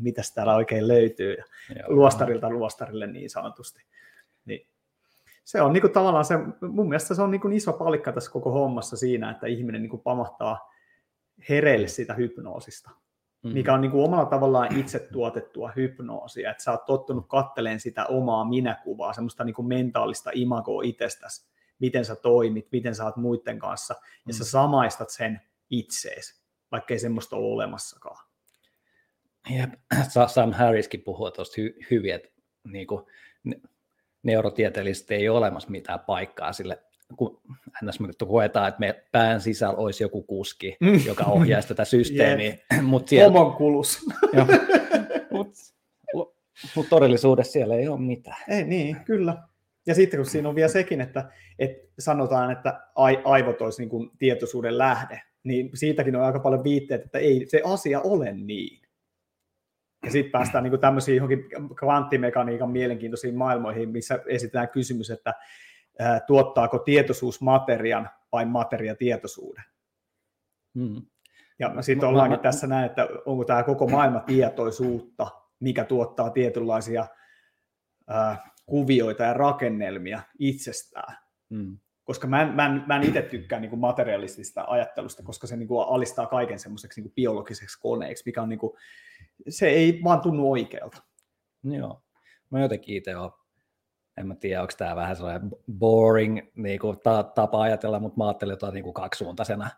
mitäs täällä oikein löytyy, ja luostarilta luostarille niin sanotusti. Niin. Se on niin kuin tavallaan se, mun mielestä se on niin kuin iso palikka tässä koko hommassa siinä, että ihminen niin kuin pamahtaa hereille siitä hypnoosista, Mm. mikä on niin kuin omalla tavallaan itse tuotettua hypnoosia, että sä oot tottunut katteleen sitä omaa minäkuvaa, semmoista niin kuin mentaalista imagoa itsestäsi, miten sä toimit, miten sä oot muiden kanssa, ja sä Mm. samaistat sen itseesi, vaikka ei semmoista ole olemassakaan. Jep. Sa- Sam Harriskin puhuu tuosta hy- hyvin, että niin kuin, ne- neurotieteellisesti ei ole olemassa mitään paikkaa sille, kun ns. koetaan, että me pään sisällä olisi joku kuski, Mm. joka ohjaisi tätä systeemiä, mutta siellä, Homonkulus. Joo. mut, mut todellisuudessa siellä ei ole mitään. Ei niin, kyllä. Ja sitten kun siinä on vielä sekin, että, että sanotaan, että ai, aivot olisi niin kuin tietoisuuden lähde, niin siitäkin on aika paljon viitteet, että ei se asia ole niin. Ja sitten päästään niin tämmöisiin johonkin kvanttimekaniikan mielenkiintoisiin maailmoihin, missä esitetään kysymys, että ää, tuottaako tietoisuus materian vai materia tietoisuuden. Mm. Ja sitten ollaankin mä- tässä näin, että onko tämä koko maailma tietoisuutta, mikä tuottaa tietynlaisia ää, kuvioita ja rakennelmia itsestään. Mm. Koska mä en, mä en, mä en itse tykkää niin kuin materialistista ajattelusta, koska se niin kuin alistaa kaiken semmoiseksi niin biologiseksi koneeksi, mikä on niin kuin, se ei vaan tunnu oikealta. Joo. Mä jotenkin itse olen, en mä tiedä, onko tämä vähän sellainen boring niin kuin ta- tapa ajatella, mutta mä ajattelen jotain niin kuin kaksisuuntaisena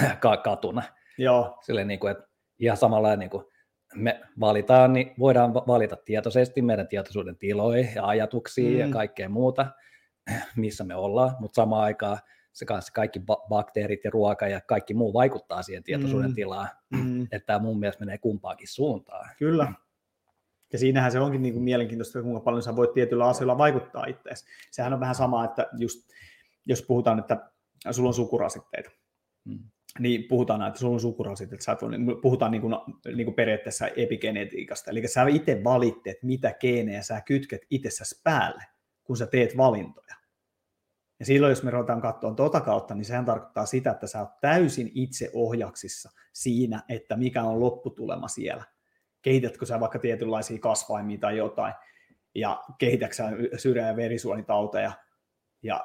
ka- katuna. Joo, Silleen, niin kuin, että ihan samalla niin kuin me valitaan, niin voidaan va- valita tietoisesti meidän tietoisuuden tiloja ja ajatuksia mm. ja kaikkea muuta, missä me ollaan, mutta samaan aikaan se kanssa kaikki ba- bakteerit ja ruoka ja kaikki muu vaikuttaa siihen tietoisuuden Mm. tilaan, mm, että tämä mun mielestä menee kumpaakin suuntaan. kyllä. Ja siinähän se onkin niin kuin mielenkiintoista, kuinka paljon sä voit tietyillä asioilla vaikuttaa itseesi. Sehän on vähän sama, että just, jos puhutaan, että sulla on sukurasitteita, Mm. niin puhutaan, että sulla on sukurasitteet, sä voi, puhutaan niin kuin, niin kuin periaatteessa epigenetiikasta, eli sä itse valitset, mitä geenejä sä kytket itsessäsi päälle, kun sä teet valintoja. Ja silloin, jos me ruvetaan katsoa tuota kautta, niin sehän tarkoittaa sitä, että sä oot täysin itse ohjaksissa siinä, että mikä on lopputulema siellä. Kehitätkö sä vaikka tietynlaisia kasvaimia tai jotain, ja kehitätkö sydän- ja verisuonitauteja, ja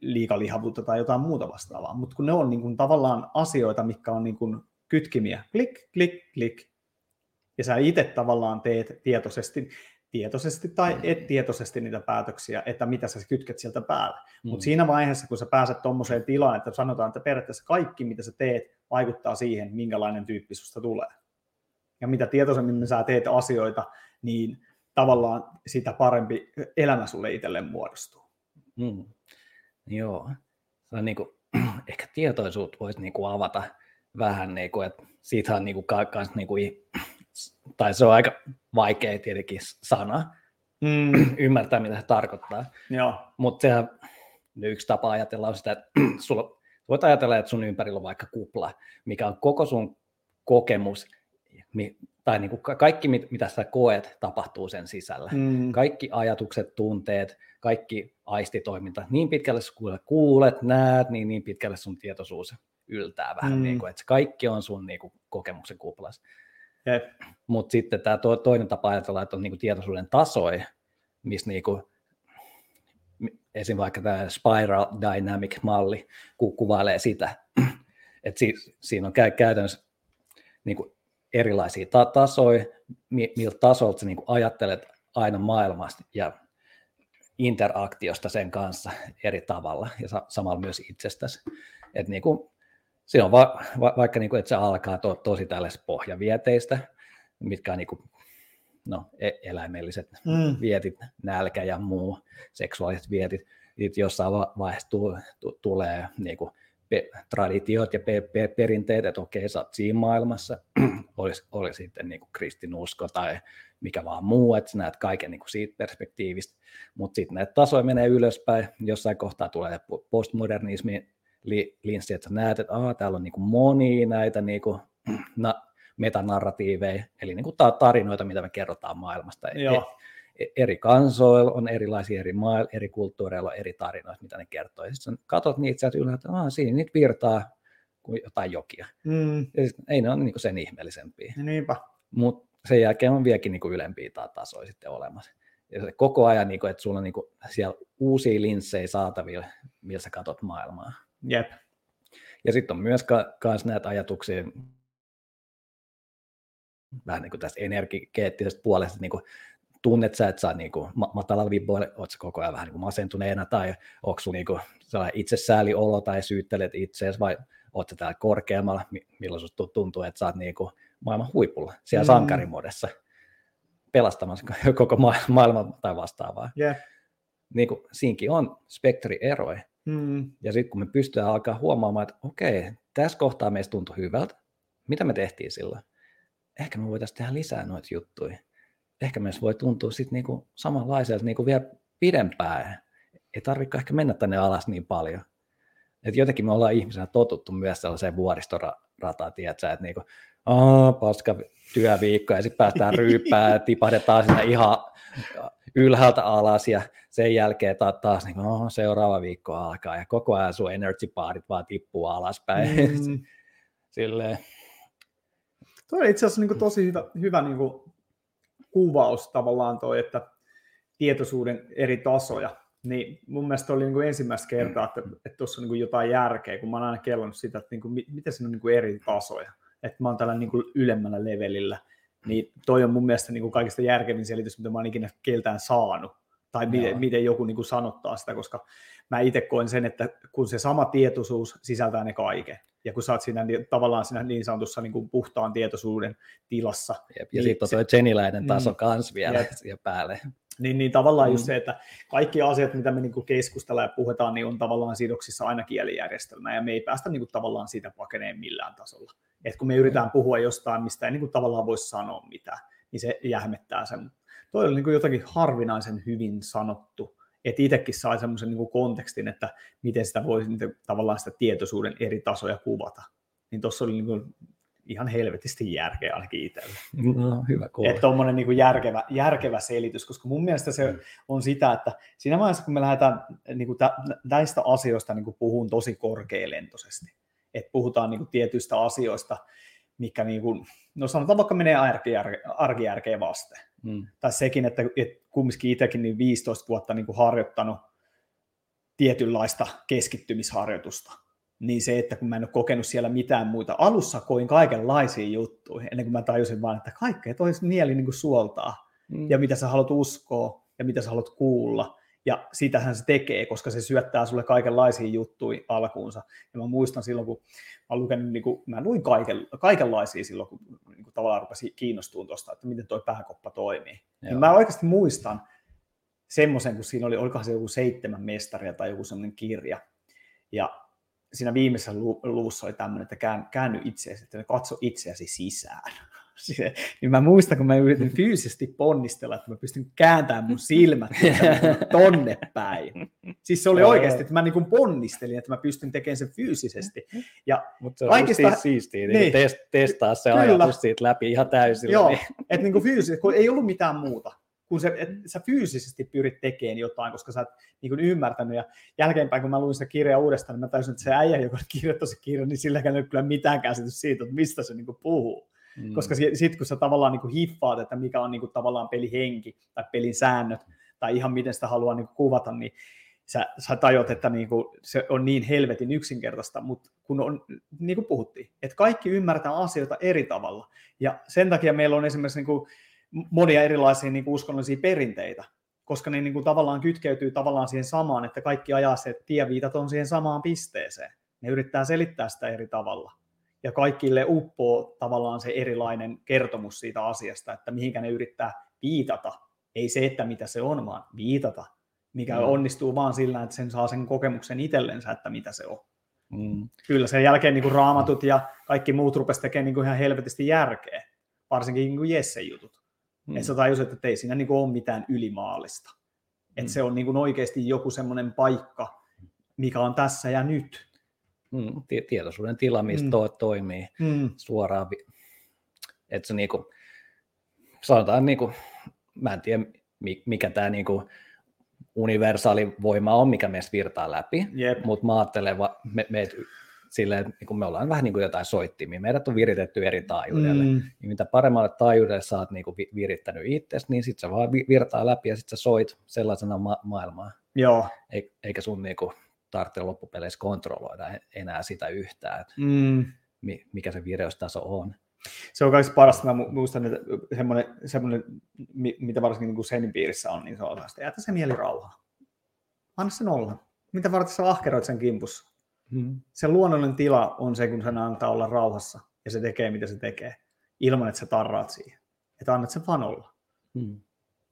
liikalihavuutta tai jotain muuta vastaavaa. Mutta kun ne on niin kuin tavallaan asioita, mitkä on niin kuin kytkimiä, klik, klik, klik, ja sä itse tavallaan teet tietoisesti, tietoisesti tai et tietoisesti niitä päätöksiä, että mitä sä kytket sieltä päälle. Mm. Mutta siinä vaiheessa, kun sä pääset tuommoiseen tilaan, että sanotaan, että periaatteessa kaikki, mitä sä teet, vaikuttaa siihen, minkälainen tyyppi susta tulee. Ja mitä tietoisemmin sä teet asioita, niin tavallaan sitä parempi elämä sulle itselleen muodostuu. Mm. Joo. Se on niin kuin, ehkä tietoisuutta voisi niin kuin avata vähän, niin kuin, että siitä on niin kuin, kans niin kuin, tai se on aika vaikea tietenkin sana, mm. ymmärtää, mitä se tarkoittaa. Joo. Mutta sehän yksi tapa ajatella on sitä, että sulla, voit ajatella, että sun ympärillä on vaikka kupla, mikä on koko sun kokemus, tai niin kuin kaikki, mitä sä koet, tapahtuu sen sisällä. Mm. Kaikki ajatukset, tunteet, kaikki aistitoiminta, niin pitkälle kun kuulet, näet, niin, niin pitkälle sun tietoisuus yltää vähän, mm. niin kuin, että kaikki on sun niin kuin, kokemuksen kuplassa. Mutta sitten tämä to, toinen tapa ajatella, että on niin kuin, tietoisuuden tasoja, missä niin kuin, esim. vaikka tämä Spiral Dynamic-malli kuvailee sitä, että si, siinä on käytännössä niin kuin, erilaisia ta- tasoja, miltä tasolta sä niin kuin, ajattelet aina maailmasta ja interaktiosta sen kanssa eri tavalla ja sa- samalla myös itsestäsi. Et niin kuin, se on va, va, vaikka, niin kuin, että se alkaa to, tosi tällaisista pohjavieteistä, mitkä on niin kuin, no, e, eläimelliset mm. vietit, nälkä ja muu, seksuaaliset vietit. Sitten jossain vaiheessa tu, tu, tulee niin kuin, pe, traditiot ja pe, pe, perinteet, että okei, sä oot siinä maailmassa, olisi, oli sitten niin kuin kristinusko tai mikä vaan muu, että sä näet kaiken niin kuin siitä perspektiivistä, mutta sitten näitä tasoja menee ylöspäin, jossain kohtaa tulee postmodernismi linssi, että sä näet, että Aa, täällä on niin kuin monia näitä niin kuin, na, metanarratiiveja, eli niin kuin tarinoita, mitä me kerrotaan maailmasta. E, Joo. E, eri kansoilla on erilaisia eri mailla, eri kulttuureilla on eri tarinoita, mitä ne kertoo. Ja sitten katsot niitä sieltä ylhäältä, että siinä niitä virtaa kuin jotain jokia. Mm. Ja sit, ei ne ole niin sen ihmeellisempiä. Niinpä. Mutta sen jälkeen on vieläkin niin kuin ylempiä tasoja sitten olemassa. Ja se koko ajan, niin kuin, että sulla on niin kuin siellä uusia linssejä saatavilla, millä sä katsot maailmaa. Jep. Ja sitten on myös ka- kans näitä ajatuksia, vähän niin kuin tästä energeettisestä puolesta, niin kuin tunnet sä, että sä niin kuin matalalla vibboilla, oot sä koko ajan vähän niin kuin masentuneena, tai onko sulla niin kuin itsesääliolo, tai syyttelet itseäsi, vai oot sä täällä korkeammalla, milloin susta tuntuu, että sä oot niin kuin maailman huipulla, siellä mm. sankarimodessa, pelastamassa koko ma- maailman tai vastaavaa. Yeah. Niin kuin, siinkin on spektrieroja. Mm. Ja sitten kun me pystytään alkaa huomaamaan, että okei, tässä kohtaa meistä tuntui hyvältä, mitä me tehtiin silloin? Ehkä me voitaisiin tehdä lisää noita juttuja. Ehkä meistä voi tuntua sitten niinku samanlaiselta niinku vielä pidempään. Ei tarvitse ehkä mennä tänne alas niin paljon. Et jotenkin me ollaan ihmisenä totuttu myös sellaiseen vuoristorataan, tiedätkö, että niinku, paska työviikko ja sitten päästään ryyppää ja tipahdetaan sinne ihan ylhäältä alas ja sen jälkeen taas, taas niin, oh, seuraava viikko alkaa ja koko ajan sun energy barit vaan tippuu alaspäin. Mm. Silleen. Tuo on itse asiassa niin kuin tosi hyvä, hyvä niin kuin kuvaus tavallaan toi, että tietoisuuden eri tasoja. Niin mun mielestä oli niin kuin ensimmäistä kertaa, että tuossa on niin kuin jotain järkeä, kun mä oon aina kellonnut sitä, että niin kuin, miten siinä on niin kuin eri tasoja että mä oon tällä niin kuin ylemmällä levelillä, niin toi on mun mielestä niin kuin kaikista järkevin selitys, mitä mä oon ikinä keltään saanut, tai miten, miten joku niin kuin sanottaa sitä, koska mä itse koen sen, että kun se sama tietoisuus sisältää ne kaiken, ja kun sä oot siinä, niin, tavallaan siinä niin sanotussa niin kuin puhtaan tietoisuuden tilassa. Jep, ja niin sitten on tuo jeniläinen taso mm, kans vielä jep. siihen päälle. Niin, niin tavallaan mm. just se, että kaikki asiat, mitä me niinku keskustellaan ja puhutaan, niin on tavallaan sidoksissa aina kielijärjestelmään, ja me ei päästä niinku tavallaan siitä pakeneen millään tasolla. Et kun me yritetään puhua jostain, mistä ei niinku tavallaan voi sanoa mitään, niin se jähmettää sen. Toi oli niinku jotakin harvinaisen hyvin sanottu, että itsekin sai semmoisen niinku kontekstin, että miten sitä voi tavallaan sitä tietoisuuden eri tasoja kuvata. Niin tuossa oli niinku ihan helvetisti järkeä ainakin itselle. No, hyvä kuulla. Että tuommoinen niin järkevä, järkevä selitys, koska mun mielestä se mm. on sitä, että siinä vaiheessa, kun me lähdetään niin kuin näistä asioista niin kuin puhun tosi korkealentoisesti, että puhutaan niin kuin tietyistä asioista, mikä niin kuin, no sanotaan vaikka menee arkijärkeen vasten. Mm. Tai sekin, että, että kumminkin itsekin niin 15 vuotta niin kuin harjoittanut tietynlaista keskittymisharjoitusta, niin se, että kun mä en ole kokenut siellä mitään muita, alussa koin kaikenlaisia juttuja, ennen kuin mä tajusin vaan, että kaikkea toisi mieli niin kuin suoltaa, mm. ja mitä sä haluat uskoa, ja mitä sä haluat kuulla, ja sitähän se tekee, koska se syöttää sulle kaikenlaisia juttuja alkuunsa. Ja mä muistan silloin, kun mä, luken, niin kuin, mä luin kaiken, kaikenlaisia silloin, kun niin kuin tavallaan rupesin kiinnostumaan tuosta, että miten toi pääkoppa toimii. Niin mä oikeasti muistan semmoisen, kun siinä oli, olikohan se joku seitsemän mestaria tai joku semmoinen kirja. Ja siinä viimeisessä luvussa oli tämmöinen, että käänny itseäsi, että katso itseäsi sisään. niin mä muistan, kun mä yritin fyysisesti ponnistella, että mä pystyn kääntämään mun silmät tonne päin. Siis se oli oikeasti, että mä niin kuin ponnistelin, että mä pystyn tekemään sen fyysisesti. Ja Mutta se on kaikista... siis siistiä niin, niin, test, testaa se Kyllä. ajatus siitä läpi ihan täysillä. Joo, niin. että niin kuin fyysisesti, kun ei ollut mitään muuta kun se, että sä fyysisesti pyrit tekemään jotain, koska sä et niin kuin ymmärtänyt. Ja jälkeenpäin, kun mä luin sitä kirjaa uudestaan, niin mä täysin, että se äijä, joka kirjoitti se kirjan, niin silläkään ei ole kyllä mitään käsitys siitä, että mistä se niin kuin puhuu. Mm. Koska sitten kun sä tavallaan niin kuin hiffaat, että mikä on niin kuin tavallaan pelihenki tai pelin säännöt, tai ihan miten sitä haluaa niin kuin kuvata, niin sä, sä tajut, että niin kuin se on niin helvetin yksinkertaista, mutta kun on, niin kuin puhuttiin, että kaikki ymmärtää asioita eri tavalla. Ja sen takia meillä on esimerkiksi niin kuin monia erilaisia niin kuin uskonnollisia perinteitä, koska ne niin kuin tavallaan kytkeytyy tavallaan siihen samaan, että kaikki ajaa se, että tieviitat on siihen samaan pisteeseen. Ne yrittää selittää sitä eri tavalla. Ja kaikille uppoo tavallaan se erilainen kertomus siitä asiasta, että mihinkä ne yrittää viitata. Ei se, että mitä se on, vaan viitata, mikä mm. onnistuu vaan sillä, että sen saa sen kokemuksen itsellensä, että mitä se on. Mm. Kyllä sen jälkeen niin kuin raamatut ja kaikki muut rupesi tekemään niin kuin ihan helvetisti järkeä, varsinkin niin kuin Jessen jutut. Mm. Että sä tajusit, että ei siinä niin kuin ole mitään ylimaallista. Että mm. se on niin kuin oikeasti joku semmoinen paikka, mikä on tässä ja nyt. Mm, tietoisuuden tila, mistä mm. to, toimii mm. suoraan. Että se niinku, sanotaan, niinku, mä en tiedä mikä tämä niinku, universaali voima on, mikä meistä virtaa läpi, mutta mä ajattelen me, me, silleen, niin kun me ollaan vähän niin kuin jotain soittimia, meidät on viritetty eri taajuudelle, mm. niin mitä paremmalle taajuudelle sä oot niin kuin virittänyt itsesi, niin sitten se vaan virtaa läpi ja sitten sä soit sellaisena ma- maailmaa. Joo. E- eikä sun niin kuin, tarvitse loppupeleissä kontrolloida enää sitä yhtään, että mm. mikä se vireystaso on. Se on kaikista parasta, mä muistan, että semmoinen, semmoinen mitä varsinkin niin kuin sen piirissä on, niin se on että jätä se mieli rauhaa. Anna sen olla. Mitä varten sä ahkeroit sen kimpussa? Mm. Se luonnollinen tila on se, kun sen antaa olla rauhassa ja se tekee, mitä se tekee, ilman, että sä tarraat siihen. Että annat sen vaan olla. Mm.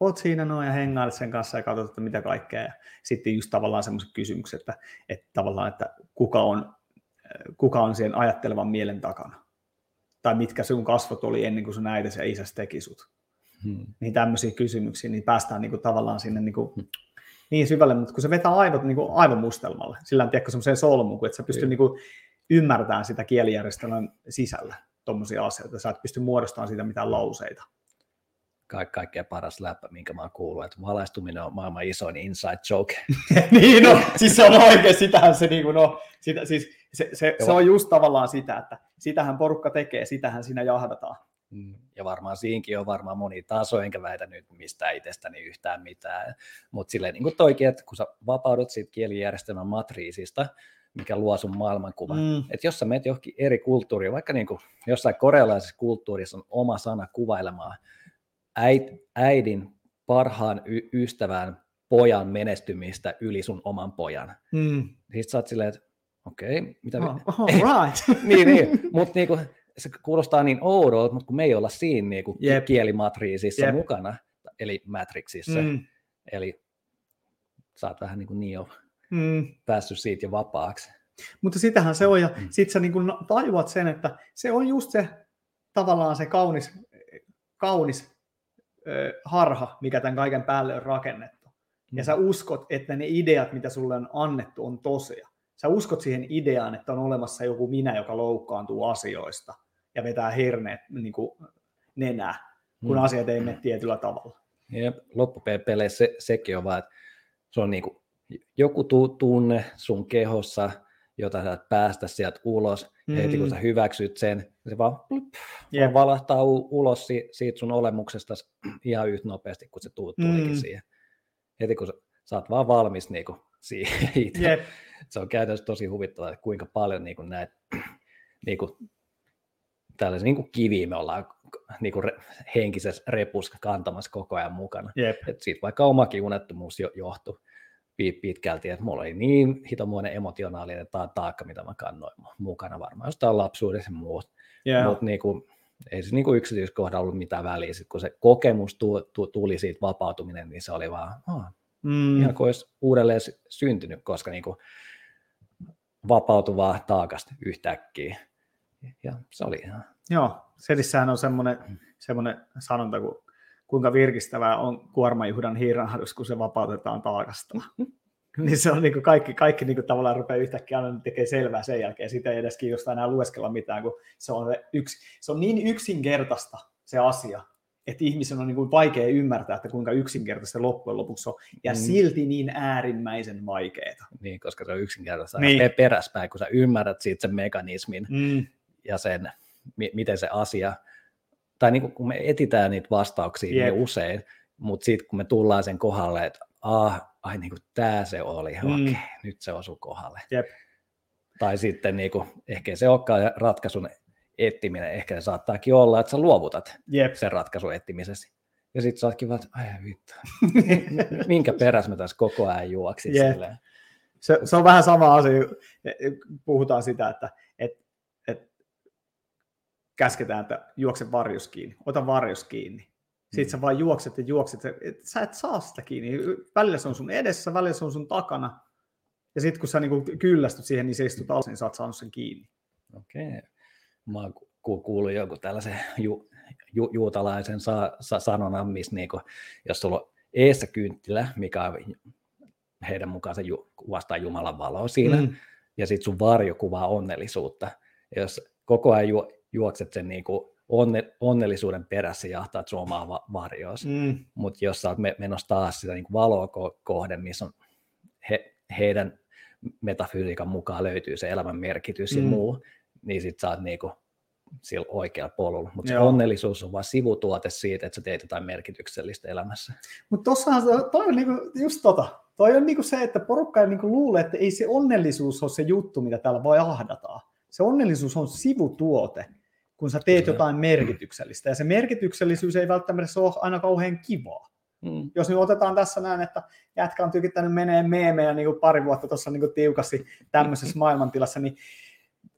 Oot siinä noin ja hengailet sen kanssa ja katsot, että mitä kaikkea. Ja sitten just tavallaan semmoiset kysymykset, että, että tavallaan, että kuka on, kuka on sen ajattelevan mielen takana. Tai mitkä sun kasvot oli ennen kuin sun äitäsi ja isäsi teki sut. Hmm. Niin tämmöisiä kysymyksiä, niin päästään niin kuin tavallaan sinne niin kuin hmm niin syvälle, mutta kun se vetää aivot niin kuin mustelmalle, sillä on tiedätkö semmoiseen solmuun, että sä pystyy niin kuin ymmärtämään sitä kielijärjestelmän sisällä tuommoisia asioita, sä et pysty muodostamaan siitä mitään lauseita. Ka- kaikkein paras läppä, minkä mä oon kuullut, että valaistuminen on maailman isoin inside joke. niin, no, siis se on oikein, sitähän se, niin kuin, no, sitä, siis se, se, se, on just tavallaan sitä, että sitähän porukka tekee, sitähän siinä jahdataan. Mm. Ja varmaan siinkin on varmaan moni taso, enkä väitä nyt mistään itsestäni yhtään mitään. Mutta silleen niin kuin toikin, että kun sä vapaudut siitä kielijärjestelmän matriisista, mikä luo sun maailmankuvan. Mm. Että jos sä menet johonkin eri kulttuuriin, vaikka niin kuin jossain korealaisessa kulttuurissa on oma sana kuvailemaan äid, äidin parhaan y- ystävän pojan menestymistä yli sun oman pojan. Mm. Sitten sä oot silleen, että okei, okay, mitä... Oh, oh, right. niin, niin. mutta niin kuin, se kuulostaa niin oudolta, mutta kun me ei olla siinä niin kuin yep. kielimatriisissa yep. mukana, eli Matrixissa. Mm. Eli sä oot vähän niin kuin jo mm. päässyt siitä jo vapaaksi. Mutta sitähän se on, ja mm. sit sä niin kuin tajuat sen, että se on just se tavallaan se kaunis, kaunis ö, harha, mikä tämän kaiken päälle on rakennettu. Mm. Ja sä uskot, että ne ideat, mitä sulle on annettu, on tosia sä uskot siihen ideaan, että on olemassa joku minä, joka loukkaantuu asioista ja vetää herneet niin kuin nenää, kun hmm. asiat ei mene tietyllä tavalla. Ja loppupeleissä se, sekin on vaan, että se on niin kuin joku tunne sun kehossa, jota sä et päästä sieltä ulos, mm. heti kun sä mm. hyväksyt sen, se vaan, plup, yep. vaan valahtaa ulos siitä sun olemuksesta ihan yhtä nopeasti, kun se tulikin mm. siihen. Heti kun sä, sä oot vaan valmis niin kuin, siihen itse. Yep se on käytännössä tosi huvittavaa, että kuinka paljon niin kuin näitä niin kuin, tällaisia niin kuin kiviä me ollaan niin kuin henkisessä repussa kantamassa koko ajan mukana. Yep. Et siitä vaikka omakin unettomuus jo, johtui pitkälti, että mulla oli niin hitomoinen emotionaalinen taakka, mitä mä kannoin mukana varmaan jostain lapsuudessa ja muut. Yeah. Mutta niin kuin, ei se niin kuin yksityiskohdalla ollut mitään väliä. Sitten kun se kokemus tuli siitä vapautuminen, niin se oli vaan oh, mm. ihan kuin olisi uudelleen syntynyt, koska niin kuin, vapautuvaa taakasta yhtäkkiä. Ja se oli ihan... Joo, Sedissähän on semmoinen, semmoinen sanonta, kun kuinka virkistävää on kuormajuhdan hiirahdus, kun se vapautetaan taakasta. niin se on niin kuin kaikki, kaikki niin kuin tavallaan rupeaa yhtäkkiä aina tekee selvää sen jälkeen. Sitä ei edes kiinnosta enää lueskella mitään, kun se on, yksi, se on niin yksinkertaista se asia, että ihmisen on niin kuin vaikea ymmärtää, että kuinka yksinkertaista se loppujen lopuksi on, ja mm. silti niin äärimmäisen vaikeaa. Niin, koska se on yksinkertaista niin. peräspäin, kun sä ymmärrät siitä sen mekanismin mm. Ja sen, mi- miten se asia, tai niin kuin, kun me etitään niitä vastauksia yep. niin usein, mutta sitten kun me tullaan sen kohdalle, että ah, ai niin kuin tämä se oli, mm. okei, nyt se osuu kohdalle. Jep. Tai sitten niin kuin, ehkä se olekaan ratkaisun etsiminen, ehkä se saattaakin olla, että sä luovutat Jep. sen ratkaisun etsimisesi. Ja sitten sä ootkin vaan, että ai vittu, minkä peräs mä tässä koko ajan juoksin yep. silleen. Se, se, on vähän sama asia, puhutaan sitä, että et, et, käsketään, että juokse varjos kiinni, ota varjos kiinni. Sitten mm. sä vaan juokset ja juokset, että sä et saa sitä kiinni. Välillä se on sun edessä, välillä se on sun takana. Ja sitten kun sä niinku kyllästyt siihen, niin se istut alas, niin sä oot saanut sen kiinni. Okei. Okay. Mä oon kuullut joku tällaisen ju, ju, juutalaisen sa, sa, sanonnan, missä niinku, jos sulla on eessä kynttilä, mikä on heidän mukaan se ju, kuvastaa Jumalan valoa siinä, mm. ja sitten sun varjo kuvaa onnellisuutta. Ja jos koko ajan ju, juokset sen niinku onne, onnellisuuden perässä jahtaat sun omaa va- varjoos. Mm. Mutta jos sä oot menossa taas sitä niin valoa ko- kohden, missä on he, heidän metafysiikan mukaan löytyy se elämän merkitys mm. ja muu, niin sit sä oot niinku sillä oikealla polulla. Mutta se onnellisuus on vain sivutuote siitä, että sä teet jotain merkityksellistä elämässä. Mutta tossahan toi on niinku just tota. Toi on niinku se, että porukka ei niinku luule, että ei se onnellisuus ole se juttu, mitä täällä voi ahdataan. Se onnellisuus on sivutuote kun sä teet Kyllä. jotain merkityksellistä. Ja se merkityksellisyys ei välttämättä ole aina kauhean kivaa. Mm. Jos nyt otetaan tässä näin, että jätkä on tykittänyt menee meemejä niin kuin pari vuotta tuossa niin tiukasti tämmöisessä maailmantilassa, niin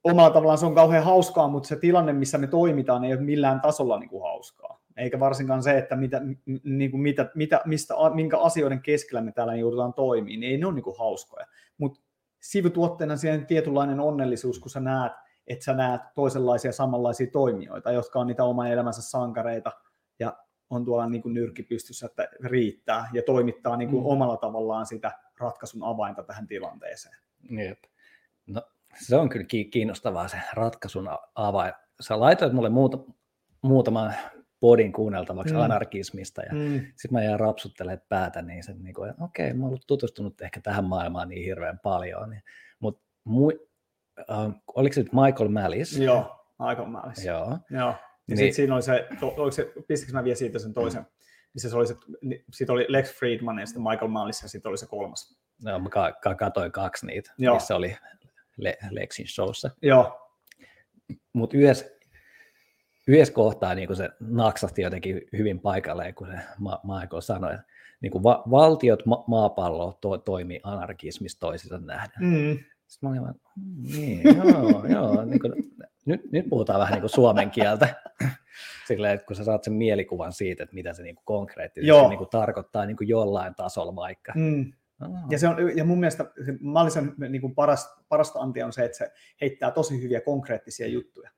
omalla tavallaan se on kauhean hauskaa, mutta se tilanne, missä me toimitaan, ei ole millään tasolla niin kuin hauskaa. Eikä varsinkaan se, että mitä, niin kuin mitä, mitä, mistä, minkä asioiden keskellä me täällä joudutaan toimimaan, niin ei ne ole niin kuin hauskoja. Mutta sivutuotteena siihen tietynlainen onnellisuus, kun sä näet, että sä näet toisenlaisia samanlaisia toimijoita, jotka on niitä oman elämänsä sankareita ja on tuolla niin kuin nyrkki pystyssä, että riittää ja toimittaa niin kuin mm. omalla tavallaan sitä ratkaisun avainta tähän tilanteeseen. Jep. No, se on kyllä kiinnostavaa se ratkaisun avain. Sä laitoit mulle muuta, muutaman podin kuunneltavaksi mm. anarkismista ja mm. sitten mä jään rapsuttelemaan päätä niin sen, niin kuin, että okei, okay, mä oon ollut tutustunut ehkä tähän maailmaan niin hirveän paljon, niin, mutta mu- uh, oliko se nyt Michael Mallis? Joo, Michael Mallis. Joo. Joo. Ja niin. sitten siinä oli se, oliko se, pistikö mä vielä siitä sen toisen, mm. missä se oli se, sit oli Lex Friedman ja sitten Michael Mallis ja sitten oli se kolmas. Joo, mä ka- katoin kaksi niitä, Joo. missä oli Le- Lexin showssa. Joo. Mutta yhdessä, yhdessä kohtaa niin se naksahti jotenkin hyvin paikalle, kun se Ma- Michael sanoi, että niin kuin va- valtiot ma- maapallo to- toimii anarkismista toisinsa nähden. Mm. Sitten mä olin vaan, mm, niin, joo, joo. Niin kuin, nyt, nyt puhutaan vähän niin kuin suomen kieltä. Silleen, että kun sä saat sen mielikuvan siitä, että mitä se niin kuin konkreettisesti niin kuin tarkoittaa niin kuin jollain tasolla vaikka. Mm. Ja, se on, ja mun mielestä Mallisen niin kuin paras, parasta antia on se, että se heittää tosi hyviä konkreettisia juttuja.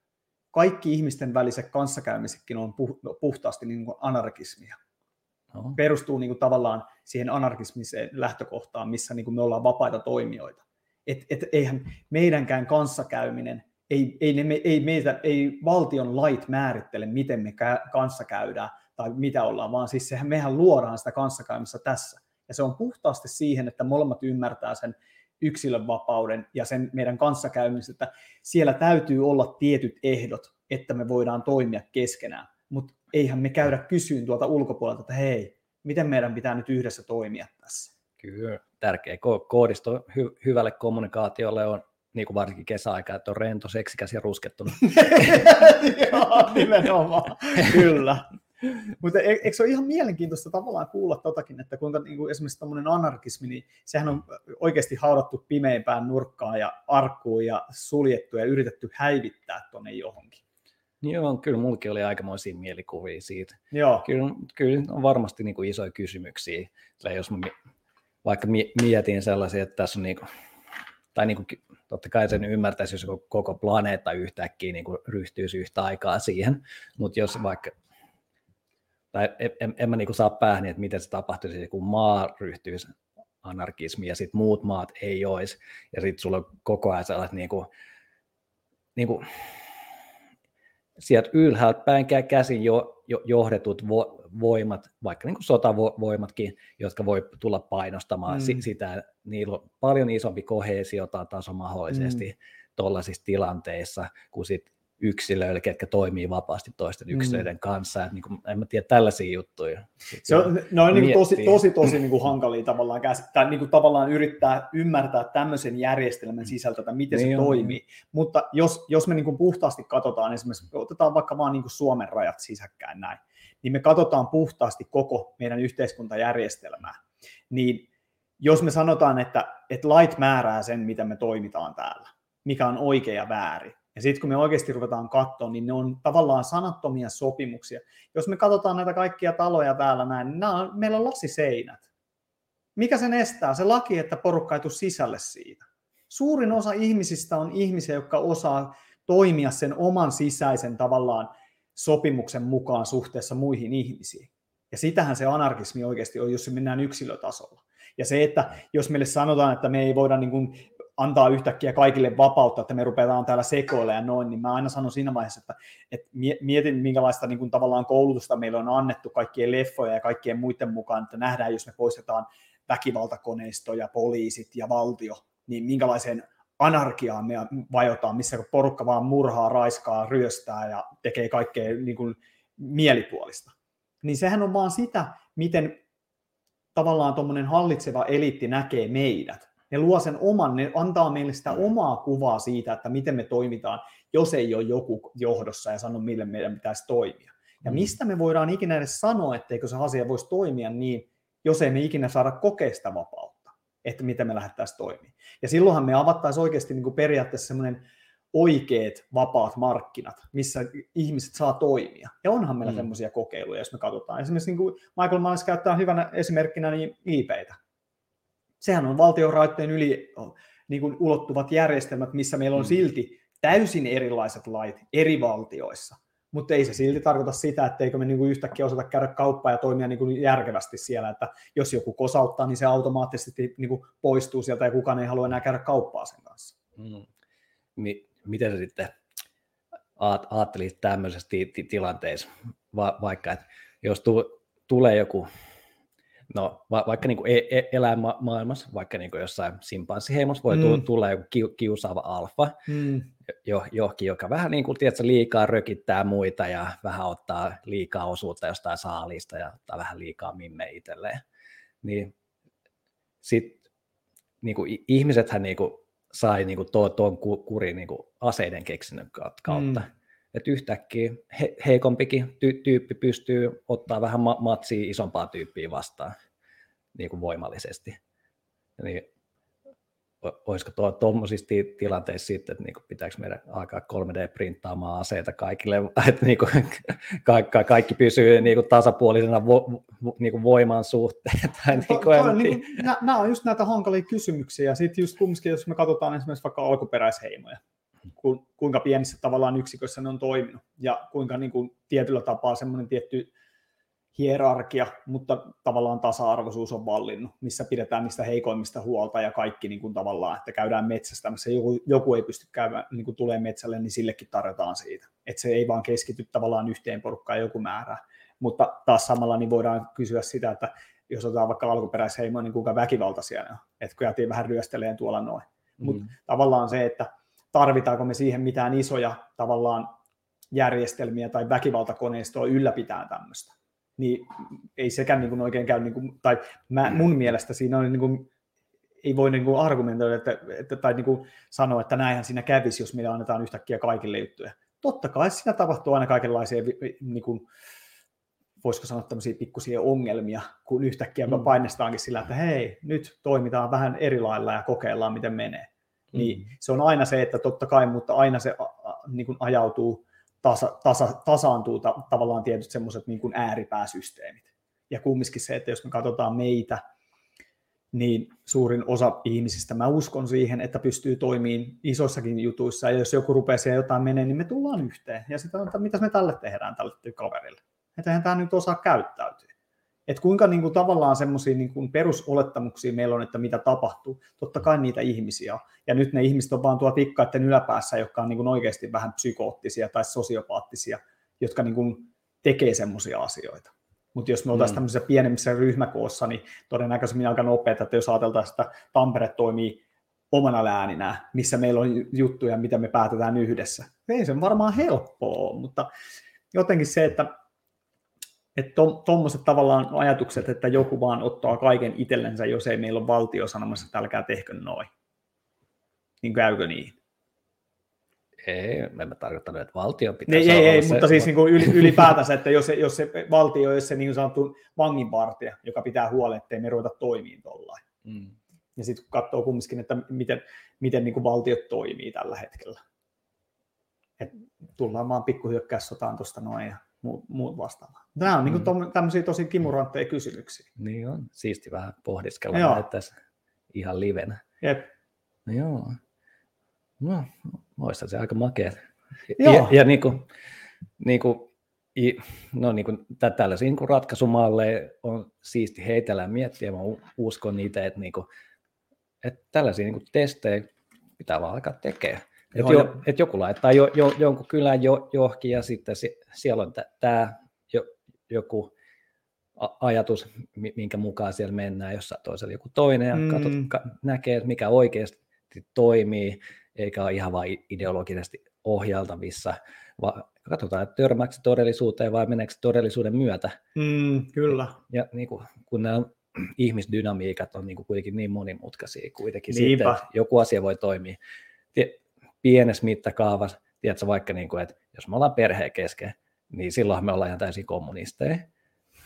Kaikki ihmisten väliset kanssakäymisetkin on puhtaasti niin kuin anarkismia. No. Perustuu niin kuin tavallaan siihen anarkismiseen lähtökohtaan, missä niin kuin me ollaan vapaita toimijoita että et eihän meidänkään kanssakäyminen, ei, ei, ne, ei, meitä, ei valtion lait määrittele, miten me kanssa käydään tai mitä ollaan, vaan siis sehän mehän luodaan sitä kanssakäymistä tässä. Ja se on puhtaasti siihen, että molemmat ymmärtää sen yksilön vapauden ja sen meidän kanssakäymistä, että siellä täytyy olla tietyt ehdot, että me voidaan toimia keskenään. Mutta eihän me käydä kysyyn tuolta ulkopuolelta, että hei, miten meidän pitää nyt yhdessä toimia tässä. Kyllä, tärkeä koodisto hy- hyvälle kommunikaatiolle on niin kuin varsinkin kesäaika, että on rento, seksikäs ja ruskettunut. Joo, nimenomaan, kyllä. Mutta e-, eikö se ole ihan mielenkiintoista tavallaan kuulla totakin, että kuinka niin kuin esimerkiksi tämmöinen anarkismi, niin sehän on oikeasti haudattu pimeimpään nurkkaan ja arkkuun ja suljettu ja yritetty häivittää tuonne johonkin. Joo, kyllä mullakin oli aikamoisia mielikuvia siitä. Joo. Kyllä, kyllä on varmasti niin kuin isoja kysymyksiä. Jos mä vaikka mietin sellaisia, että tässä on niin kuin, tai niin kuin, totta kai sen ymmärtäisi, jos koko planeetta yhtäkkiä niin kuin ryhtyisi yhtä aikaa siihen, mutta jos vaikka, tai en, en, en mä niin kuin saa päähän, että miten se tapahtuisi, kun maa ryhtyisi anarkismiin ja sitten muut maat ei olisi, ja sitten sulla on koko ajan sellaiset niin kuin, niin kuin, sieltä ylhäältä päin käsin jo, jo, johdetut vo, voimat, vaikka niin kuin sotavoimatkin, jotka voi tulla painostamaan mm. sitä, niillä on paljon isompi taso mahdollisesti mm. tuollaisissa tilanteissa, kuin sit yksilöille, ketkä toimii vapaasti toisten mm. yksilöiden kanssa. Et niin kuin, en mä tiedä tällaisia juttuja. Se on, ne on niin tosi, tosi, tosi niin kuin hankalia tavallaan, tai niin kuin tavallaan yrittää ymmärtää tämmöisen järjestelmän sisältö, että miten niin se on. toimii. Mutta jos, jos me niin kuin puhtaasti katsotaan, esimerkiksi otetaan vaikka vaan niin kuin Suomen rajat sisäkkäin näin, niin me katsotaan puhtaasti koko meidän yhteiskuntajärjestelmää. Niin jos me sanotaan, että, että lait määrää sen, miten me toimitaan täällä, mikä on oikea ja väärin, ja sitten kun me oikeasti ruvetaan katsoa, niin ne on tavallaan sanattomia sopimuksia. Jos me katsotaan näitä kaikkia taloja täällä näin, niin on, meillä on lasiseinät. Mikä sen estää? Se laki, että porukka ei tule sisälle siitä. Suurin osa ihmisistä on ihmisiä, jotka osaa toimia sen oman sisäisen tavallaan sopimuksen mukaan suhteessa muihin ihmisiin. Ja sitähän se anarkismi oikeasti on, jos mennään yksilötasolla. Ja se, että jos meille sanotaan, että me ei voida niin kuin antaa yhtäkkiä kaikille vapautta, että me rupeataan täällä sekoilla ja noin, niin mä aina sanon siinä vaiheessa, että, että mietin, minkälaista niin kuin tavallaan koulutusta meillä on annettu kaikkien leffoja ja kaikkien muiden mukaan, että nähdään, jos me poistetaan väkivaltakoneisto ja poliisit ja valtio, niin minkälaiseen anarkiaan me vajotaan, missä porukka vaan murhaa, raiskaa, ryöstää ja tekee kaikkea niin kuin mielipuolista. Niin sehän on vaan sitä, miten tavallaan tuommoinen hallitseva eliitti näkee meidät. Ne luo sen oman, ne antaa meille sitä omaa kuvaa siitä, että miten me toimitaan, jos ei ole joku johdossa ja sano, mille meidän pitäisi toimia. Ja mm. mistä me voidaan ikinä edes sanoa, etteikö se asia voisi toimia niin, jos ei me ikinä saada kokeista vapautta että miten me lähdettäisiin toimimaan. Ja silloinhan me avattaisiin oikeasti niin kuin periaatteessa semmoinen oikeat vapaat markkinat, missä ihmiset saa toimia. Ja onhan meillä mm. semmoisia kokeiluja, jos me katsotaan. Esimerkiksi niin kuin Michael Myers käyttää hyvänä esimerkkinä niin IPitä. Sehän on valtionraitteen yli niin kuin ulottuvat järjestelmät, missä meillä on mm. silti täysin erilaiset lait eri valtioissa mutta ei se silti tarkoita sitä, etteikö me niinku yhtäkkiä osata käydä kauppaa ja toimia niinku järkevästi siellä, että jos joku kosauttaa, niin se automaattisesti niinku poistuu sieltä ja kukaan ei halua enää käydä kauppaa sen kanssa. Mm. Mi- miten sä sitten ajattelit tämmöisessä ti- tilanteessa, Va- vaikka että jos tu- tulee joku No va- vaikka niin kuin e- e- eläinmaailmassa, vaikka niin kuin jossain simpanssiheimossa voi mm. tulla joku ki- kiusaava alfa, mm. Jo- johonkin, joka vähän niin kuin, tiedätkö, liikaa rökittää muita ja vähän ottaa liikaa osuutta jostain saalista ja ottaa vähän liikaa minne itselleen. Niin sit, niin kuin, ihmisethän niin kuin, sai niin kuin, tuon kurin niin kuin, aseiden keksinnön kautta. Mm että yhtäkkiä he, heikompikin ty, tyyppi pystyy ottaa vähän ma- matsia isompaa tyyppiä vastaan niin kuin voimallisesti. Niin, olisiko tuommoisissa tilanteissa sitten, että niin kuin pitääkö meidän alkaa 3D-printtaamaan aseita kaikille, että niin kuin, ka- kaikki pysyy niin kuin tasapuolisena vo, niin kuin voiman suhteen. Tai niin kuin, niin kuin, nämä on just näitä hankalia kysymyksiä, ja sitten just kumminkin, jos me katsotaan esimerkiksi vaikka alkuperäisheimoja, ku, kuinka pienissä tavallaan yksiköissä ne on toiminut ja kuinka niin kuin tietyllä tapaa semmoinen tietty hierarkia, mutta tavallaan tasa-arvoisuus on vallinnut, missä pidetään niistä heikoimmista huolta ja kaikki niin kuin tavallaan, että käydään metsästämässä, joku, joku ei pysty käymään, niin kuin tulee metsälle, niin sillekin tarjotaan siitä. Että se ei vaan keskity tavallaan yhteen porukkaan joku määrä. Mutta taas samalla niin voidaan kysyä sitä, että jos otetaan vaikka alkuperäisheimoja, niin kuinka väkivaltaisia ne on. Että kun jätiin vähän ryösteleen tuolla noin. Mm. Mutta tavallaan se, että tarvitaanko me siihen mitään isoja tavallaan järjestelmiä tai väkivaltakoneistoa ylläpitää tämmöistä. Niin ei sekään niin kuin oikein käy, niin kuin, tai mä, mun mielestä siinä on niin kuin, ei voi niin kuin argumentoida että, että, tai niin kuin sanoa, että näinhän siinä kävisi, jos meillä annetaan yhtäkkiä kaikille juttuja. Totta kai siinä tapahtuu aina kaikenlaisia, niin kuin, voisiko sanoa tämmöisiä pikkusia ongelmia, kun yhtäkkiä mm. painestaankin sillä, että hei, nyt toimitaan vähän eri lailla ja kokeillaan, miten menee. Niin mm. se on aina se, että totta kai, mutta aina se niin kuin ajautuu, tasa, tasa, tasaantuu ta, tavallaan tietyt semmoiset niin ääripääsysteemit. Ja kumminkin se, että jos me katsotaan meitä, niin suurin osa ihmisistä, mä uskon siihen, että pystyy toimimaan isoissakin jutuissa, ja jos joku rupeaa siellä jotain menee, niin me tullaan yhteen. Ja sitten mitä me tälle tehdään tälle kaverille. Että eihän tämä nyt osaa käyttäytyä. Että kuinka niin kuin, tavallaan semmoisia niin perusolettamuksia meillä on, että mitä tapahtuu. Totta kai niitä ihmisiä. Ja nyt ne ihmiset on vaan tuo tikkaiden yläpäässä, jotka on niin kuin oikeasti vähän psykoottisia tai sosiopaattisia, jotka niin kuin, tekee semmoisia asioita. Mutta jos me oltaisiin mm. tämmöisessä pienemmissä ryhmäkoossa, niin todennäköisemmin aika nopeaa, että jos ajateltaisiin, että Tampere toimii omana lääninä, missä meillä on juttuja, mitä me päätetään yhdessä. Ei se varmaan helppoa, mutta jotenkin se, että että tuommoiset tavallaan ajatukset, että joku vaan ottaa kaiken itsellensä, jos ei meillä ole valtio sanomassa, että älkää tehkö noin. Niin käykö niin? Ei, en mä tarkoittanut, että valtio pitää ei, ei, ei, se, mutta siis niin kuin ylipäätänsä, että jos se, jos se valtio olisi se niin sanottu vanginvartija, joka pitää huolen, ettei me ruveta toimiin tuollain. Mm. Ja sitten kun katsoo kumminkin, että miten, miten niin kuin valtiot toimii tällä hetkellä. Et tullaan vaan pikkuhyökkäyssotaan tuosta noin ja muut, muut vastaavaa. Nämä on niinku mm. niin tämmöisiä tosi kimurantteja kysymyksiä. Niin on. Siisti vähän pohdiskella joo. tässä ihan livenä. Jep. No joo. No, muista se aika makea. Joo. Ja, ja niin kuin, niin kuin, no niin kuin, tällaisia niin ratkaisumalleja on siisti heitellä ja miettiä. Mä uskon niitä, että, niin kuin, että tällaisia niin kuin testejä pitää vaan alkaa tekemään. Että jo, et joku laittaa jo, jo, jonkun kylän jo, johki ja sitten si, siellä on tämä jo, joku ajatus, minkä mukaan siellä mennään, jossa toisella joku toinen ja mm. katsot, ka, näkee, että mikä oikeasti toimii, eikä ole ihan vain ideologisesti ohjaltavissa, vaan katsotaan, että törmääkö todellisuuteen vai meneekö todellisuuden myötä. Mm, kyllä. Ja niin kuin, kun nämä ihmisdynamiikat on niin kuin kuitenkin niin monimutkaisia kuitenkin sitten, että joku asia voi toimia pienessä mittakaavassa, tiedätkö, vaikka niin kuin, että jos me ollaan perheen kesken, niin silloin me ollaan ihan täysin kommunisteja.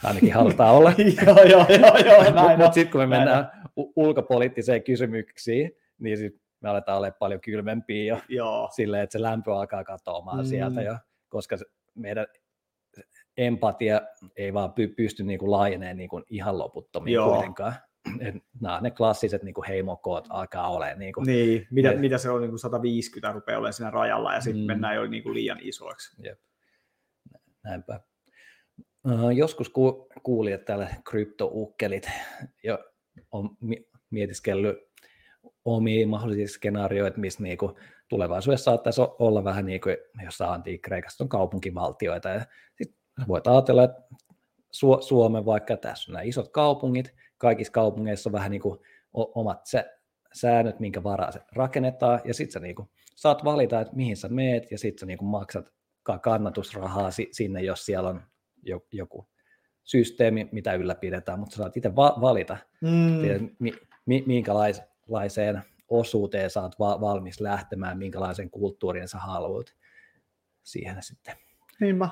Ainakin halutaan olla. joo, joo, joo, joo, Mutta mut sitten kun me mennään u- ulkopoliittiseen kysymyksiin, niin sit me aletaan olla paljon kylmempiä jo joo. silleen, että se lämpö alkaa katoamaan mm. sieltä jo, koska meidän empatia ei vaan py- pysty niin kuin laajenemaan niin kuin ihan loputtomiin Joo. kuitenkaan. Et nämä ne klassiset niin kuin heimokoot alkaa olemaan. Niin, kuin, niin mitä, et, mitä se on, niin kuin 150 rupeaa olemaan siinä rajalla ja sitten mm, mennään jo niin kuin liian isoiksi. Jep. Näinpä. Uh, joskus ku, kuulin, että täällä kryptoukkelit jo on mietiskellyt omia mahdollisia skenaarioita, missä niinku tulevaisuudessa saattaisi olla vähän niin kuin jossain antiikreikassa on kaupunkivaltioita. Ja sit voit ajatella, että Su- Suomen vaikka tässä on nämä isot kaupungit, kaikissa kaupungeissa on vähän niin kuin omat se, säännöt, minkä varaa se rakennetaan, ja sitten sä niin kuin saat valita, että mihin sä meet, ja sitten sä niin kuin maksat kannatusrahaa sinne, jos siellä on joku systeemi, mitä ylläpidetään, mutta sä saat itse va- valita, mm. tiedät, mi- minkälaiseen osuuteen sä oot va- valmis lähtemään, minkälaisen kulttuurin sä haluat siihen sitten.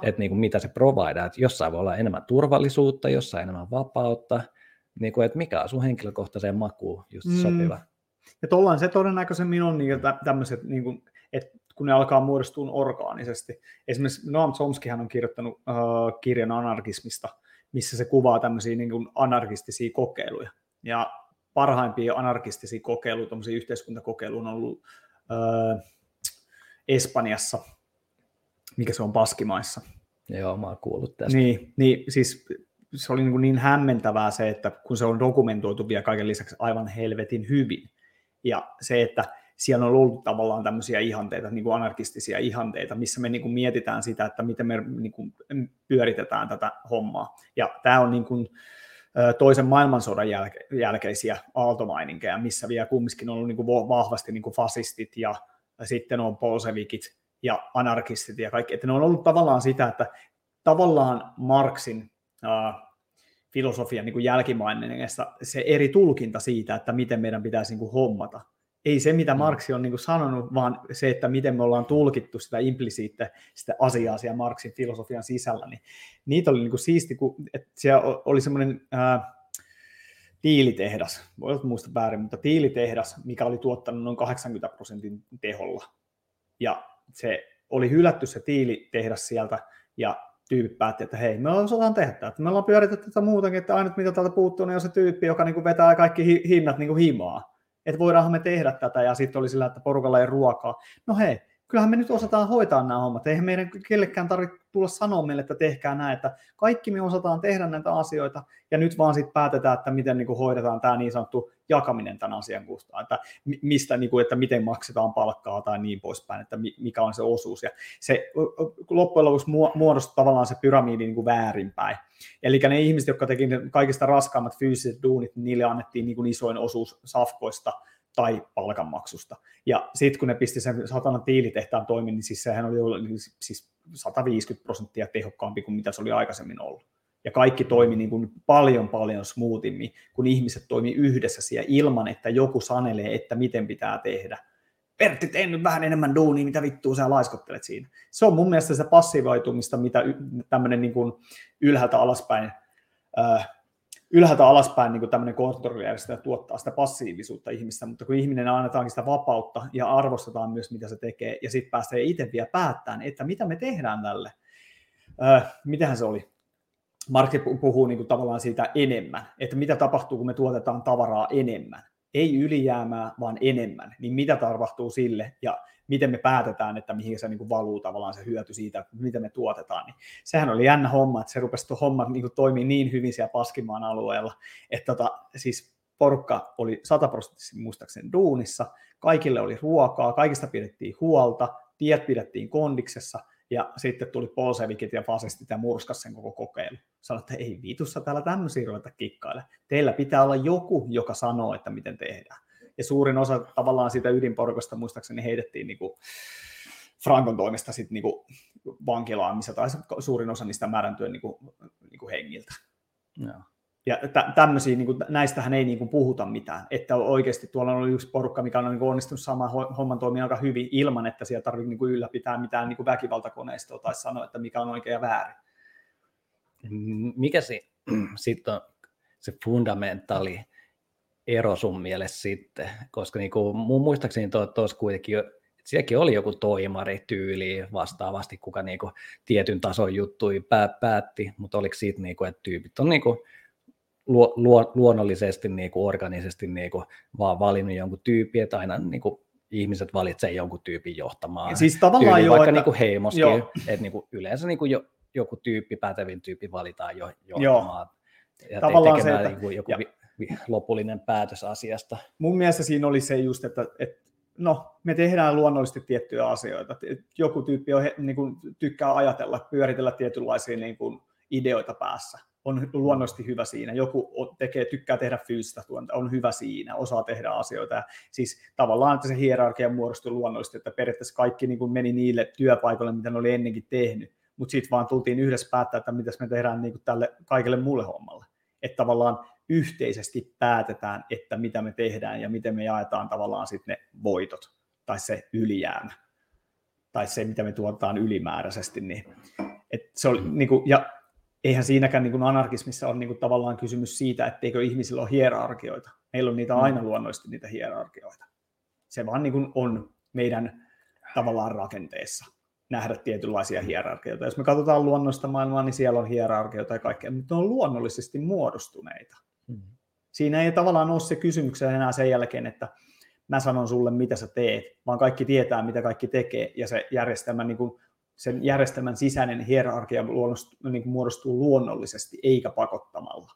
Että niin kuin mitä se providaa, että jossain voi olla enemmän turvallisuutta, jossain enemmän vapautta, niin kuin, että mikä on sun henkilökohtaiseen makuun just mm. sopiva. Ja tuollain se todennäköisemmin on niin, tämmöiset, niin kuin, että kun ne alkaa muodostua orgaanisesti. Esimerkiksi Noam Chomskyhan on kirjoittanut uh, kirjan anarkismista, missä se kuvaa tämmöisiä niin kuin anarkistisia kokeiluja. Ja parhaimpia anarkistisia kokeiluja, tämmöisiä yhteiskuntakokeiluja on ollut uh, Espanjassa, mikä se on Paskimaissa. Joo, mä oon kuullut tästä. Niin, niin siis se oli niin, niin hämmentävää se, että kun se on dokumentoitu vielä kaiken lisäksi aivan helvetin hyvin. Ja se, että siellä on ollut tavallaan tämmöisiä ihanteita, niin kuin anarkistisia ihanteita, missä me niin kuin mietitään sitä, että miten me niin kuin pyöritetään tätä hommaa. Ja tämä on niin kuin toisen maailmansodan jälke- jälkeisiä aaltomaininkeja, missä vielä kumminkin on ollut niin kuin vahvasti niin kuin fasistit ja sitten on polsevikit ja anarkistit ja kaikki. Että ne on ollut tavallaan sitä, että tavallaan Marksin uh, filosofian niin jälkimaineessa se eri tulkinta siitä, että miten meidän pitäisi niin kuin hommata. Ei se, mitä mm. Marksi on niin kuin sanonut, vaan se, että miten me ollaan tulkittu sitä implisiitte, sitä asiaa siellä Marksin filosofian sisällä. Niin niitä oli niin kuin siisti, kun, että siellä oli semmoinen ää, tiilitehdas, voi olla muista väärin, mutta tiilitehdas, mikä oli tuottanut noin 80 prosentin teholla. Ja se oli hylätty se tiilitehdas sieltä, ja tyypit päätti, että hei, me osataan tehdä tätä. Me ollaan pyöritetty tätä muutakin, että ainut mitä täältä puuttuu, niin on se tyyppi, joka niin kuin vetää kaikki hi- hinnat niin kuin himaa. Että voidaanhan me tehdä tätä, ja sitten oli sillä, että porukalla ei ruokaa. No hei, kyllähän me nyt osataan hoitaa nämä hommat. Eihän meidän kellekään tarvitse tulla sanoa meille, että tehkää näin, että kaikki me osataan tehdä näitä asioita, ja nyt vaan sitten päätetään, että miten niin kuin hoidetaan tämä niin sanottu jakaminen tämän asian kustaan, että mistä, niin kuin, että miten maksetaan palkkaa tai niin poispäin, että mikä on se osuus. Ja se loppujen lopuksi muodostui tavallaan se pyramidi niin kuin väärinpäin. Eli ne ihmiset, jotka teki kaikista raskaammat fyysiset duunit, niin niille annettiin niin kuin isoin osuus safkoista, tai palkanmaksusta. Ja sitten kun ne pisti sen satanan tiilitehtaan toimin, niin siis sehän oli niin siis 150 prosenttia tehokkaampi kuin mitä se oli aikaisemmin ollut. Ja kaikki toimi niin kuin paljon paljon smoothimmin, kun ihmiset toimi yhdessä siellä ilman, että joku sanelee, että miten pitää tehdä. Pertti, tee nyt vähän enemmän duunia, mitä vittua sä laiskottelet siinä. Se on mun mielestä se passivoitumista, mitä tämmöinen niin kuin ylhäältä alaspäin äh, ylhäältä alaspäin niin tämmöinen konttorijärjestelmä tuottaa sitä passiivisuutta ihmistä, mutta kun ihminen annetaankin sitä vapautta ja arvostetaan myös, mitä se tekee, ja sitten pääsee itse vielä päättämään, että mitä me tehdään tälle. Öö, mitähän se oli? Markki puhuu niin kuin tavallaan siitä enemmän, että mitä tapahtuu, kun me tuotetaan tavaraa enemmän. Ei ylijäämää, vaan enemmän. Niin mitä tapahtuu sille, ja miten me päätetään, että mihin se niin kuin valuu tavallaan se hyöty siitä, miten me tuotetaan. Niin sehän oli jännä homma, että se rupesi tuo homma niin kuin toimii niin hyvin siellä Paskimaan alueella, että tota, siis porukka oli sataprosenttisesti muistaakseni duunissa, kaikille oli ruokaa, kaikista pidettiin huolta, tiet pidettiin kondiksessa, ja sitten tuli polsevikit ja fasistit ja murskas sen koko kokeilu. Sanoit, että ei viitussa täällä tämmöisiä ruveta kikkaille. Teillä pitää olla joku, joka sanoo, että miten tehdään ja suurin osa tavallaan siitä ydinporukasta muistaakseni heitettiin niin kuin Frankon toimesta sitten niin kuin vankilaan, missä taisi suurin osa niistä määräntyä niin kuin, niin kuin hengiltä. No. Ja tä- tämmöisiä, niin kuin, näistähän ei niin kuin puhuta mitään. Että oikeasti tuolla on yksi porukka, mikä on niin kuin onnistunut sama homman toimia aika hyvin ilman, että siellä tarvitsee niin ylläpitää mitään niin kuin väkivaltakoneistoa tai sanoa, että mikä on oikein ja väärin. Mikä se sitten on se fundamentaali ero sun mielestä sitten? Koska niin kuin, muistaakseni tuossa kuitenkin jo, sielläkin oli joku toimari tyyli vastaavasti, kuka niin kuin, tietyn tason juttui pää, päätti, mutta oliko siitä, niin kuin, että tyypit on niin kuin, luo, luo, luonnollisesti, niin kuin, organisesti niin kuin, vaan valinnut jonkun tyypin, että aina niin kuin, ihmiset valitsee jonkun tyypin johtamaan. Siis tavallaan tyyli, jo, vaikka että... niin kuin heimoskin, joo. että niin kuin, yleensä niin kuin jo, joku tyyppi, pätevin tyyppi valitaan jo johtamaan. Joo. Ja tavallaan se, että, niin kuin joku ja lopullinen päätös asiasta. Mun mielestä siinä oli se just, että, että no, me tehdään luonnollisesti tiettyjä asioita. Joku tyyppi on, niin kuin, tykkää ajatella, pyöritellä tietynlaisia niin kuin, ideoita päässä. On luonnollisesti hyvä siinä. Joku tekee, tykkää tehdä fyysistä tuonta, on hyvä siinä, osaa tehdä asioita. Siis tavallaan, että se hierarkia muodostui luonnollisesti, että periaatteessa kaikki niin kuin meni niille työpaikoille, mitä ne oli ennenkin tehnyt. Mutta sitten vaan tultiin yhdessä päättää, että mitä me tehdään niin kuin tälle kaikille muulle hommalle. Että tavallaan yhteisesti päätetään, että mitä me tehdään ja miten me jaetaan tavallaan sitten ne voitot tai se ylijäämä tai se, mitä me tuotetaan ylimääräisesti. Niin, et se oli, niin kuin, ja eihän siinäkään niin kuin anarkismissa ole niin kuin, tavallaan kysymys siitä, etteikö ihmisillä ole hierarkioita. Meillä on niitä mm. aina luonnollisesti niitä hierarkioita. Se vaan niin kuin, on meidän tavallaan rakenteessa nähdä tietynlaisia hierarkioita. Jos me katsotaan luonnosta maailmaa, niin siellä on hierarkioita ja kaikkea, mutta ne on luonnollisesti muodostuneita. Mm. Siinä ei tavallaan ole se kysymyksen enää sen jälkeen, että mä sanon sulle, mitä sä teet, vaan kaikki tietää, mitä kaikki tekee, ja se järjestelmä, niin kuin, sen järjestelmän sisäinen hierarkia niin kuin muodostuu luonnollisesti, eikä pakottamalla.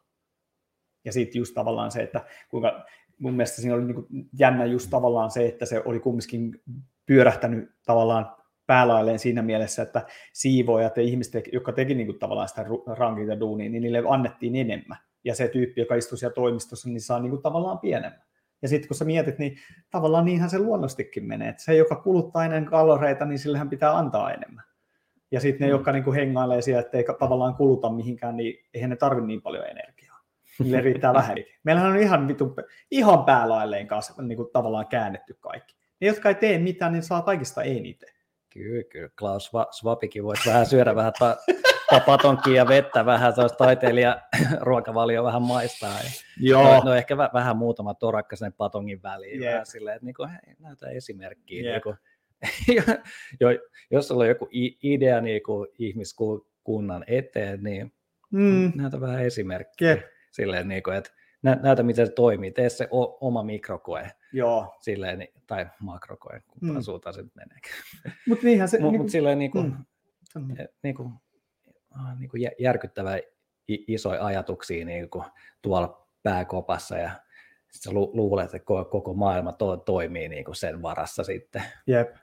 Ja sitten just tavallaan se, että kuinka mun mielestä siinä oli niin kuin jännä just tavallaan se, että se oli kumminkin pyörähtänyt tavallaan päälailleen siinä mielessä, että siivoojat ja ihmiset, jotka teki niin kuin tavallaan sitä rankinta duunia, niin niille annettiin enemmän ja se tyyppi, joka istuu siellä toimistossa, niin saa niin kuin tavallaan pienemmän. Ja sitten kun sä mietit, niin tavallaan niinhän se luonnostikin menee. Että se, joka kuluttaa enemmän kaloreita, niin sillähän pitää antaa enemmän. Ja sitten ne, mm. jotka niin kuin hengailee siellä, että ei tavallaan kuluta mihinkään, niin eihän ne tarvitse niin paljon energiaa. Niille riittää vähän. Meillähän on ihan, vitu, ihan päälailleen kanssa niin kuin tavallaan käännetty kaikki. Ne, jotka ei tee mitään, niin saa kaikista eniten. Kyllä, kyllä. Klaus Swapikin voisi vähän syödä vähän ta- patonkia ja vettä vähän, tuosta taiteilija ruokavalio vähän maistaa. Ja Joo. No, no ehkä v- vähän muutama torakka sen patongin väliin. Yeah. Vähän silleen, että niin kuin, hei, näytä esimerkkiä. Yeah. Niin kuin, jos sulla on joku idea niin kuin ihmiskulttuuri, kunnan eteen, niin Mm. näytä vähän esimerkkiä. Jep. Silleen, niin kuin, että nä- näytä, miten se toimii. Tee se o- oma mikrokoe, Joo, silleen, niin- tai makrokoe, kumpaan Mm. suuntaan se menee. mutta niinhän se... Mutta niinku- mut silleen niin kuin, mm. niin kuin, niin kuin jä- järkyttävä isoja ajatuksia niin kuin tuolla pääkopassa ja sit sä lu- luulet, että koko, koko maailma to, toimii niin kuin sen varassa sitten. Jep.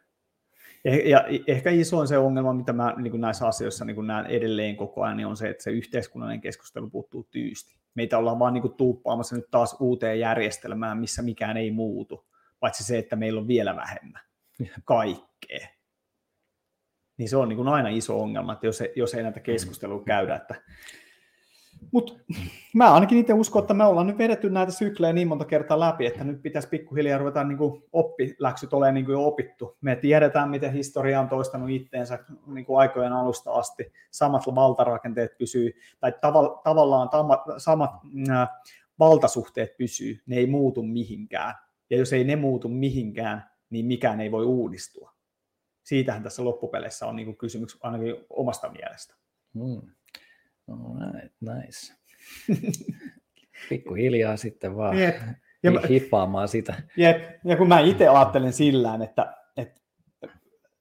Eh- Ja ehkä isoin se ongelma, mitä mä niin kuin näissä asioissa niin kuin näen edelleen koko ajan, niin on se, että se yhteiskunnallinen keskustelu puuttuu tyysti. Meitä ollaan vaan niin kuin tuuppaamassa nyt taas uuteen järjestelmään, missä mikään ei muutu, paitsi se, että meillä on vielä vähemmän kaikkea. Niin se on niin kuin aina iso ongelma, että jos ei, jos ei näitä keskustelua käydä. Että... Mutta mä ainakin itse uskon, että me ollaan nyt vedetty näitä syklejä niin monta kertaa läpi, että nyt pitäisi pikkuhiljaa ruveta niin kuin oppiläksyt olemaan niin kuin jo opittu. Me tiedetään, miten historia on toistanut itteensä niin kuin aikojen alusta asti. Samat valtarakenteet pysyy, tai tava, tavallaan samat äh, valtasuhteet pysyy. Ne ei muutu mihinkään. Ja jos ei ne muutu mihinkään, niin mikään ei voi uudistua. Siitähän tässä loppupeleissä on niin kuin kysymys ainakin omasta mielestä. Mm. Alright, nice. Pikkuhiljaa sitten vaan Jep. Ja mä- hiffaamaan sitä. Jep, ja kun mä itse ajattelen sillään, että, että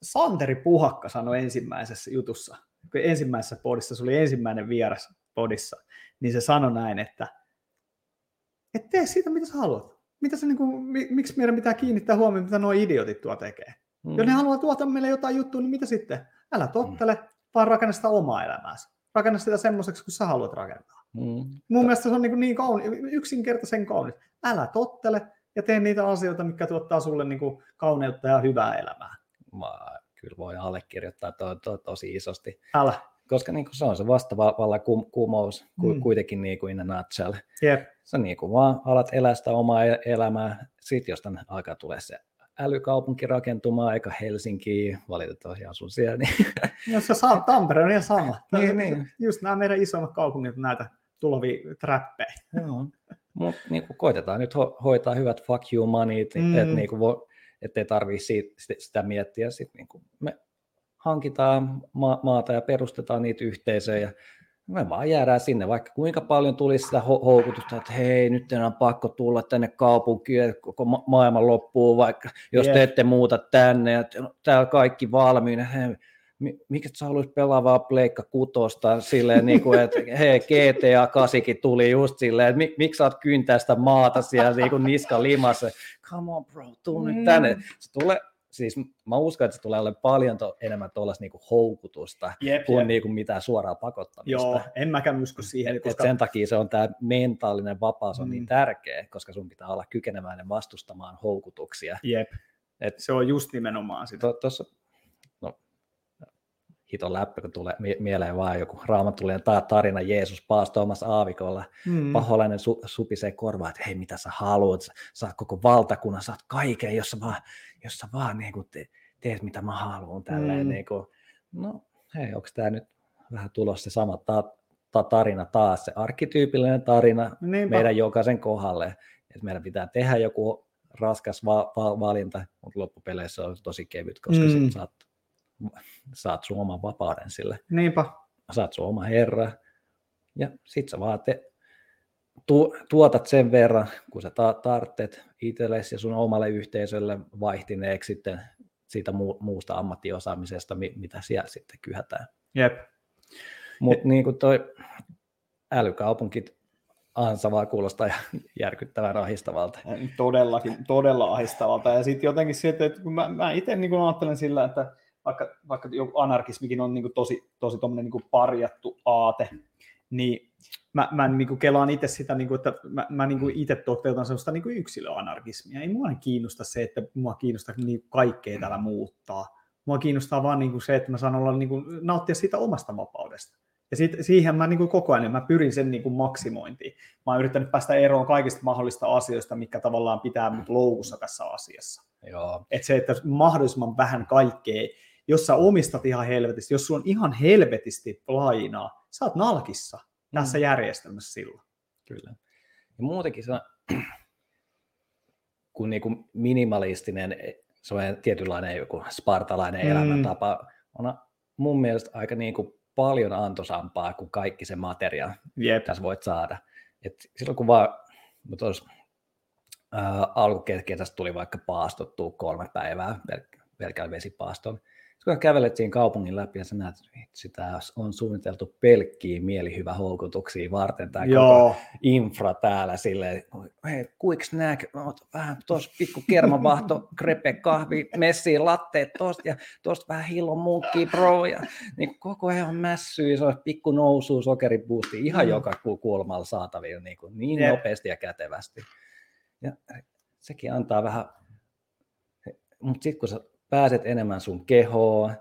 Santeri Puhakka sanoi ensimmäisessä jutussa, kun ensimmäisessä podissa, se oli ensimmäinen vieras podissa, niin se sanoi näin, että et tee siitä, mitä sä haluat. Mitä sä, niin kuin, miksi meidän pitää kiinnittää huomioon, mitä nuo idiotit tuo tekee. Mm. Jos ne haluaa tuota meille jotain juttua, niin mitä sitten? Älä tottele, vaan rakenna sitä omaa elämääsi. Rakenna sitä semmoiseksi, kun sä haluat rakentaa. Mm. Mun mielestä se on niin, niin kauni, yksinkertaisen kaunis. Älä tottele ja tee niitä asioita, mitkä tuottaa sulle niin kuin kauneutta ja hyvää elämää. Mä kyllä voin allekirjoittaa to, to, tosi isosti, Älä. koska niin kuin se on se vastaavalla kum, kumous ku, Mm. kuitenkin niin kuin in a nutshell. Jep. Sä niin kuin vaan alat elää sitä omaa e- elämää, sit jos tän alkaa tulee se älykaupunki rakentumaan, eikä Helsinkiin, valitettavasti asun siellä, niin Jos sä saat Tampere on ihan sama. Niin, niin. Just nämä meidän isommat kaupungit näitä tulevia trappeja. Joo. Mut niin kuin koitetaan nyt ho- hoitaa hyvät fuck you money, Mm. että niin kuin vo, ettei tarvitse siitä, sitä- sitä miettiä. Sitten niin kuin me hankitaan ma- maata ja perustetaan niitä yhteisöjä. Me vaan jäädään sinne, vaikka kuinka paljon tulisi sitä ho- houkutusta, että hei, nyt on pakko tulla tänne kaupunkiin, koko ma- maailma loppuu, vaikka jos Jep. te ette muuta tänne, ja täällä kaikki valmiina, hei, mi- mikä sä haluaisit pelaa vaan Pleikka kutosta silleen, niin kuin, että hei, GTA 8 tuli just silleen, että mi- miksi sä oot kyntää sitä maata siellä niin kuin niska limassa, come on bro, tuu Mm. nyt tänne. Se tulee, siis mä uskon, että se tulee olemaan paljon to, enemmän tuollaista niin kuin houkutusta Jep, kuin, jep. niin kuin mitään suoraa pakottamista. Joo, en mäkään usko siihen, Et, koska et sen takia se on tämä mentaalinen vapaus on Mm. niin tärkeä, koska sun pitää olla kykeneväinen vastustamaan houkutuksia. jep. Et se on just nimenomaan sitä. Tuossa, hiton läppä, kun tulee mie- mieleen vaan joku raamatullinen ta- tarina Jeesus paastoamassa aavikolla. Mm. Paholainen su- supisee korvaa, että hei, mitä sä haluat, sä saat koko valtakunnan, saat kaiken, jos sä vaan, jos sä vaan niin kuin te- teet, mitä mä haluan. Tälleen, Mm. niin kuin, no hei, onko tämä nyt vähän tulossa se sama ta- ta- tarina taas, se arkkityypillinen tarina Niinpä. meidän jokaisen kohdalle, että meidän pitää tehdä joku raskas va- va- valinta, mutta loppupeleissä on tosi kevyt, koska Mm. mm. sit saat, saat sun oman vapauden sille, Niinpä. saat sun oma herra, ja sit sä vaan te, tu, tuotat sen verran, kun sä ta- tarvitset itsellesi ja sun omalle yhteisölle vaihtineeksi sitten siitä mu- muusta ammattiosaamisesta, mi- mitä siellä sitten kyhätään. Jep. Mutta niin kuin toi älykaupunkit ansavaa kuulostaa ja järkyttävän rahistavalta. Todellakin, todella ahdistavalta. Ja sitten jotenkin se, että kun mä, mä itse niin ajattelen sillä, että vaikka, vaikka joku anarkismikin on niin kuin tosi, tosi niin kuin parjattu aate, niin mä, mä niin kuin kelaan itse sitä, niin kuin, että mä, mä niin kuin itse toteutan sellaista niin kuin yksilöanarkismia. Ei mua kiinnosta se, että mua kiinnostaa niin kaikkea täällä muuttaa. Mua kiinnostaa vaan niin kuin se, että mä saan olla, niin kuin, nauttia siitä omasta vapaudesta. Ja sit, siihen mä niin kuin koko ajan, mä pyrin sen niin kuin maksimointiin. Mä oon yrittänyt päästä eroon kaikista mahdollista asioista, mikä tavallaan pitää mut loukussa tässä asiassa. Joo, Et se, että mahdollisimman vähän kaikkea, jos sä omistat ihan helvetisti, jos sulla on ihan helvetisti lainaa, sä oot nalkissa tässä Mm. järjestelmässä silloin. kyllä. Ja muutenkin se, kun niinku minimalistinen, sellainen tietynlainen joku spartalainen Mm. elämäntapa on mun mielestä aika niinku paljon antoisampaa kuin kaikki se materia, Jep. mitä voit saada. Et silloin kun vaan, mutta alkukesästä tuli vaikka paastottua kolme päivää pel- pelkällä vesipaaston, kun kävelet siinä kaupungin läpi ja sä näet, että sitä on suunniteltu pelkkiä mielihyvä houkutuksia varten tämä koko Joo, infra täällä silleen, hei, kuiks näk, oot vähän tuossa pikku kermavahto, krepe, kahvi, messi, latteet tosta ja tosta vähän hillon munkki, bro, ja niin koko ajan mässyy, se on pikku nousu, sokeribuusti, ihan Mm. joka ku- kulmalla saatavilla niin, kuin, niin Jep. nopeasti ja kätevästi. Ja sekin antaa vähän, mutta sitten kun sä pääset enemmän sun kehoon,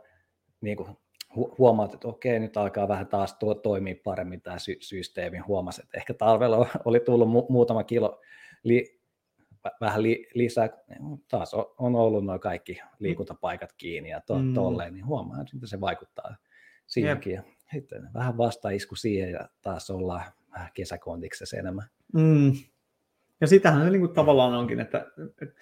niin kuin hu- huomaat, että okei, nyt alkaa vähän taas tuo toimia paremmin tämä sy- systeemi. Huomasin, että ehkä talvella oli tullut mu- muutama kilo li- vä- vähän li- lisää. Taas on, ollut nuo kaikki liikuntapaikat kiinni ja to- Mm. tolleen, niin huomaa, että se vaikuttaa siihenkin. Ja sitten vähän vastaisku siihen ja taas ollaan vähän kesäkontiksessa enemmän. Mm. Ja sitähän se niinku tavallaan onkin, että, että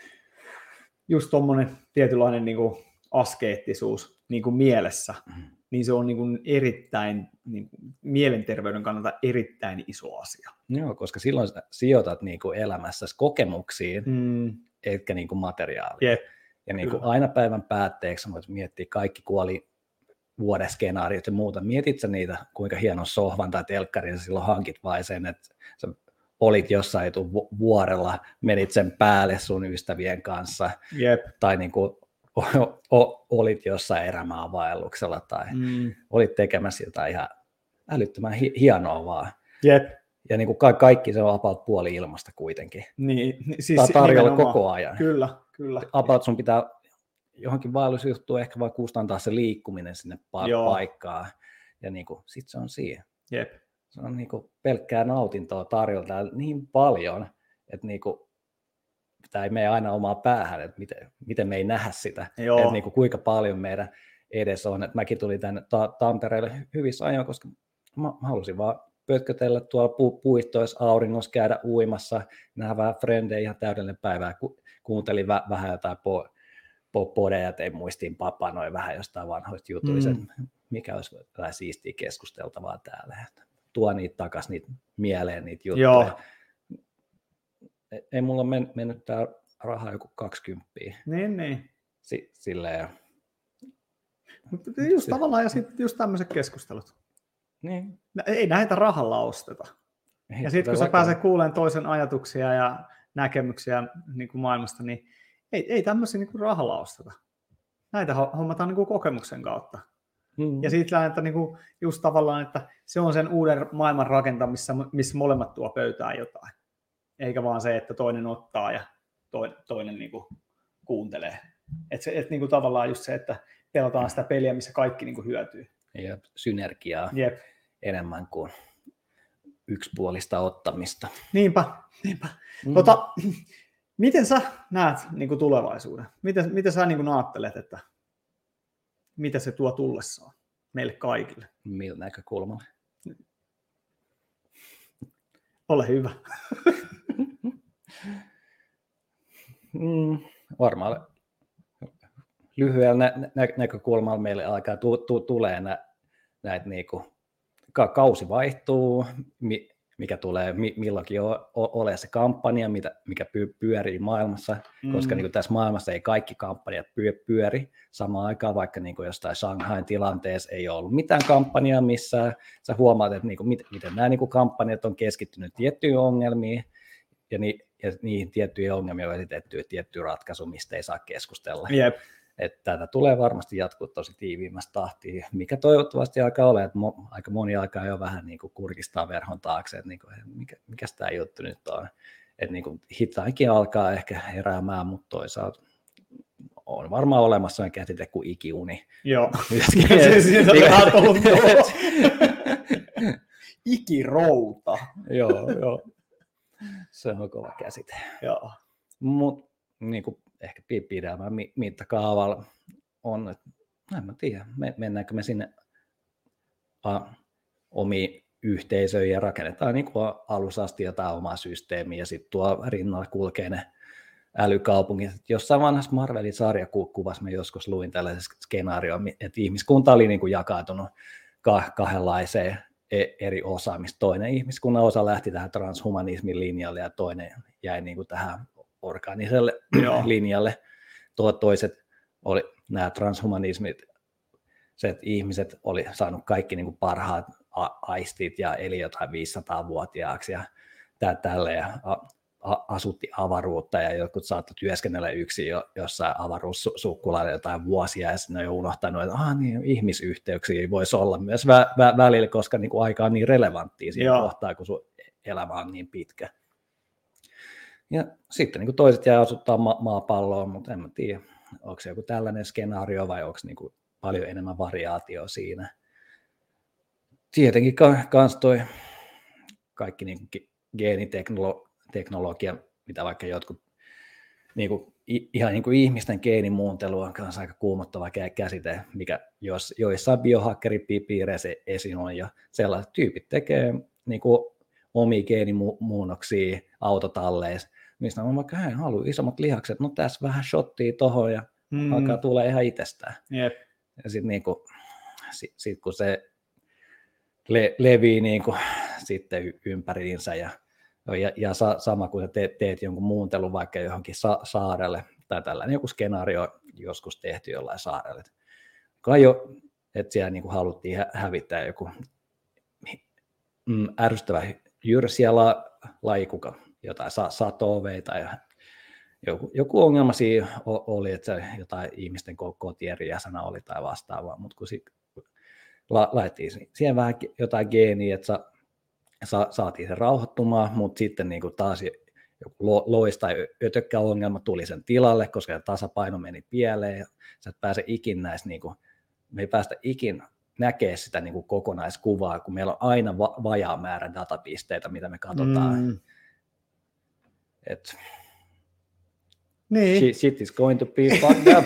just tuommoinen tietynlainen niinku askeettisuus niinku mielessä, Mm. niin se on niinku erittäin, niinku, mielenterveyden kannalta erittäin iso asia. Joo, koska silloin sä sijoitat niin kuin elämässäsi kokemuksiin, Mm. etkä niin kuin materiaaliin. Jep. Ja niin kuin Kyllä. aina päivän päätteeksi voit miettiä kaikki kuoli vuoden skenaariot ja muuta. Mietit sä niitä, kuinka hienon sohvan tai telkkarin sä silloin hankit vai sen, että sä olit jossain etu vuorella, menit sen päälle sun ystävien kanssa Jep. tai niin kuin o- o- olit jossain erämaavaelluksella tai Mm. olit tekemässä jotain ihan älyttömän hi- hienoa vaan. Jep. Ja niin kuin ka- kaikki se on about puoli ilmasta kuitenkin. Niin, niin, Siis siis tarjolla nimenomaan. koko ajan. Kyllä, kyllä. About sun pitää johonkin vaellusjuttuun ehkä vaan kustantaa se liikkuminen sinne pa- Joo. paikkaan. Ja niin kuin, sit se on siinä. Jep. Se on niin kuin pelkkää nautintoa tarjolla täällä niin paljon, että niin kuin, tämä ei mene aina omaa päähän, että miten, miten me ei nähdä sitä. Joo. Että niin kuin, kuinka paljon meidän edessä on. Että mäkin tulin tänne ta- Tampereelle hy- hyvissä ajoin, koska mä, mä halusin vaan pötkötellä tuolla pu- puistoissa, auringossa, käydä uimassa, nähdä vähän frendejä, ihan täydellinen päivä. Ku- kuuntelin vä- vähän jotain po- po- podeja, tein muistiin papanoin vähän jostain vanhoista jutuista, mm. mikä olisi vähän siistiä keskusteltavaa täällä. Että tuo niitä takaisin niitä mieleen, niitä juttuja. Joo. Ei- Ei mulla men- mennyt tämä raha joku 20 Niin, niin. si- silleen. Mutta just tavallaan, ja sitten just tämmöiset keskustelut. Niin. Ei näitä rahalla osteta. Ja sitten kun sä pääset kuulemaan toisen ajatuksia ja näkemyksiä niin kuin maailmasta, niin ei, ei tämmöisiä niin kuin rahalla osteta. Näitä ho- hommataan niin kuin kokemuksen kautta. Mm. Ja siitä lähdetään niin kuin just tavallaan, että se on sen uuden maailman rakentamissa, missä molemmat tuo pöytään jotain. Eikä vaan se, että toinen ottaa ja toinen, toinen niin kuin kuuntelee. Että se, et niin kuin tavallaan just se, että pelataan sitä peliä, missä kaikki niin kuin hyötyy. ja synergiaa Jep. enemmän kuin yksipuolista ottamista. Niinpä, niinpä. Mm. Tota, miten sä näet niin kuin tulevaisuuden? Miten, miten sä niin kuin ajattelet, että mitä se tuo tullessaan meille kaikille? Millä näkökulmalla? Ole hyvä. Mm, varmaan lyhyellä nä- nä- näkökulmalla meille alkaa tu- tu- tulee nä- näitä niinku, ka- kausi vaihtuu, mi- mikä tulee mi- milloinkin ole se kampanja, mitä, mikä py- pyörii maailmassa, koska Mm. niin kuin tässä maailmassa ei kaikki kampanjat pyö- pyöri samaan aikaan, vaikka niin kuin jostain Shanghain tilanteessa ei ole ollut mitään kampanjaa missään. Sä huomaat, että niin kuin, miten, miten nämä niin kuin kampanjat on keskittynyt tiettyihin ongelmiin, ja, ni, ja niihin tiettyihin ongelmiin on esitetty tietty ratkaisu, mistä ei saa keskustella. Jep. Että tätä tulee varmasti jatkuu tosi tiiviimmästä tahtiin, mikä toivottavasti alkaa olla, että mo, aika moni alkaa jo vähän niin kuin kurkistaa verhon taakse, että niin kuin, mikä, mikä tämä juttu nyt on. Että niin kuin hitaankin alkaa ehkä heräämään, mutta toisaalta on varmaan olemassa sellainen käsite kuin ikiuni. Joo. Siitä vähän. Ikirouta. joo, joo. Se on kova käsite. Joo. Mutta niin kuin ehkä pi- pidemmän mi- mittakaavalla on, että en mä tiedä, me, mennäänkö me sinne a, omiin yhteisöihin ja rakennetaan niin kuin alusta asti jotain omaa systeemiä ja sitten tuo rinnalla kulkee ne älykaupungit. Jossain vanhassa Marvelin sarjakuvassa mä joskus luin tällaisen skenaarion, että ihmiskunta oli niin kuin jakautunut kahdenlaiseen e-, eri osaamista. Toinen ihmiskunnan osa lähti tähän transhumanismin linjalle ja toinen jäi niin kuin tähän orgaaniselle linjalle. Tuo toiset oli nämä transhumanismit, se, että ihmiset oli saanut kaikki niin kuin parhaat aistit ja eli jotain 500-vuotiaaksi ja tälle ja asutti avaruutta ja jotkut saattoi työskennellä yksin jo, jossain avaruussukkulalla jotain vuosia ja sitten on jo unohtanut, että ah, niin, ihmisyhteyksiä voisi olla myös vä- vä- välillä, koska niin kuin aika on niin relevanttia siinä Joo. kohtaa, kun sun elämä on niin pitkä. Ja sitten niin kuin toiset jää asuttaa ma- maapalloon, mutta en mä tiedä, onko se joku tällainen skenaario vai onko niin kuin paljon enemmän variaatio siinä. Tietenkin kans toi kaikki niin kuin geeniteknologia, mitä vaikka jotkut niin kuin, ihan niin kuin ihmisten geenimuuntelu on kanssa aika kuumottava käsite, mikä jos, joissain biohakkeripiireissä esiin on, ja sellaiset tyypit tekee niin kuin, omia geenimuunnoksia autotalleissa, mistä on vaikka, hän haluaa isommat lihakset, no tässä vähän shottia tohon, ja mm. alkaa tulla ihan itsestään. Yep. Ja sitten niin kuin, sit, sit kun se le, levii niin kuin, sitten ympäriinsä ja ja, ja sa, sama kuin sä teet, teet jonkun muuntelun vaikka johonkin sa, saarelle, tai tällainen joku skenaario joskus tehty jollain saarelle. Kai jo, että siellä niin kuin haluttiin hä, hävittää joku mm, ärsyttävä jyrsiä la, laji, kuka jotain sa, satoveita ja joku, joku ongelma siinä oli, että jotain ihmisten kotien riesana oli tai vastaavaa, mutta kun la, laitettiin siihen vähän jotain geeniä, että sa, sa, saatiin se rauhoittumaan, mutta sitten niin taas joku lois- tai ötökkäongelma tuli sen tilalle, koska tasapaino meni pieleen, ja sä et pääse ikin näistä, niin kuin, me ei päästä ikin näkee sitä niin kuin kokonaiskuvaa, kun meillä on aina va- vajaa määrä datapisteitä, mitä me katsotaan. Mm. Et, niin. Shit is going to be fucked up.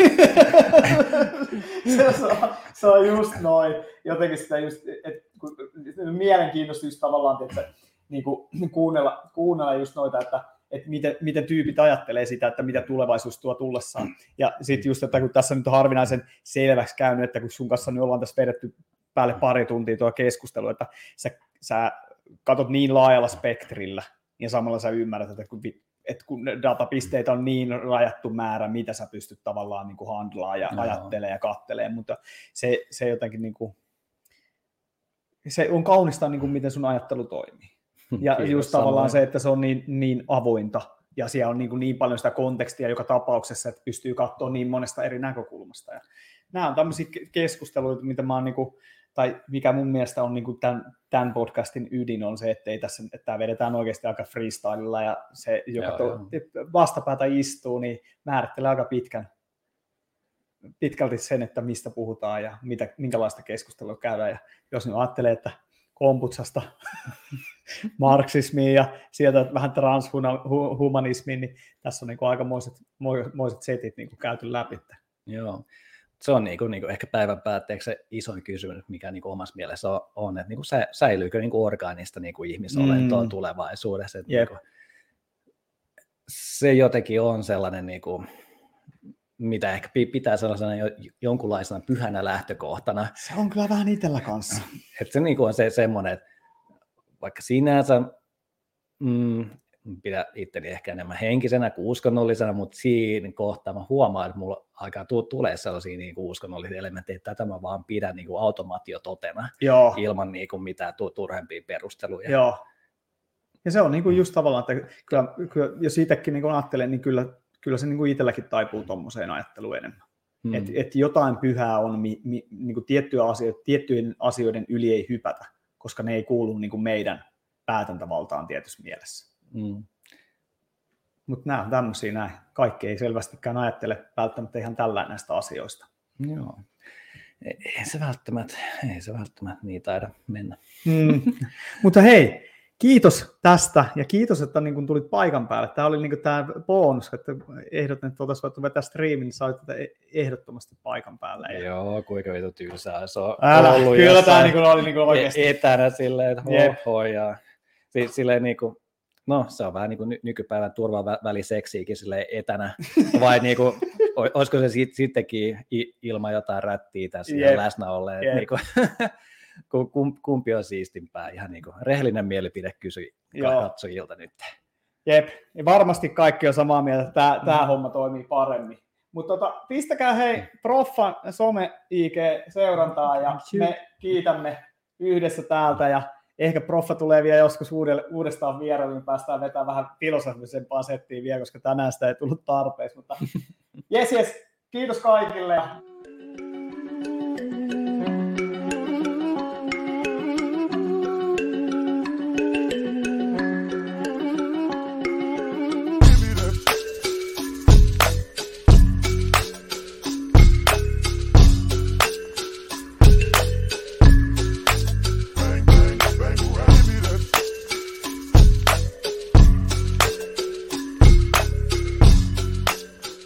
se, on, se on just noin. Jotenkin sitä just, että mielenkiintoista just tavallaan, että niin kuin, kuunnella, kuunnella just noita, että, että miten, miten tyypit ajattelee sitä, että mitä tulevaisuus tuo tullessaan. Ja sitten just, että kun tässä nyt on harvinaisen selväksi käynyt, että kun sun kanssa nyt ollaan tässä vedetty päälle pari tuntia tuo keskustelu, että sä, sä katot niin laajalla spektrillä, ja samalla sä ymmärrät, että kun, että kun datapisteitä on niin rajattu määrä, mitä sä pystyt tavallaan niin kuin handlaa ja no. ajattelee ja kattelee, mutta se, se jotenkin niin kuin, se on kaunista, niin kuin miten sun ajattelu toimii. Ja Kiitos, just tavallaan samoin. se, että se on niin, niin avointa ja siellä on niin, kuin niin paljon sitä kontekstia joka tapauksessa, että pystyy katsoa niin monesta eri näkökulmasta. Ja nämä on tämmöisiä keskusteluita, mitä mä oon niin kuin, tai mikä mun mielestä on niin kuin tämän, tämän podcastin ydin on se, että, ei tässä, että tämä vedetään oikeasti aika freestylilla ja se, joka joo, to, joo. vastapäätä istuu, niin määrittelee aika pitkän, pitkälti sen, että mistä puhutaan ja mitä, minkälaista keskustelua käydään. Ja jos nyt ajattelee, että komputsasta marksismiin ja sieltä vähän transhumanismiin, niin tässä on niin kuin aikamoiset moiset setit niin kuin käyty läpi. Joo, se on niin kuin, niin kuin ehkä päivän päätteeksi se isoin kysymys, mikä niin kuin omassa mielessä on, on että niin kuin säilyykö niin kuin orgaanista niin kuin ihmisolentoa mm. tulevaisuudessa. Että yep. niin kuin, se jotenkin on sellainen niin kuin, mitä ehkä pitää sellaisena jo, jonkunlaisena pyhänä lähtökohtana. Se on kyllä vähän itsellä kanssa. Että se niin on se semmoinen, että vaikka sinänsä mm, pidä itteni ehkä enemmän henkisenä kuin uskonnollisena, mutta siinä kohtaa mä huomaan, että mulla alkaa tulee sellaisia niin kuin uskonnollisia elementtejä, että tätä mä vaan pidän niin kuin automaatiototena Joo. ilman niin kuin mitään turhempia perusteluja. Joo. Ja se on niin kuin just tavallaan, että kyllä, kyllä jos itsekin niin ajattelen, niin kyllä kyllä se niin kuin itselläkin taipuu tuommoiseen ajatteluun enemmän. Hmm. Että et jotain pyhää on, mi, mi, niin kuin tiettyjä asioita, tiettyjen asioiden yli ei hypätä, koska ne ei kuulu niin kuin meidän päätäntävaltaan tietyssä mielessä. Hmm. Mutta nämä on tämmöisiä näin. Kaikki ei selvästikään ajattele välttämättä ihan tällä näistä asioista. Joo. Ei se välttämättä, ei se välttämättä niin taida mennä. Mm. Mutta hei, kiitos tästä ja kiitos, että niin kun tulit paikan päälle. Tämä oli niin tämä bonus, että ehdotin, että oltaisiin voitu vetää striimin, niin sait tätä ehdottomasti paikan päälle. Ja... Joo, kuinka vitu tylsää se on Älä, ollut Kyllä tämä niin oli niin oikeasti. Etänä silleen, että hoho, ja silleen niin kuin, no se on vähän niin kuin nykypäivän turvaväliseksiäkin sille etänä, vai niin kuin, olisiko se sit, sittenkin ilman jotain rättiä tässä yep. läsnä olleen. Yep. Niin kuin, kumpi on siistimpää. Ihan niin kuin rehellinen mielipide kysyi katsojilta nyt. Jep, ja varmasti kaikki on samaa mieltä, että tämä, tämä mm. homma toimii paremmin. Mutta tota, pistäkää hei Proffan some IG seurantaa ja me kiitämme yhdessä täältä ja ehkä Proffa tulee vielä joskus uudestaan vierailuun, niin päästään vetämään vähän filosofisempaa settiä vielä, koska tänään sitä ei tullut tarpeeksi. Mutta jes, jes, kiitos kaikille